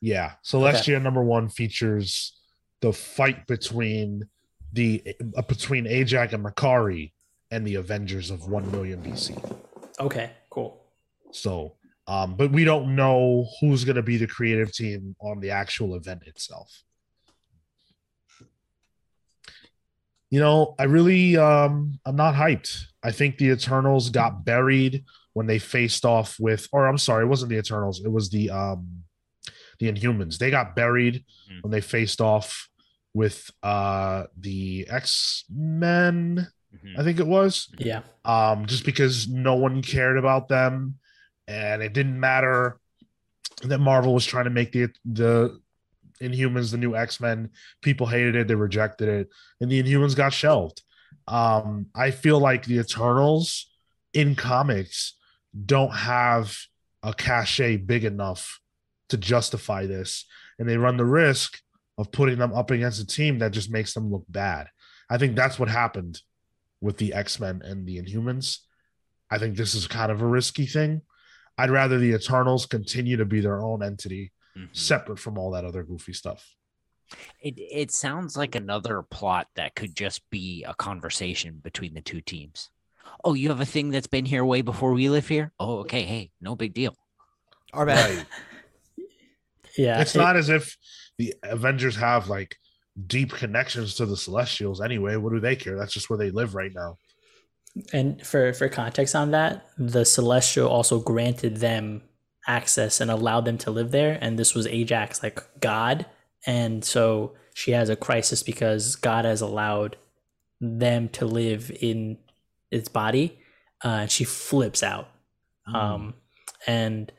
Yeah, Celestia number one features the fight between the uh, between Ajax and Makkari and the Avengers of one million BC. Okay, cool. So, um, but we don't know who's going to be the creative team on the actual event itself. You know, I really, um, I'm not hyped. I think the Eternals got buried when they faced off with, or I'm sorry, it wasn't the Eternals. It was the, um, the Inhumans. They got buried Mhm. when they faced off with uh the X Men. Mhm. I think it was Yeah. um, just because no one cared about them, and it didn't matter that Marvel was trying to make the the Inhumans the new X Men. People hated it, they rejected it, and the Inhumans got shelved. Um, I feel like the Eternals in comics don't have a cachet big enough to justify this, and they run the risk of putting them up against a team that just makes them look bad. I think that's what happened with the X Men and the Inhumans. I think this is kind of a risky thing. I'd rather the Eternals continue to be their own entity, Mhm. separate from all that other goofy stuff. It it sounds like another plot that could just be a conversation between the two teams. Oh, you have a thing that's been here way before we live here? Oh, okay. Hey, no big deal. Our bad. Yeah. it's it- not as if the Avengers have like deep connections to the Celestials anyway. What do they care? That's just where they live right now. And for for context on that, the Celestial also granted them access and allowed them to live there. And this was Ajak, like God, and so she has a crisis because God has allowed them to live in its body. Uh, and she flips out, um, and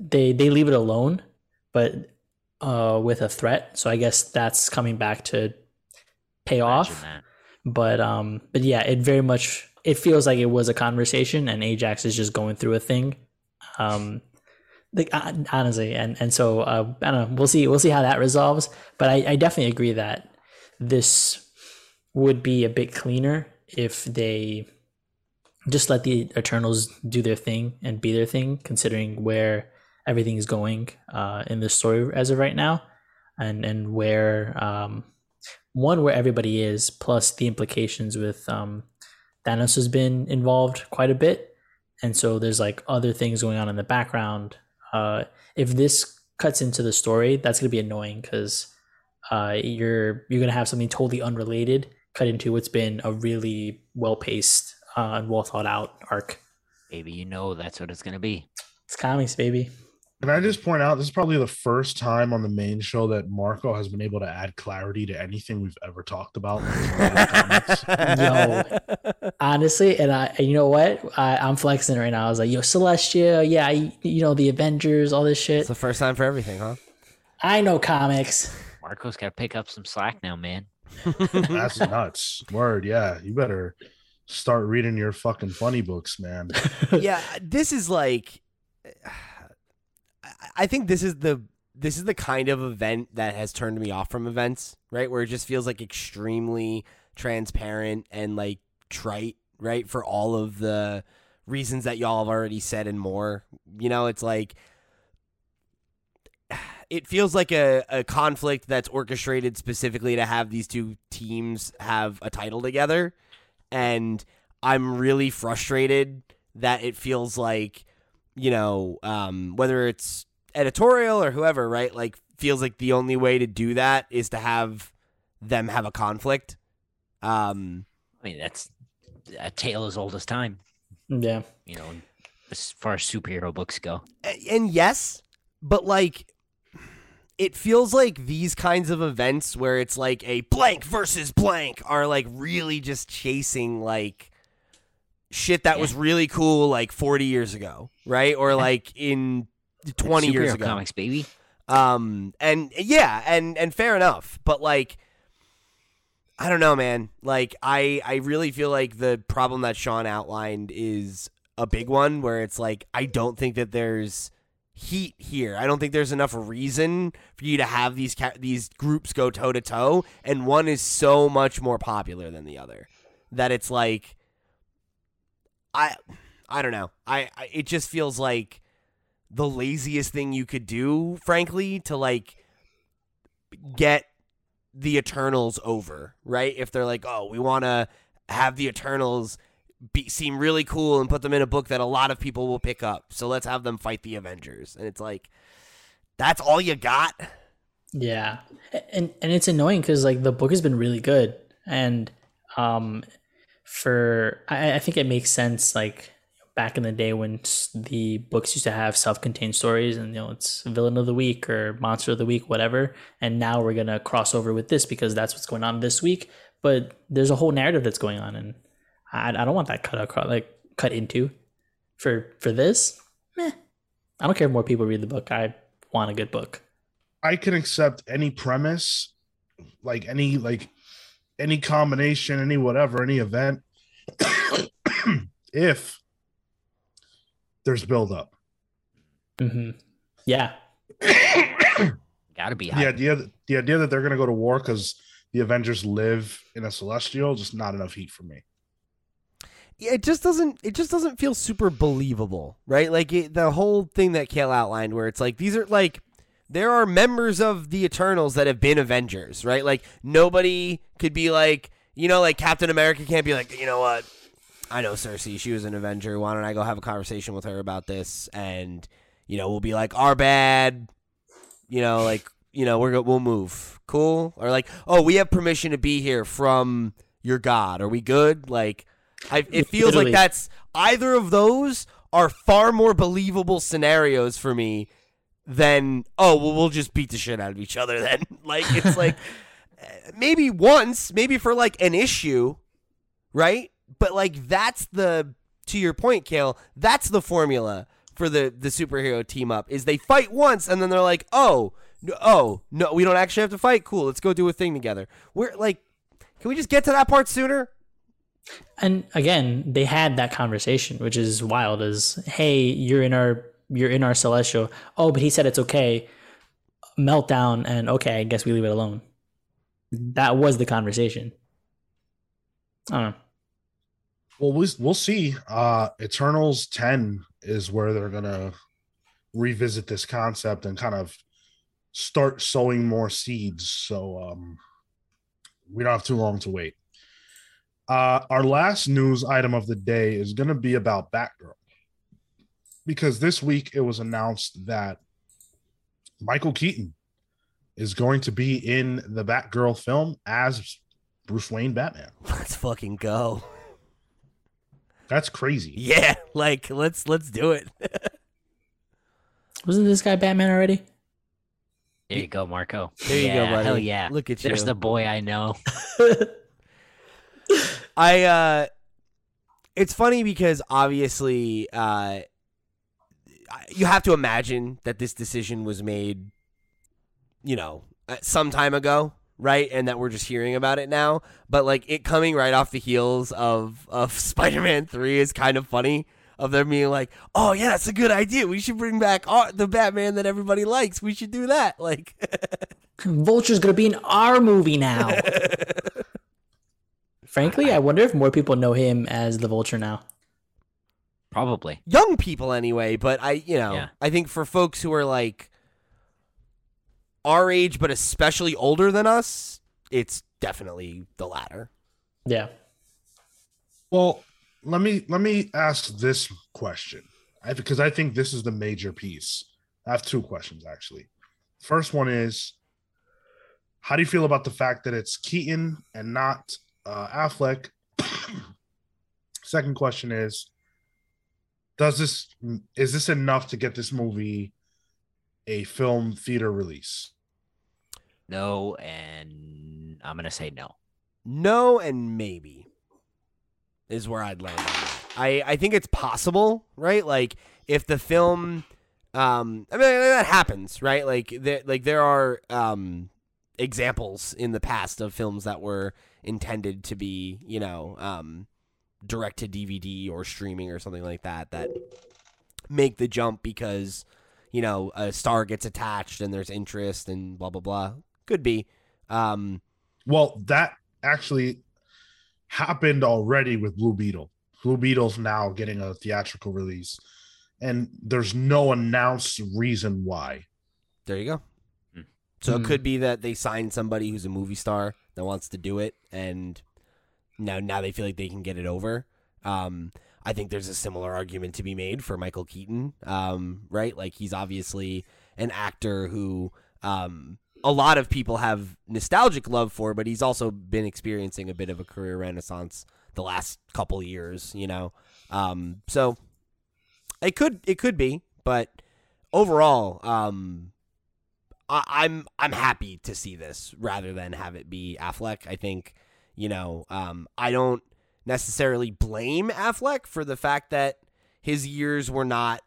they they leave it alone, but uh, with a threat. So I guess that's coming back to pay off that. but um but yeah it very much it feels like it was a conversation and Ajak is just going through a thing um like honestly and and so uh i don't know. We'll see we'll see how that resolves but i, I definitely agree that this would be a bit cleaner if they just let the eternals do their thing and be their thing considering where everything is going uh in the story as of right now and and where um one where everybody is plus the implications with um Thanos has been involved quite a bit and so there's like other things going on in the background uh if this cuts into the story that's going to be annoying cuz uh you're you're going to have something totally unrelated cut into what's been a really well-paced uh, and well thought out arc Baby, you know that's what it's gonna be. it's comics baby Can I just point out this is probably the first time on the main show that Marco has been able to add clarity to anything we've ever talked about. Yo. honestly and i and you know what I, i'm flexing right now i was like yo celestia yeah I, you know the avengers all this shit It's the first time for everything, huh? i know comics Marco's gotta pick up some slack now, man. That's nuts. Word, yeah. You better start reading your fucking funny books, man. yeah, this is like I- think this is the this is the kind of event that has turned me off from events, right? Where it just feels like extremely transparent and like trite, right? For all of the reasons that y'all have already said and more. You know, it's like it feels like a, a conflict that's orchestrated specifically to have these two teams have a title together. And I'm really frustrated that it feels like, you know, um, whether it's editorial or whoever, right? Like, feels like the only way to do that is to have them have a conflict. Um, I mean, that's a tale as old as time, yeah you know, as far as superhero books go. And yes, but like it feels like these kinds of events where it's like a blank versus blank are like really just chasing like shit that Yeah. was really cool like 40 years ago, right? Or like in 20 years ago. comics, baby. Um and yeah, and and fair enough, but like I don't know, man. Like I I really feel like the problem that Sean outlined is a big one where it's like I don't think that there's heat here. I don't think there's enough reason for you to have these ca- these groups go toe to toe and one is so much more popular than the other that it's like I I don't know. I, I it just feels like the laziest thing you could do, frankly, to like get the Eternals over, right? If they're like, oh, we want to have the Eternals be, seem really cool and put them in a book that a lot of people will pick up, so let's have them fight the Avengers, and it's like, that's all you got. Yeah, and and it's annoying because like the book has been really good, and um, for I, I think it makes sense like back in the day when the books used to have self-contained stories and you know it's villain of the week or monster of the week whatever. And now we're going to cross over with this because that's what's going on this week. But there's a whole narrative that's going on and i, I don't want that cut across like cut into. For for this meh. i don't care if more people read the book. I want a good book. I can accept any premise, like any like any combination, any whatever, any event, if there's build up. hmm yeah Gotta be the idea that the idea that they're gonna go to war because the Avengers live in a celestial, just not enough heat for me. Yeah, it just doesn't it just doesn't feel super believable right like it, the whole thing that Cale outlined where it's like these are like there are members of the eternals that have been avengers right? Like nobody could be like you know like captain america can't be like you know what? I know Sersi she was an avenger. Why don't i go have a conversation with her about this? And you know we'll be like our bad. You know like you know we're go- we'll move. Cool? Or like oh we have permission to be here from your god. Are we good? Like I, it feels Literally. like that's either of those are far more believable scenarios for me than oh well we'll just beat the shit out of each other then. Like it's like eh, maybe once maybe for like an issue right? But like that's the to your point Cale that's the formula for the the superhero team up is they fight once and then they're like oh oh no we don't actually have to fight? Cool let's go do a thing together. We're like can we just get to that part sooner? And again they had that conversation which is wild is hey you're in our you're in our celestial oh but he said it's okay meltdown and okay i guess we leave it alone that was the conversation i don't know Well, we, we'll see. Uh Eternals 10 is where they're gonna revisit this concept and kind of start sowing more seeds. So um we don't have too long to wait. Uh our last news item of the day is gonna be about Batgirl. Because this week it was announced that Michael Keaton is going to be in the Batgirl film as Bruce Wayne Batman. let's fucking go That's crazy. yeah like let's let's do it wasn't this guy batman already There you go, Marco. There you go, buddy. Hell yeah. Look at There's you. There's the boy I know. I uh it's funny because obviously uh you have to imagine that this decision was made you know uh, some time ago right? And that we're just hearing about it now. But like it coming right off the heels of of Spider-Man 3 is kind of funny of them being like oh yeah that's a good idea. We should bring back our, the Batman that everybody likes. We should do that. Like vulture's gonna be in our movie now. Frankly i wonder if more people know him as the vulture now Probably. young people anyway but i you know Yeah. i think for folks who are like our age but especially older than us it's definitely the latter yeah Well, let me let me ask this question, I, because I think this is the major piece. I have two questions actually. First one is, how do you feel about the fact that it's Keaton and not uh, Affleck? Second question is, does this is this enough to get this movie a film theater release? No, and I'm gonna say no. no and maybe is where i'd land on that. i i think it's possible right like if the film um i mean that happens right like there like there are um examples in the past of films that were intended to be you know um direct to dvd or streaming or something like that that make the jump because you know a star gets attached and there's interest and blah blah blah could be um Well, that actually happened already with Blue Beetle. Blue Beetle's now getting a theatrical release, and there's no announced reason why. There you go. Hmm. So it Hmm. could be that they signed somebody who's a movie star that wants to do it, and now now they feel like they can get it over. Um, I think there's a similar argument to be made for Michael Keaton, um, right? Like he's obviously an actor who um, a lot of people have nostalgic love for, but he's also been experiencing a bit of a career renaissance the last couple years, you know. Um, so It could it could be, but overall, um, I, I'm I'm happy to see this rather than have it be Affleck. I think you know um, I don't necessarily blame Affleck for the fact that his years were not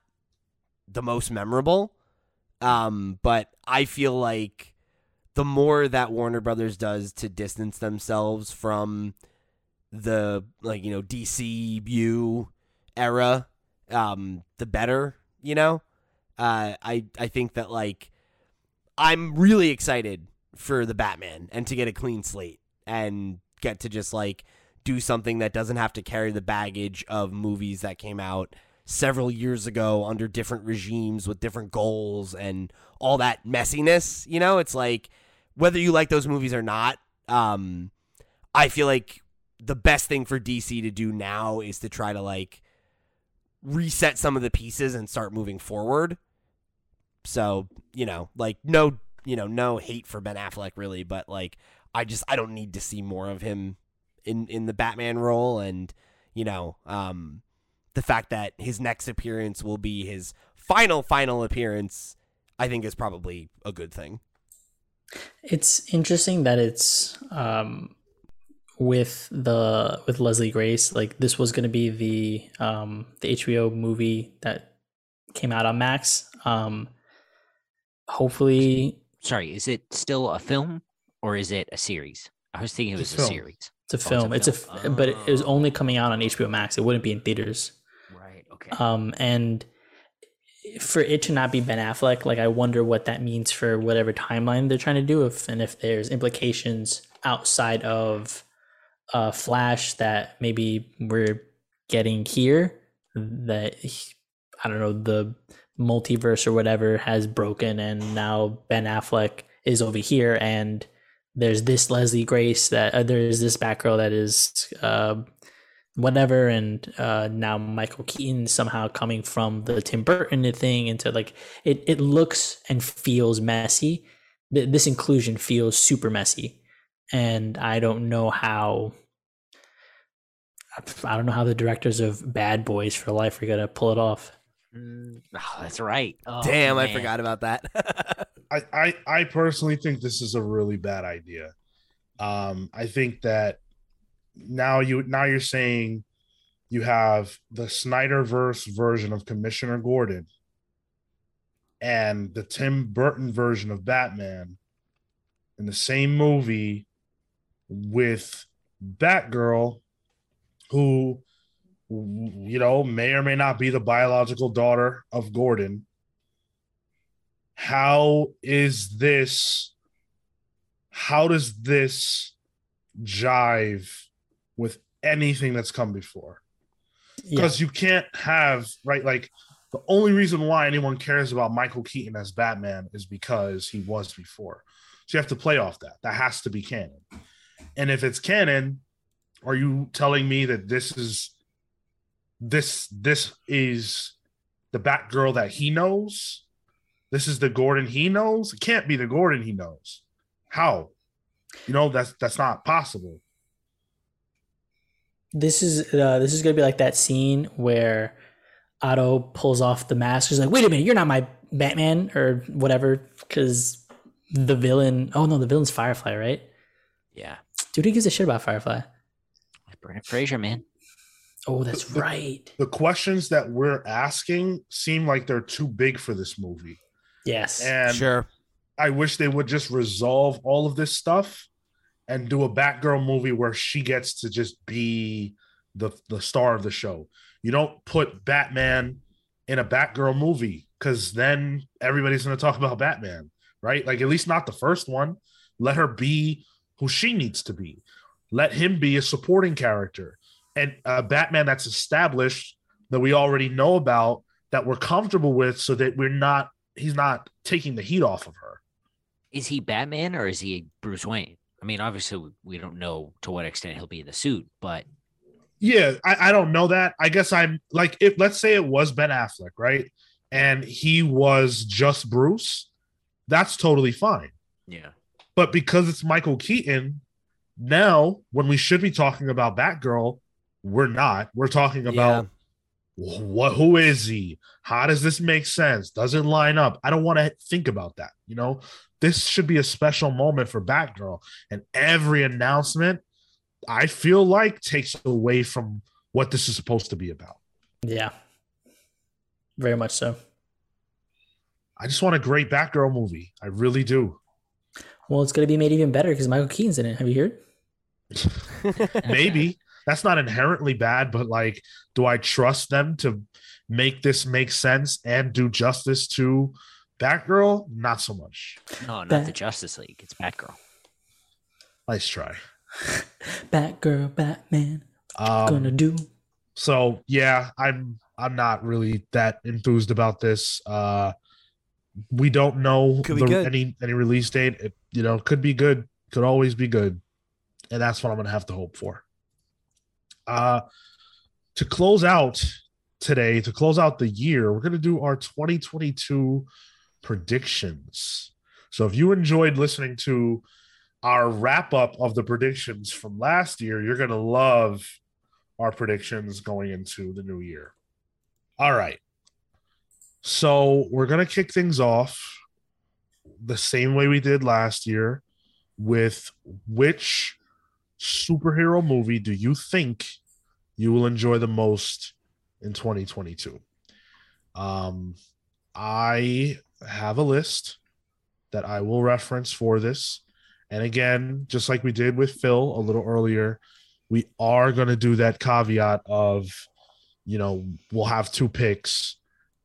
the most memorable, um, but I feel like the more that Warner Brothers does to distance themselves from the like you know DCU era, um, the better. You know, uh, I I think that like I'm really excited for the Batman and to get a clean slate and get to just like do something that doesn't have to carry the baggage of movies that came out several years ago under different regimes with different goals and all that messiness. You know, it's like whether you like those movies or not, um, I feel like the best thing for DC to do now is to try to like reset some of the pieces and start moving forward. So, you know, like no, you know, no hate for Ben Affleck really, but like I just I don't need to see more of him in in the Batman role and, you know, um the fact that his next appearance will be his final final appearance, I think is probably a good thing. It's interesting that it's um with the with Leslie Grace, like this was going to be the um the HBO movie that came out on Max. Um hopefully Sorry, is it still a film or is it a series? I was thinking it was a a, series. it's a Oh, film. it's It's a a, film. f- but it was Oh. only coming out on HBO Max. It wouldn't be in theaters. Right. Okay. Um and for it to not be Ben Affleck, like I wonder what that means for whatever timeline they're trying to do if and if there's implications outside of uh Flash that maybe we're getting here that I don't know the multiverse or whatever has broken and now Ben Affleck is over here and there's this Leslie Grace that uh, there's this Batgirl that is uh whatever and uh now Michael Keaton somehow coming from the Tim Burton thing into like it it looks and feels messy this inclusion feels super messy and I don't know how I don't know how the directors of Bad Boys for Life are gonna pull it off. Mm, oh, that's right. Oh, Damn, I forgot about that. I, I I personally think this is a really bad idea. Um, I think that now you now you're saying you have the Snyderverse version of Commissioner Gordon and the Tim Burton version of Batman in the same movie with Batgirl, who you know may or may not be the biological daughter of Gordon. How is this how does this jive with anything that's come before? Yeah, because you can't have right like the only reason why anyone cares about michael keaton as batman is because he was before. So you have to play off that. That has to be canon. And if it's canon are you telling me that this is this this is the batgirl that he knows this is the gordon he knows it can't be the gordon he knows how you know that's that's not possible this is uh, this is gonna be like that scene where Otto pulls off the mask. He's like, "Wait a minute, you're not my Batman or whatever," because the villain. Oh no, the villain's Firefly, right? Yeah. Dude, he gives a shit about Firefly? Brendan Fraser, man. Oh, that's The- right. the questions that we're asking seem like they're too big for this movie Yes. and sure. I wish they would just resolve all of this stuff and do a Batgirl movie where she gets to just be the the star of the show. You don't put Batman in a Batgirl movie because then everybody's going to talk about Batman, right? Like at least not the first one. Let her be who she needs to be. Let him be a supporting character and a Batman that's established that we already know about that we're comfortable with, so that we're not he's not taking the heat off of her. Is he Batman or is he Bruce Wayne? I mean, obviously, we- we don't know to what extent he'll be in the suit, but Yeah, I, I don't know that. I guess I'm like if let's say it was Ben Affleck, right? And he was just Bruce, that's totally fine. yeah. But because it's Michael Keaton, now when we should be talking about Batgirl, we're not. We're talking about what who is he? How does this make sense? Does it line up? I don't want to think about that. You know, this should be a special moment for Batgirl, and every announcement I feel like takes away from what this is supposed to be about. Yeah. Very much so. I just want a great Batgirl movie. I really do. Well, it's going to be made even better because Michael Keaton's in it. Have you heard? Maybe that's not inherently bad, but like, do I trust them to make this make sense and do justice to Batgirl? Not so much. No, not Bat- the Justice League. It's Batgirl. Nice try. Batgirl, Batman, Um, gonna do. so yeah, I'm I'm not really that enthused about this. Uh we don't know the- any any release date. It you know could be good, could always be good, and that's what I'm gonna have to hope for. Uh to close out today, to close out the year, we're gonna do our 2022 predictions. So if you enjoyed listening to our wrap up of the predictions from last year, you're gonna love our predictions going into the new year. All right. So we're going to kick things off the same way we did last year with which superhero movie do you think you will enjoy the most in 2022? Um, I have a list that I will reference for this. And again, just like we did with Phil a little earlier, we are going to do that caveat of you know we'll have two picks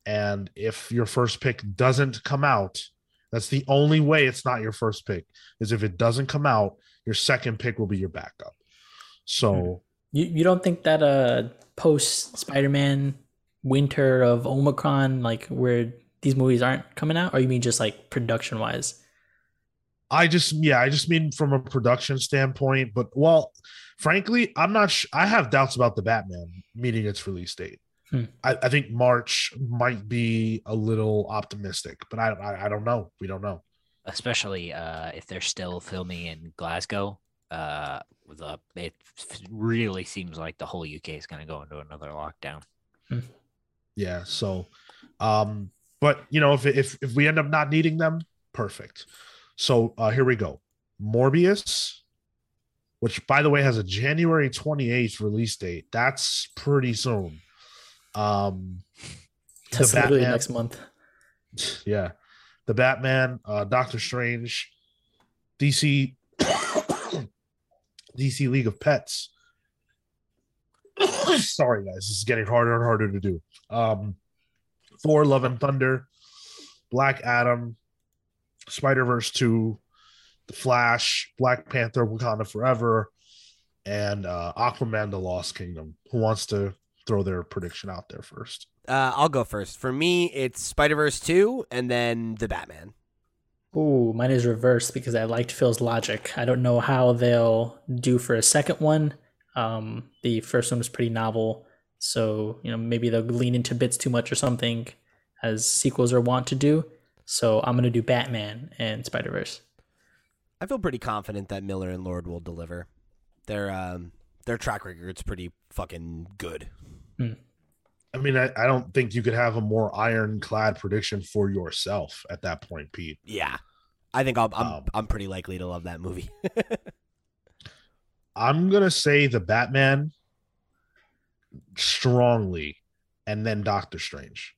and if your first pick doesn't come out that's the only way it's not your first pick is if it doesn't come out your second pick will be your backup. So You you don't think that uh post Spider Man winter of Omicron, like where these movies aren't coming out, or you mean just like production wise? i just yeah i just mean from a production standpoint but well frankly i'm not sh- i have doubts about the batman meeting its release date. Hmm. I, I think march might be a little optimistic but I, I i don't know. We don't know especially uh, if they're still filming in Glasgow. Uh, the it really seems like the whole UK is going to go into another lockdown. Yeah. So, um, but you know, if if if we end up not needing them, perfect. So uh, here we go. Morbius, which by the way has a January twenty eighth release date. That's pretty soon. Um, The That's literally Batman. next month. yeah, the Batman, uh, Doctor Strange, DC, DC League of Pets. Sorry, guys, this is getting harder and harder to do. Um, Thor: Love and Thunder, Black Adam, Spider Verse Two, The Flash, Black Panther: Wakanda Forever, and uh, Aquaman: The Lost Kingdom. Who wants to throw their prediction out there first? Uh, I'll go first. For me, it's Spider Verse two, and then the Batman. Ooh, mine is reversed because I liked Phil's logic. I don't know how they'll do for a second one. Um, the first one was pretty novel, so you know maybe they'll lean into bits too much or something, as sequels are wont to do. So I'm gonna do Batman and Spider Verse. I feel pretty confident that Miller and Lord will deliver. Their um their track record's pretty fucking good. I mean, I, I don't think you could have a more ironclad prediction for yourself at that point, Pete. Yeah, I think I'll, I'm Um, I'm pretty likely to love that movie. I'm gonna say the Batman strongly, and then Doctor Strange.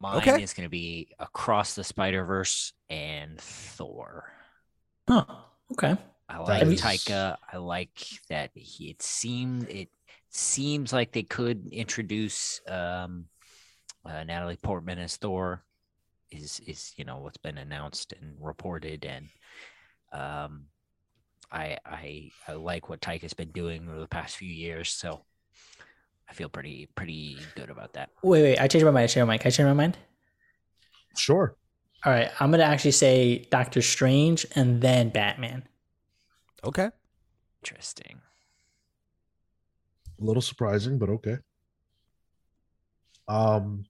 Mine Okay. is going to be Across the Spider Verse and Thor. Huh. Okay. I like is- Taika. I like that he. It seemed it seems like they could introduce um, uh, Natalie Portman as Thor. Is is you know what's been announced and reported, and um, I I I like what Taika's been doing over the past few years. So I feel pretty pretty good about that. Wait, wait. I changed my mind. I changed my mind. Can I change my mind? Sure. All right. I'm gonna actually say Doctor Strange and then Batman. okay. Interesting. A little surprising, but okay. Um,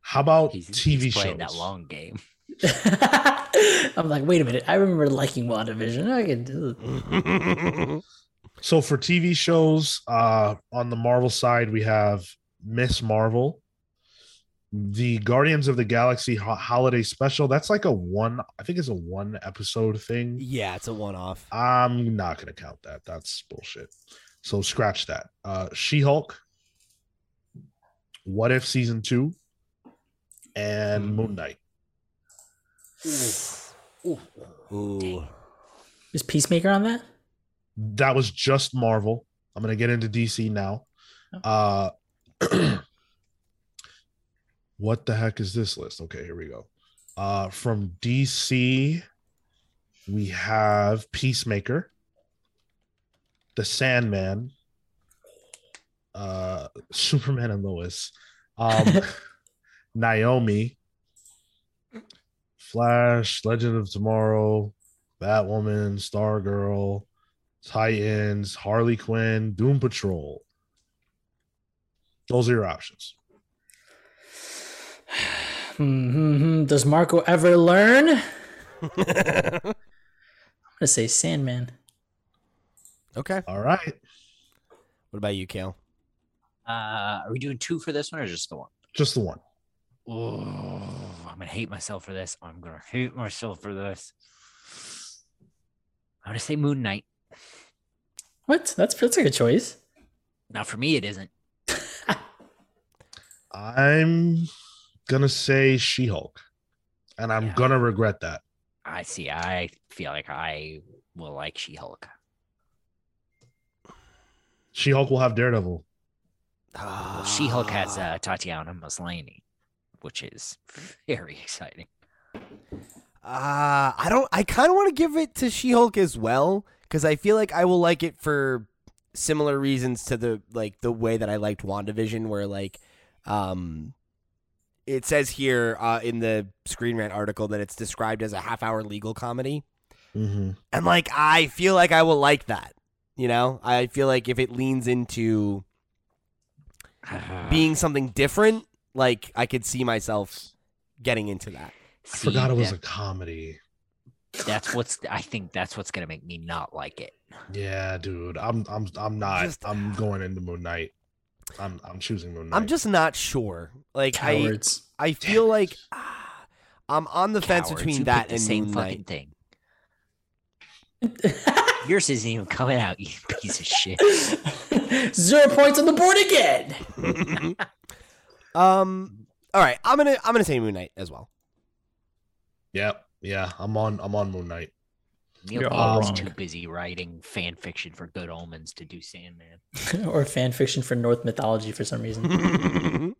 how about He's, TV he's shows? that long game. I'm like, wait a minute. I remember liking WandaVision. I can do it. So for TV shows, uh, on the Marvel side, we have Miss Marvel, the Guardians of the Galaxy ho- holiday special. That's like a one, I think it's a one episode thing. Yeah, it's a one-off. I'm not gonna count that. That's bullshit. So scratch that. Uh She Hulk, What If season two, and Moon Knight. Ooh. Is Peacemaker on that? That was just Marvel. I'm gonna get into DC now. Uh what the heck is this list? Okay, here we go. Uh from DC, we have Peacemaker, The Sandman, uh Superman and Lois, um Naomi, Flash, Legend of Tomorrow, Batwoman, Stargirl, Titans, Harley Quinn, Doom Patrol. Those are your options. Does Marco ever learn? I'm gonna say Sandman. Okay. All right. What about you, Cale? Uh, are we doing two for this one or just the one? Just the one. Oh, I'm gonna hate myself for this. I'm gonna hate myself for this. I'm gonna say Moon Knight. What? That's that's a good choice. Now, for me, it isn't. I'm gonna say She-Hulk. And I'm Yeah. gonna regret that. I see. I feel like I will like She-Hulk. She-Hulk will have Daredevil. Well, She-Hulk has Ah. uh, Tatiana Maslany, which is very exciting. Uh, I don't. I kind of want to give it to She-Hulk as well because I feel like I will like it for similar reasons to the like the way that I liked WandaVision, where like, um, it says here uh, in the Screen Rant article that it's described as a half-hour legal comedy, Mm-hmm. and like I feel like I will like that. You know, I feel like if it leans into being something different, like I could see myself getting into that. I forgot it was that- a comedy. That's what's. I think that's what's gonna make me not like it. Yeah, dude. I'm I'm I'm not. Just- I'm going into Moon Knight. I'm I'm choosing Moon Knight. I'm just not sure. Like I, Cowards. I feel like ah, I'm on the fence Cowards, between you that picked the and same Moon fucking Knight. thing. Yours isn't even coming out, you piece of shit. Zero points on the board again. um. All right, I'm gonna I'm gonna say Moon Knight as well. Yep. Yeah, I'm on I'm on Moon Knight. Neil You're all wrong. too busy writing fan fiction for Good Omens to do Sandman. or fan fiction for Norse mythology for some reason.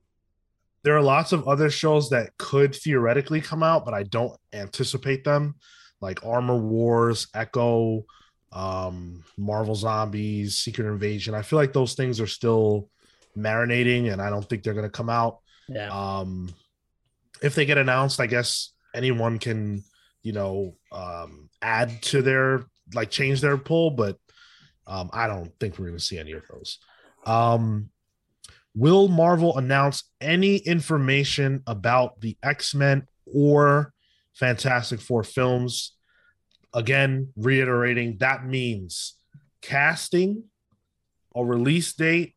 There are lots of other shows that could theoretically come out, but I don't anticipate them, like Armor Wars, Echo, um, Marvel Zombies, Secret Invasion. I feel like those things are still marinating, and I don't think they're gonna come out. Yeah. Um, if they get announced, I guess anyone can, you know, um, add to their like change their pull, but um, I don't think we're going to see any of those. Um, will Marvel announce any information about the X Men or Fantastic Four films? Again, reiterating that means casting, a release date,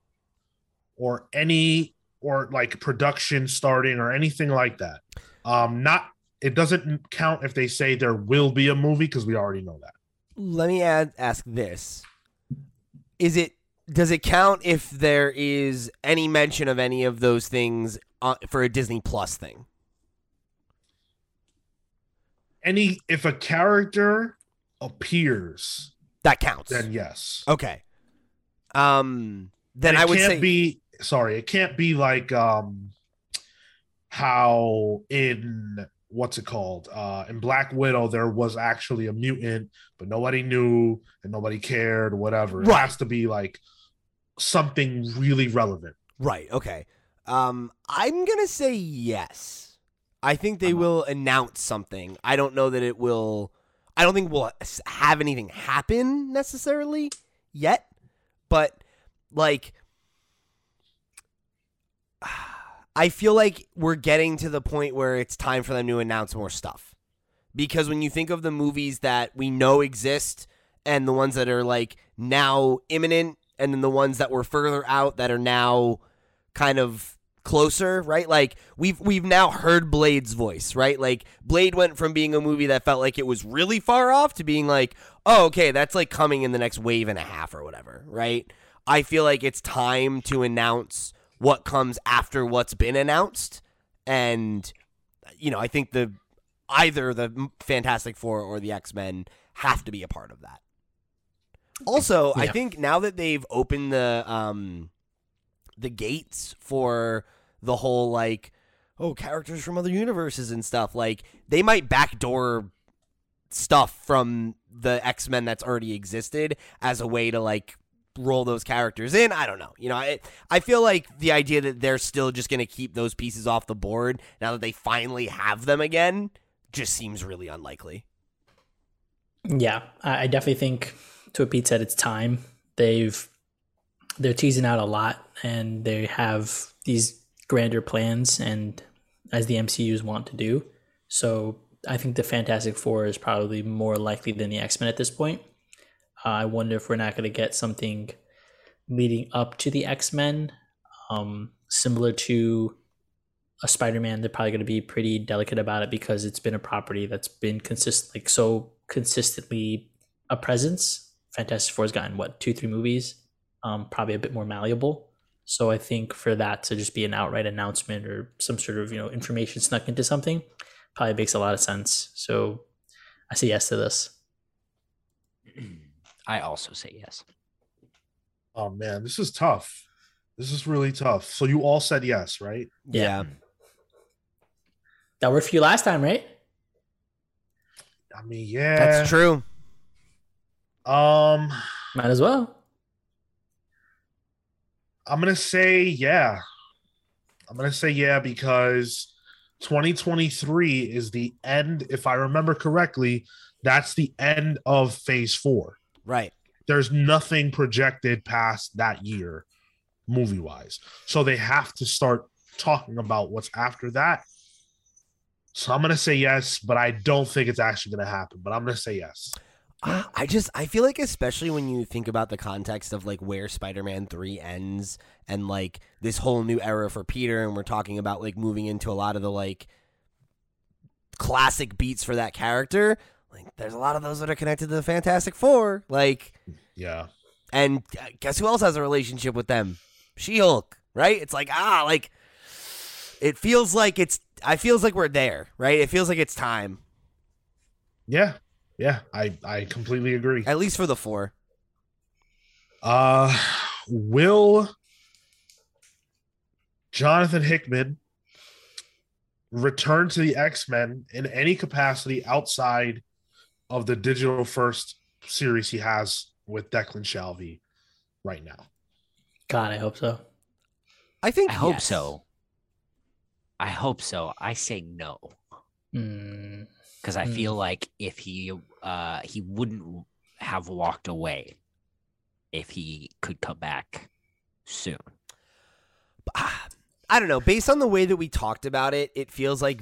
or any or like production starting or anything like that. Um, not it doesn't count if they say there will be a movie because we already know that. Let me add ask this: Is it does it count if there is any mention of any of those things for a Disney Plus thing? Any if a character appears, That counts. then yes. Okay. Um. Then I would can't say be sorry, it can't be like um how in what's it called? Uh in Black Widow there was actually a mutant, but nobody knew and nobody cared, whatever. It has to be like something really relevant. Right. Okay. Um, I'm gonna say yes. I think they I'm- will announce something. I don't know that it will. I don't think we'll have anything happen necessarily yet, but like, I feel like we're getting to the point where it's time for them to announce more stuff. Because when you think of the movies that we know exist and the ones that are like now imminent, and then the ones that were further out that are now kind of closer, right? Like we've we've now heard Blade's voice, right? Like Blade went from being a movie that felt like it was really far off to being like, oh, okay, that's like coming in the next wave and a half or whatever, right? I feel like it's time to announce what comes after what's been announced, and you know, I think the either the Fantastic Four or the X Men have to be a part of that. Also, I think now that they've opened the um the gates for the whole like oh characters from other universes and stuff, like they might backdoor stuff from the X Men that's already existed as a way to like roll those characters in. I don't know. You know, I I feel like the idea that they're still just going to keep those pieces off the board now that they finally have them again just seems really unlikely. Yeah, I, definitely think to what Pete said, it's time. They've they're teasing out a lot, and they have these grander plans, and as the MCU's want to do. So I think the Fantastic Four is probably more likely than the X Men at this point. Uh, I wonder if we're not going to get something leading up to the X Men, um, similar to a Spider-Man. They're probably going to be pretty delicate about it because it's been a property that's been consistent, like so consistently a presence. Fantastic Four has gotten what two, three movies, um, probably a bit more malleable. So I think for that to just be an outright announcement or some sort of you know information snuck into something, probably makes a lot of sense. So I say yes to this. I also say yes. Oh man, this is tough. This is really tough. So you all said yes, right? Yeah. That worked for you last time, right? I mean, yeah. That's true. Um, Might as well. I'm gonna say yeah. I'm gonna say yeah because 2023 is the end. If I remember correctly, that's the end of Phase Four. Right. There's nothing projected past that year, movie wise. So they have to start talking about what's after that. So I'm gonna say yes, but I don't think it's actually gonna happen. But I'm gonna say yes. I I just I feel like especially when you think about the context of like where Spider-Man 3 ends and like this whole new era for Peter and we're talking about like moving into a lot of the like classic beats for that character, like there's a lot of those that are connected to the Fantastic 4, like Yeah. and uh, guess who else has a relationship with them? She-Hulk, right? It's like ah, like it feels like it's I feels like we're there, right? It feels like it's time. Yeah. Yeah. I I completely agree. At least for the 4. Uh will Jonathan Hickman return to the X-Men in any capacity outside of the digital first series he has with Declan Shalvey right now? God, I hope so. I think I hope yes. so. I hope so. I say no Hmm. Because I Hmm. feel like if he uh he wouldn't have walked away if he could come back soon. Ah, I don't know. Based on the way that we talked about it, it feels like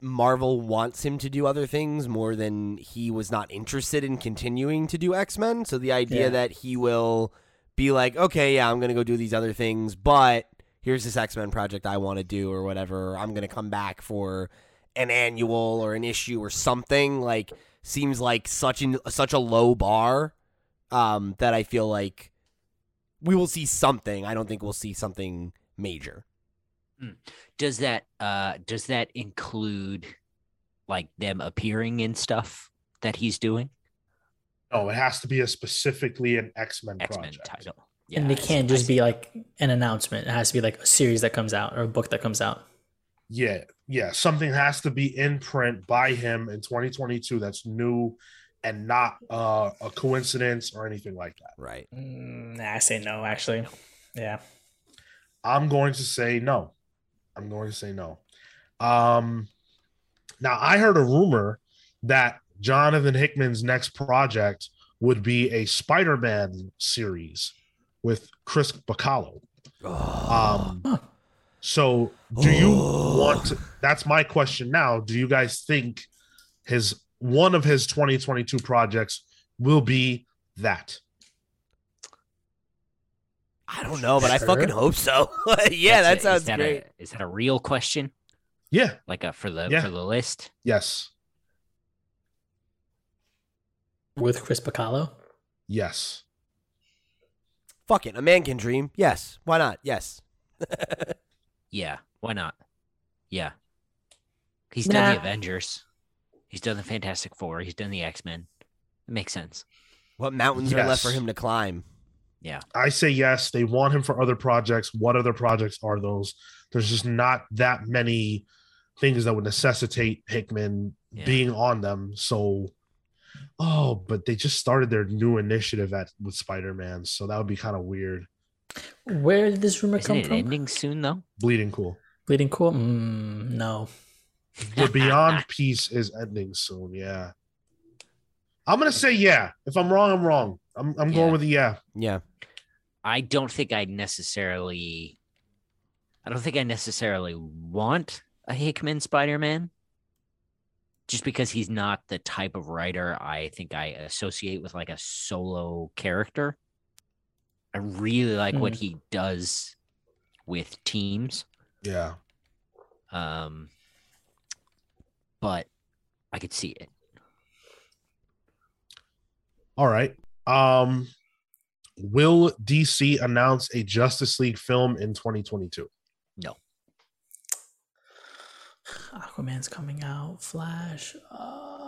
Marvel wants him to do other things more than he was not interested in continuing to do X Men. So the idea Yeah. that he will be like, okay, yeah, I'm going to go do these other things, but here's this X Men project I want to do or whatever. I'm going to come back for an annual or an issue or something. Like seems like such an such a low bar um, that I feel like we will see something. I don't think we'll see something major. Does that uh does that include like them appearing in stuff that he's doing? No, it has to be a specifically an X-Men X-Men project. title. and it can't just be like an announcement. It has to be like a series that comes out or a book that comes out. Yeah, yeah. Something has to be in print by him in 2022 that's new and not uh, a coincidence or anything like that. Right. Mm, I say no, actually. Yeah. I'm going to say no. I'm going to say no. Um, now I heard a rumor that Jonathan Hickman's next project would be a Spider-Man series with Chris Bachalo. Um, Huh. So do you Oh. want? To, that's my question now. Do you guys think his one of his 2022 projects will be that? I don't know, but I fucking hope so. yeah, that a- sounds is that great. A, is that a real question? Yeah. Like a for the Yeah. for the list? Yes. with Chris Bachalo. Yes. Fuck it, a man can dream. Yes, why not? Yes. Yeah. Why not? Yeah. He's done the Avengers. He's done the Fantastic Four. He's done the X Men. It makes sense. What mountains are left for him to climb? Yeah. I say yes. They want him for other projects. What other projects are those? There's just not that many things that would necessitate Hickman Yeah. being on them. So, oh, but they just started their new initiative at with Spider Man, so that would be kind of weird. Where did this rumor Isn't come it from? ending soon though? Bleeding cool. Bleeding Cool? Mm, no. The Beyond piece is ending soon. Yeah, I'm gonna say yeah. If I'm wrong, I'm wrong. I'm I'm Yeah. going with the yeah. Yeah. I don't think I necessarily I don't think I necessarily want a Hickman Spider-Man. Just because he's not the type of writer I think I associate with like a solo character. I really like what Hmm. he does with teams. Yeah. Um but I could see it. All right. Um, will DC announce a Justice League film in 2022? No. Aquaman's coming out. Flash. Uh,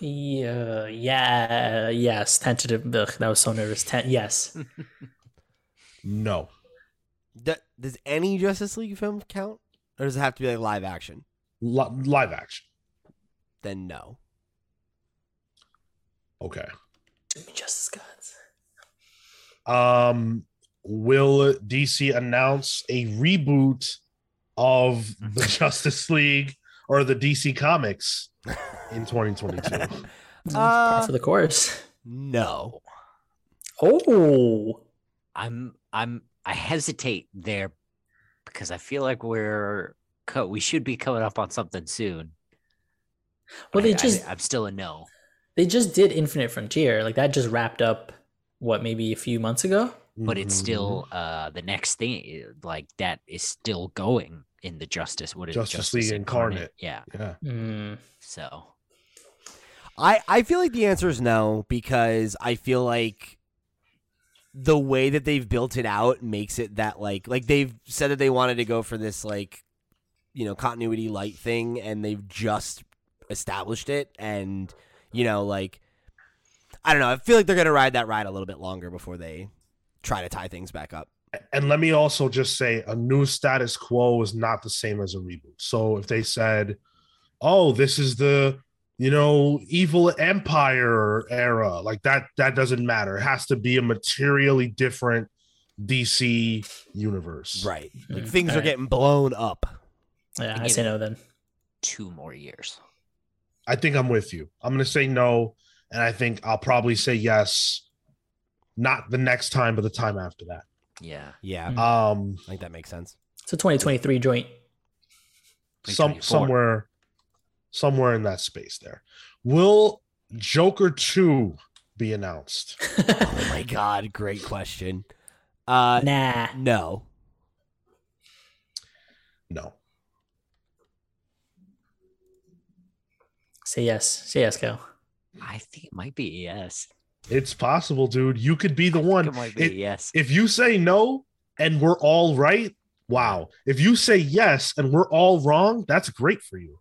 yeah. Yeah. Yes. Tentative. Ugh, that was so nervous. Ten- yes. No. D- does any Justice League film count, or does it have to be like live action? Li- live action. Then no. Okay. Justice Gods. Um, will DC announce a reboot of the Justice League or the DC Comics in 2022? Par for the course. No. Oh. I'm I'm I hesitate there because I feel like we're co- we should be coming up on something soon. Well, but they I- just I, am still a no. they just did Infinite Frontier. Like that just wrapped up. What maybe a few months ago. But it's still uh the next thing like that is still going in the Justice what is it, Justice League Incarnate. Yeah. yeah. Mm. So I I feel like the answer is no because I feel like the way that they've built it out makes it that like like they've said that they wanted to go for this like you know continuity light thing and they've just established it and you know like I don't know I feel like they're gonna ride that ride a little bit longer before they try to tie things back up. And let me also just say a new status quo is not the same as a reboot. So if they said, "Oh, this is the you know evil empire era," like that, that doesn't matter. It has to be a materially different DC universe. Right. Like things are getting blown up. Yeah, I give say no then. two more years. I think I'm with you. I'm going to say no, and I think I'll probably say yes. Not the next time, but the time after that. Yeah. Yeah. Mm. Um, I think that makes sense. So 2023 joint. some somewhere, somewhere in that space there. Will Joker two be announced? Oh my god, great question. Uh nah. no. No. Say yes. Say yes, Cal. I think it might be yes. It's possible, dude. You could be the I one. Be It- yes. If you say no and we're all right, wow. If you say yes and we're all wrong, that's great for you.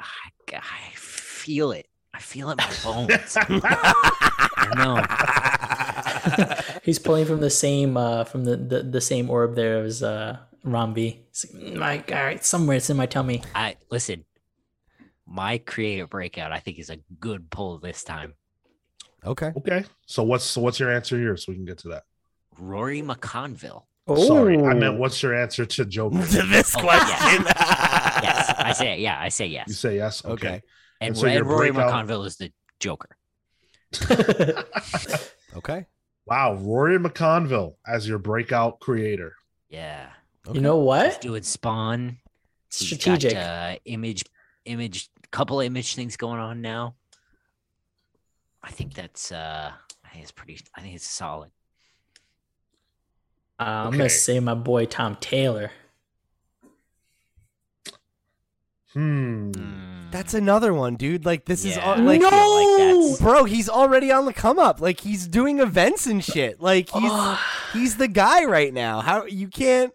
I, I feel it. I feel it in my bones. I know. He's pulling from the same uh from the the, the same orb there as uh Romby. It's like, all right, somewhere it's in my tummy. I listen. My creative breakout, I think, is a good pull this time. Okay. Okay. So what's so what's your answer here so we can get to that? Rory McConville. Oh. Sorry. I Ooh. meant what's your answer to Joker? to this Oh, question. Yes, I say it. Yeah, I say yes. You say yes. Okay. Okay. And, And so your Rory breakout- McConville is the Joker. Okay. Wow, Rory McConville as your breakout creator. Yeah, You know he's what? doing Spawn. He's got, Strategic. uh, image, image, couple image things going on now. I think that's. uh I I think it's pretty. I think it's solid. Uh, I'm Okay. gonna say my boy Tom Taylor. Hmm. Mm. That's another one, dude. Like this is Yeah, all, I like feel like that's- bro, he's already on the come up. Like he's doing events and shit. Like he's he's the guy right now. How you can't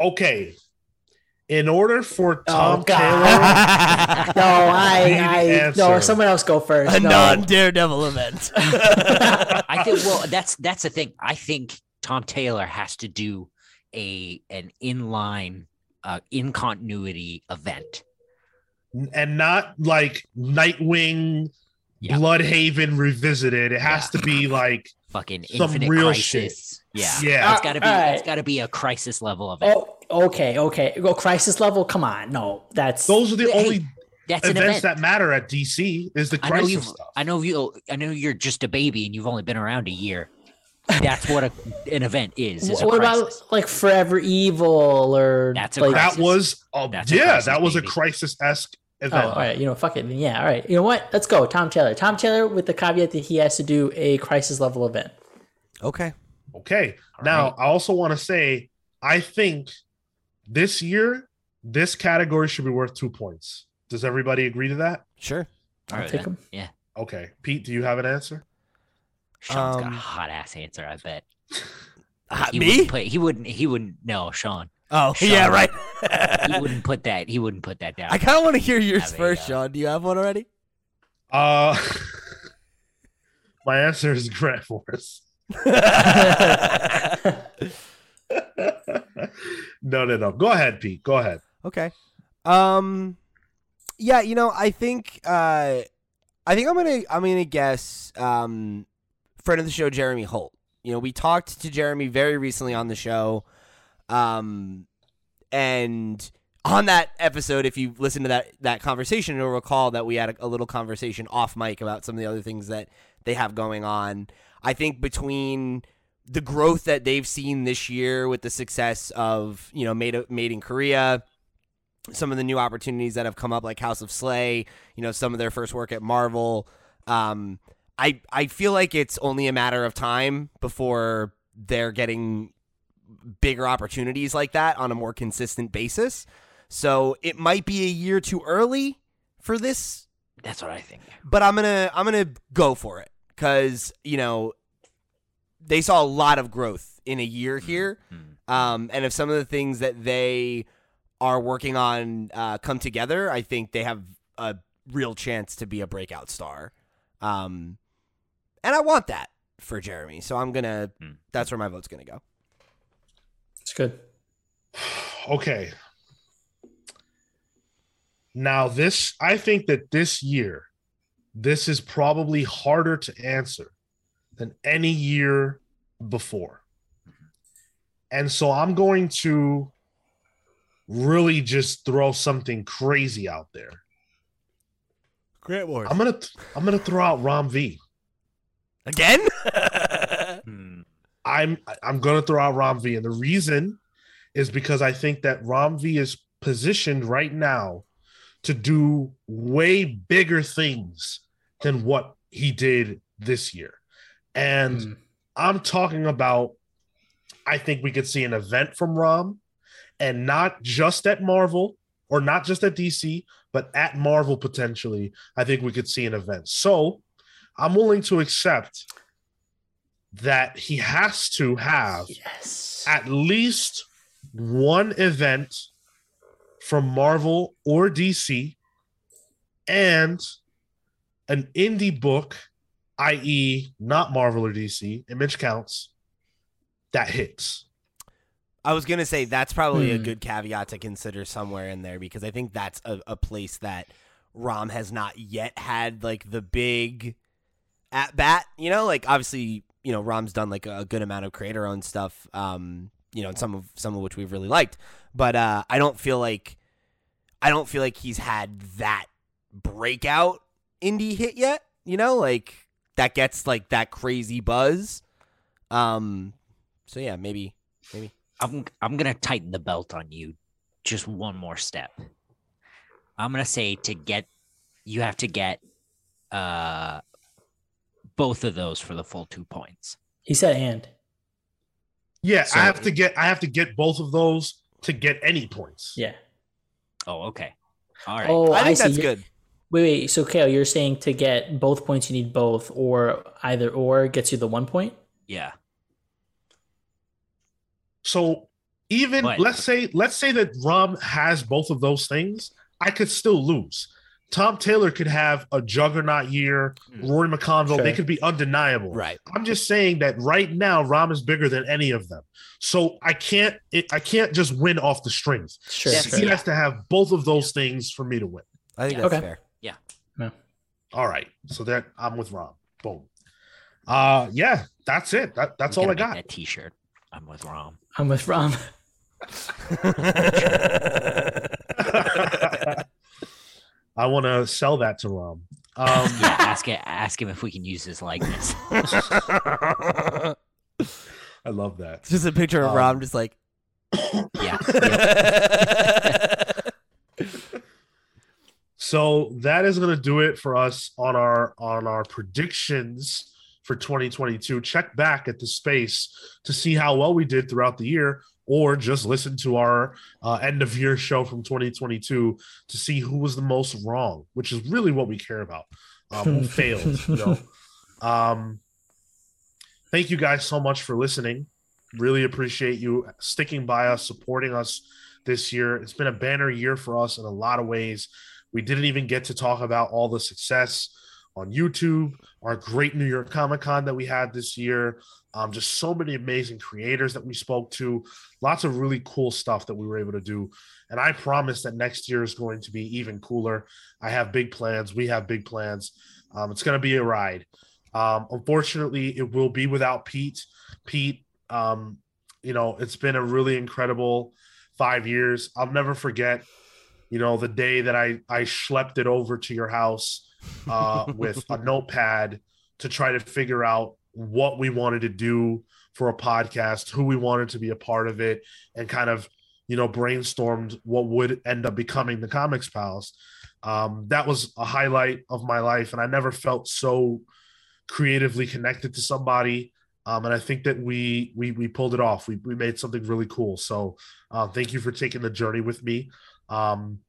Okay. In order for Oh, Tom God. Taylor, No, I, Need I answer. no. Someone else go first. a no. non Daredevil event. I think. Well, that's that's the thing. I think Tom Taylor has to do a an inline, uh, in continuity event. and not like Nightwing, Yeah. Blüdhaven revisited. It has Yeah. to be like Fucking Some infinite real crisis. shit. Yeah, Yeah. It's got to uh, be. Alright. It's uh, got to be a crisis level event. Oh, okay, okay. Go crisis level. Come on, no, that's those are the Hey, only That's an events event. that matter at DC is the I know crisis you. stuff. I know you. I know you're just a baby and you've only been around a year. That's what a, an event is. is what crisis. about like Forever Evil or That's a like? crisis. that was a, That's a yeah, crisis, that was a crisis esque event. Oh, event. all right. You know, fuck it. Yeah, all right. You know what? Let's go. Tom Taylor. Tom Taylor with the caveat that he has to do a crisis level event. okay. Okay. All now right. I also want to say I think this year this category should be worth two points. Does everybody agree to that? Sure. All I'll right, take then. him. Yeah. Okay. Pete, do you have an answer? Sean's got a Um, hot ass answer. I bet. Uh, He me? Wouldn't put, he wouldn't. He wouldn't. No, Sean. Oh, Sean. yeah, right. He wouldn't put that. He wouldn't put that down. I kind of want to hear yours first, uh, Sean. Do you have one already? Uh my answer is Grant Morris. no, no, no. Go ahead, Pete. Go ahead. Okay. Um yeah, you know, I think uh I think I'm going to I'm going to guess um friend of the show Jeremy Holt. You know, we talked to Jeremy very recently on the show. Um and on that episode if you listen to that that conversation you'll recall that we had a, a little conversation off mic about some of the other things that they have going on. I think between the growth that they've seen this year with the success of, you know, made made in Korea, some of the new opportunities that have come up, like House of Slay, you know, some of their first work at Marvel. Um, I I feel like it's only a matter of time before they're getting bigger opportunities like that on a more consistent basis. So it might be a year too early for this, That's what I think. but I'm gonna I'm gonna go for it because you know they saw a lot of growth in a year here. Hmm. Um, and if some of the things that they are working on uh, come together, I think they have a real chance to be a breakout star. Um, and I want that for Jeremy. So I'm gonna. Hmm. That's where my vote's gonna go. It's good. Okay. Now, this, I think that this year, this is probably harder to answer than any year before. And so I'm going to really just throw something crazy out there. Grant Ward I'm gonna I'm gonna throw out Ram V. again. Hmm. I'm I'm gonna throw out Ram V, and the reason is because I think that Ram V is positioned right now to do way bigger things than what he did this year, and Mm. I'm talking about. I think we could see an event from Ram, and not just at Marvel or not just at DC, but at Marvel potentially. I think we could see an event. So I'm willing to accept that he has to have Yes. at least one event from Marvel or DC and an indie book, i.e., not Marvel or DC, image counts, that hits. I was gonna say that's probably a Hmm. good caveat to consider somewhere in there because I think that's a, a place that Ram has not yet had like the big at bat. You know, like obviously, you know, Ram's done like a, good amount of creator owned stuff. Um, you know, and some of some of which we've really liked, but uh, I don't feel like I don't feel like he's had that breakout indie hit yet. You know, like that gets like that crazy buzz. Um, so yeah, maybe maybe. I'm I'm gonna tighten the belt on you just one more step. I'm gonna say to get you have to get uh both of those for the full two points. He said and. Yeah, So- I have to get I have to get both of those to get any points. Yeah. Oh, okay. All right. Oh, I think see. that's You're- good. Wait, wait. So, Cale, you're saying to get both points, you need both, or either or gets you the one point? Yeah. So even But- let's say let's say that Ram has both of those things, I could still lose. Tom Taylor could have a juggernaut year. Hmm. Rory McConville, Sure. they could be undeniable. Right. I'm just saying that right now, Ram is bigger than any of them. So I can't it, I can't just win off the strings. Sure. Yes. sure. He has to have both of those things for me to win. I think Yeah. that's Okay. fair. All right. So that I'm with Ram. Boom. Uh yeah, that's it. That, that's all I got. That t-shirt. I'm with Ram. I'm with Ram. I want to sell that to Ram. Um, Yeah. ask it. Ask him if we can use his likeness. I love that. It's just a picture of Um, Ram just like Yeah. So that is going to do it for us on our on our predictions for 2022. Check back at the space to see how well we did throughout the year, or just listen to our uh, end of year show from 2022 to see who was the most wrong, which is really what we care about. Um, who failed? You know. Um, thank you guys so much for listening. Really appreciate you sticking by us, supporting us this year. It's been a banner year for us in a lot of ways. We didn't even get to talk about all the success on YouTube, our great New York Comic Con that we had this year. Um, just so many amazing creators that we spoke to, lots of really cool stuff that we were able to do. And I promise that next year is going to be even cooler. I have big plans. We have big plans. Um, it's going to be a ride. Um, unfortunately, it will be without Pete. Pete, um, you know, it's been a really incredible five years. I'll never forget, you know, the day that I I schlepped it over to your house uh, with a notepad to try to figure out what we wanted to do for a podcast, who we wanted to be a part of it, and kind of you know brainstormed what would end up becoming the Comics Pals. Um, that was a highlight of my life, and I never felt so creatively connected to somebody. Um, and I think that we we we pulled it off. We we made something really cool. So uh, thank you for taking the journey with me. Um,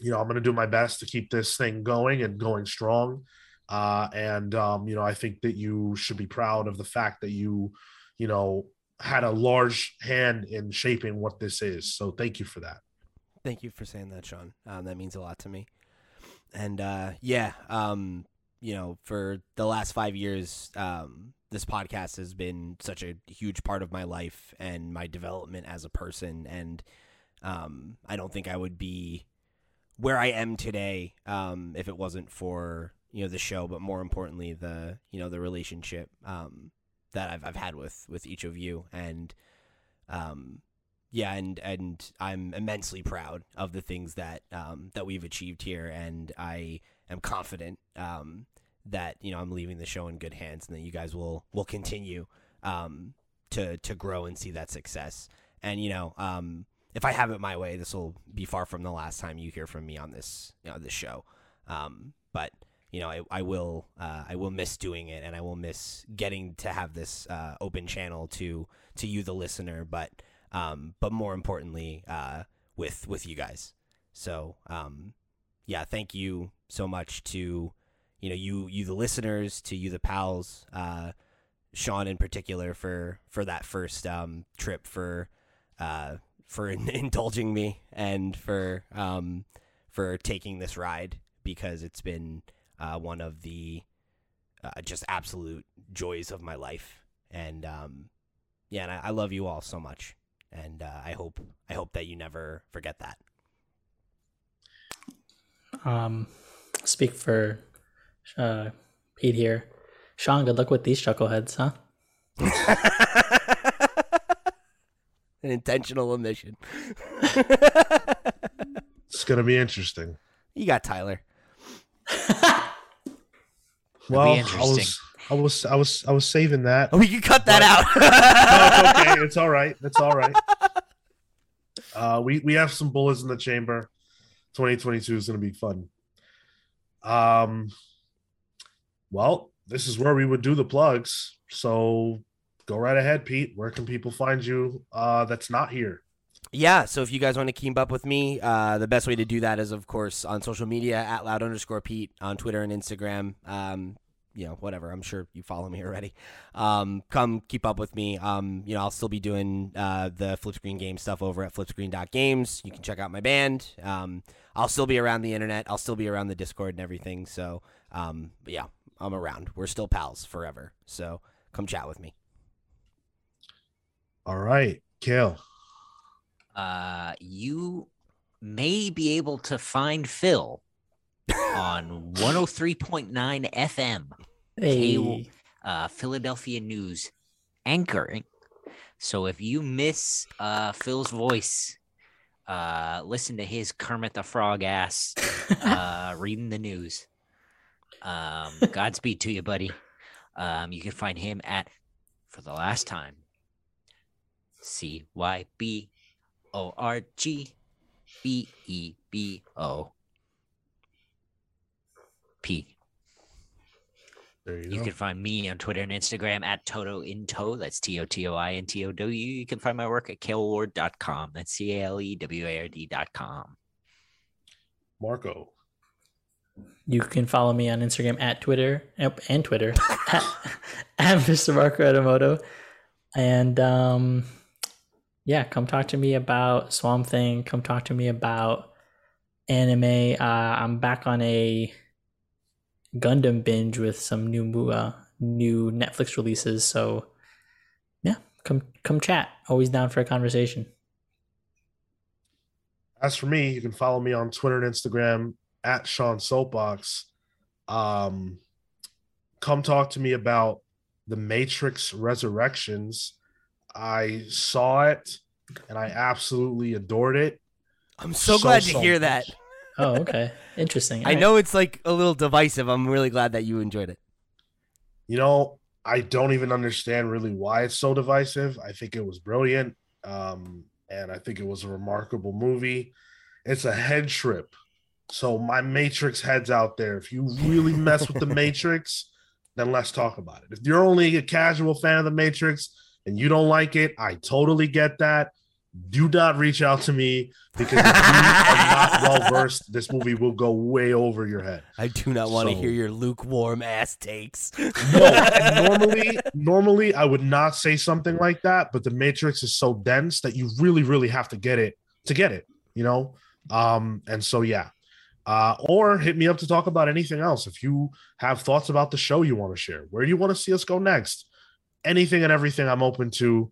you know, I'm going to do my best to keep this thing going and going strong. Uh, and um, you know, I think that you should be proud of the fact that you, you know, had a large hand in shaping what this is. So thank you for that. Thank you for saying that, Sean. Um, that means a lot to me. And uh, yeah, um, you know, for the last five years, um, this podcast has been such a huge part of my life and my development as a person. And um, I don't think I would be where I am today um, if it wasn't for you know the show, but more importantly, the you know the relationship um, that I've I've had with with each of you and. Um, yeah, and and I'm immensely proud of the things that um, that we've achieved here, and I am confident um, that you know I'm leaving the show in good hands, and that you guys will will continue um, to to grow and see that success. And you know, um, if I have it my way, this will be far from the last time you hear from me on this you know this show. Um, but you know, I, I will uh, I will miss doing it, and I will miss getting to have this uh, open channel to to you, the listener. But um, but more importantly, uh, with with you guys. So um, yeah, thank you so much to you know you you the listeners, to you the pals, uh, Sean in particular for for that first um, trip for uh, for in- indulging me and for um, for taking this ride because it's been uh, one of the uh, just absolute joys of my life and um, yeah, and I, I love you all so much and uh, I hope I hope that you never forget that. Um, speak for uh, Pete here. Sean, good luck with these chuckleheads, huh? An intentional omission. It's going to be interesting. you got Tyler. Well, I interesting. was, I was, I was, I was saving that. Oh, we can cut that no, it's out. okay. It's all right. It's all right. Uh, we we have some bullets in the chamber. 2022 is going to be fun. Um, well, this is where we would do the plugs. So go right ahead, Pete. Where can people find you uh, that's not here? Yeah, so if you guys want to keep up with me, uh, the best way to do that is, of course, on social media at loud underscore Pete on Twitter and Instagram. Um, you know, whatever. I'm sure you follow me already. Um, come keep up with me. Um, you know, I'll still be doing uh, the flip screen game stuff over at flipscreen.games. You can check out my band. Um, I'll still be around the internet. I'll still be around the Discord and everything. So, um, yeah, I'm around. We're still pals forever. So come chat with me. All right, Cale. Uh, you may be able to find Phil on 103.9 FM, Hey, uh, Philadelphia News anchoring. So if you miss uh, Phil's voice, uh, listen to his Kermit the Frog ass uh, reading the news. Um, Godspeed to you, buddy. Um, you can find him at, for the last time, C Y B O R G B E B O P. There you, You can find me on Twitter and Instagram at Totointow. That's T O T O I N T O W. You can find my work at caleward.com. That's C A L E W A R D.com. Marco. you can follow me on Instagram at Twitter and Twitter at, at Mr. Marco Animoto. And um, yeah, come talk to me about Swamp Thing. Come talk to me about anime. Uh, I'm back on a Gundam binge with some new uh, new Netflix releases. So yeah, come come chat. Always down for a conversation. As for me, you can follow me on Twitter and Instagram at Sean Soapbox. Um, come talk to me about the Matrix Resurrections. I saw it and I absolutely adored it. I'm so, So, glad to so hear much. that. Oh, okay, interesting. I Alright. know it's like a little divisive. I'm really glad that you enjoyed it. You know, I don't even understand really why it's so divisive. I think it was brilliant. Um, and I think it was a remarkable movie. It's a head trip. So my Matrix heads out there. If you really mess with the Matrix, then let's talk about it. If you're only a casual fan of the Matrix and you don't like it, I totally get that. Do not reach out to me because if you are not well versed, this movie will go way over your head. I do not want to So- hear your lukewarm ass takes. No, normally, normally I would not say something like that, but the Matrix is so dense that you really, really have to get it to get it, you know. Um, and so yeah, uh, or hit me up to talk about anything else. If you have thoughts about the show you want to share, where do you want to see us go next? Anything and everything, I'm open to.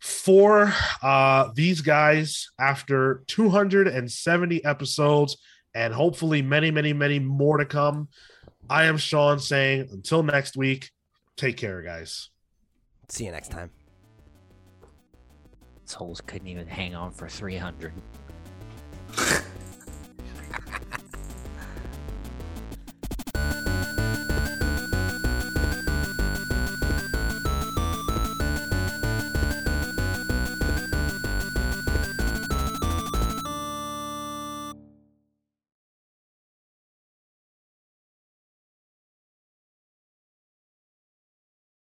For uh, these guys, after 270 episodes and hopefully many, many, many more to come. I am Sean saying until next week, take care, guys. See you next time. Souls couldn't even hang on for 300.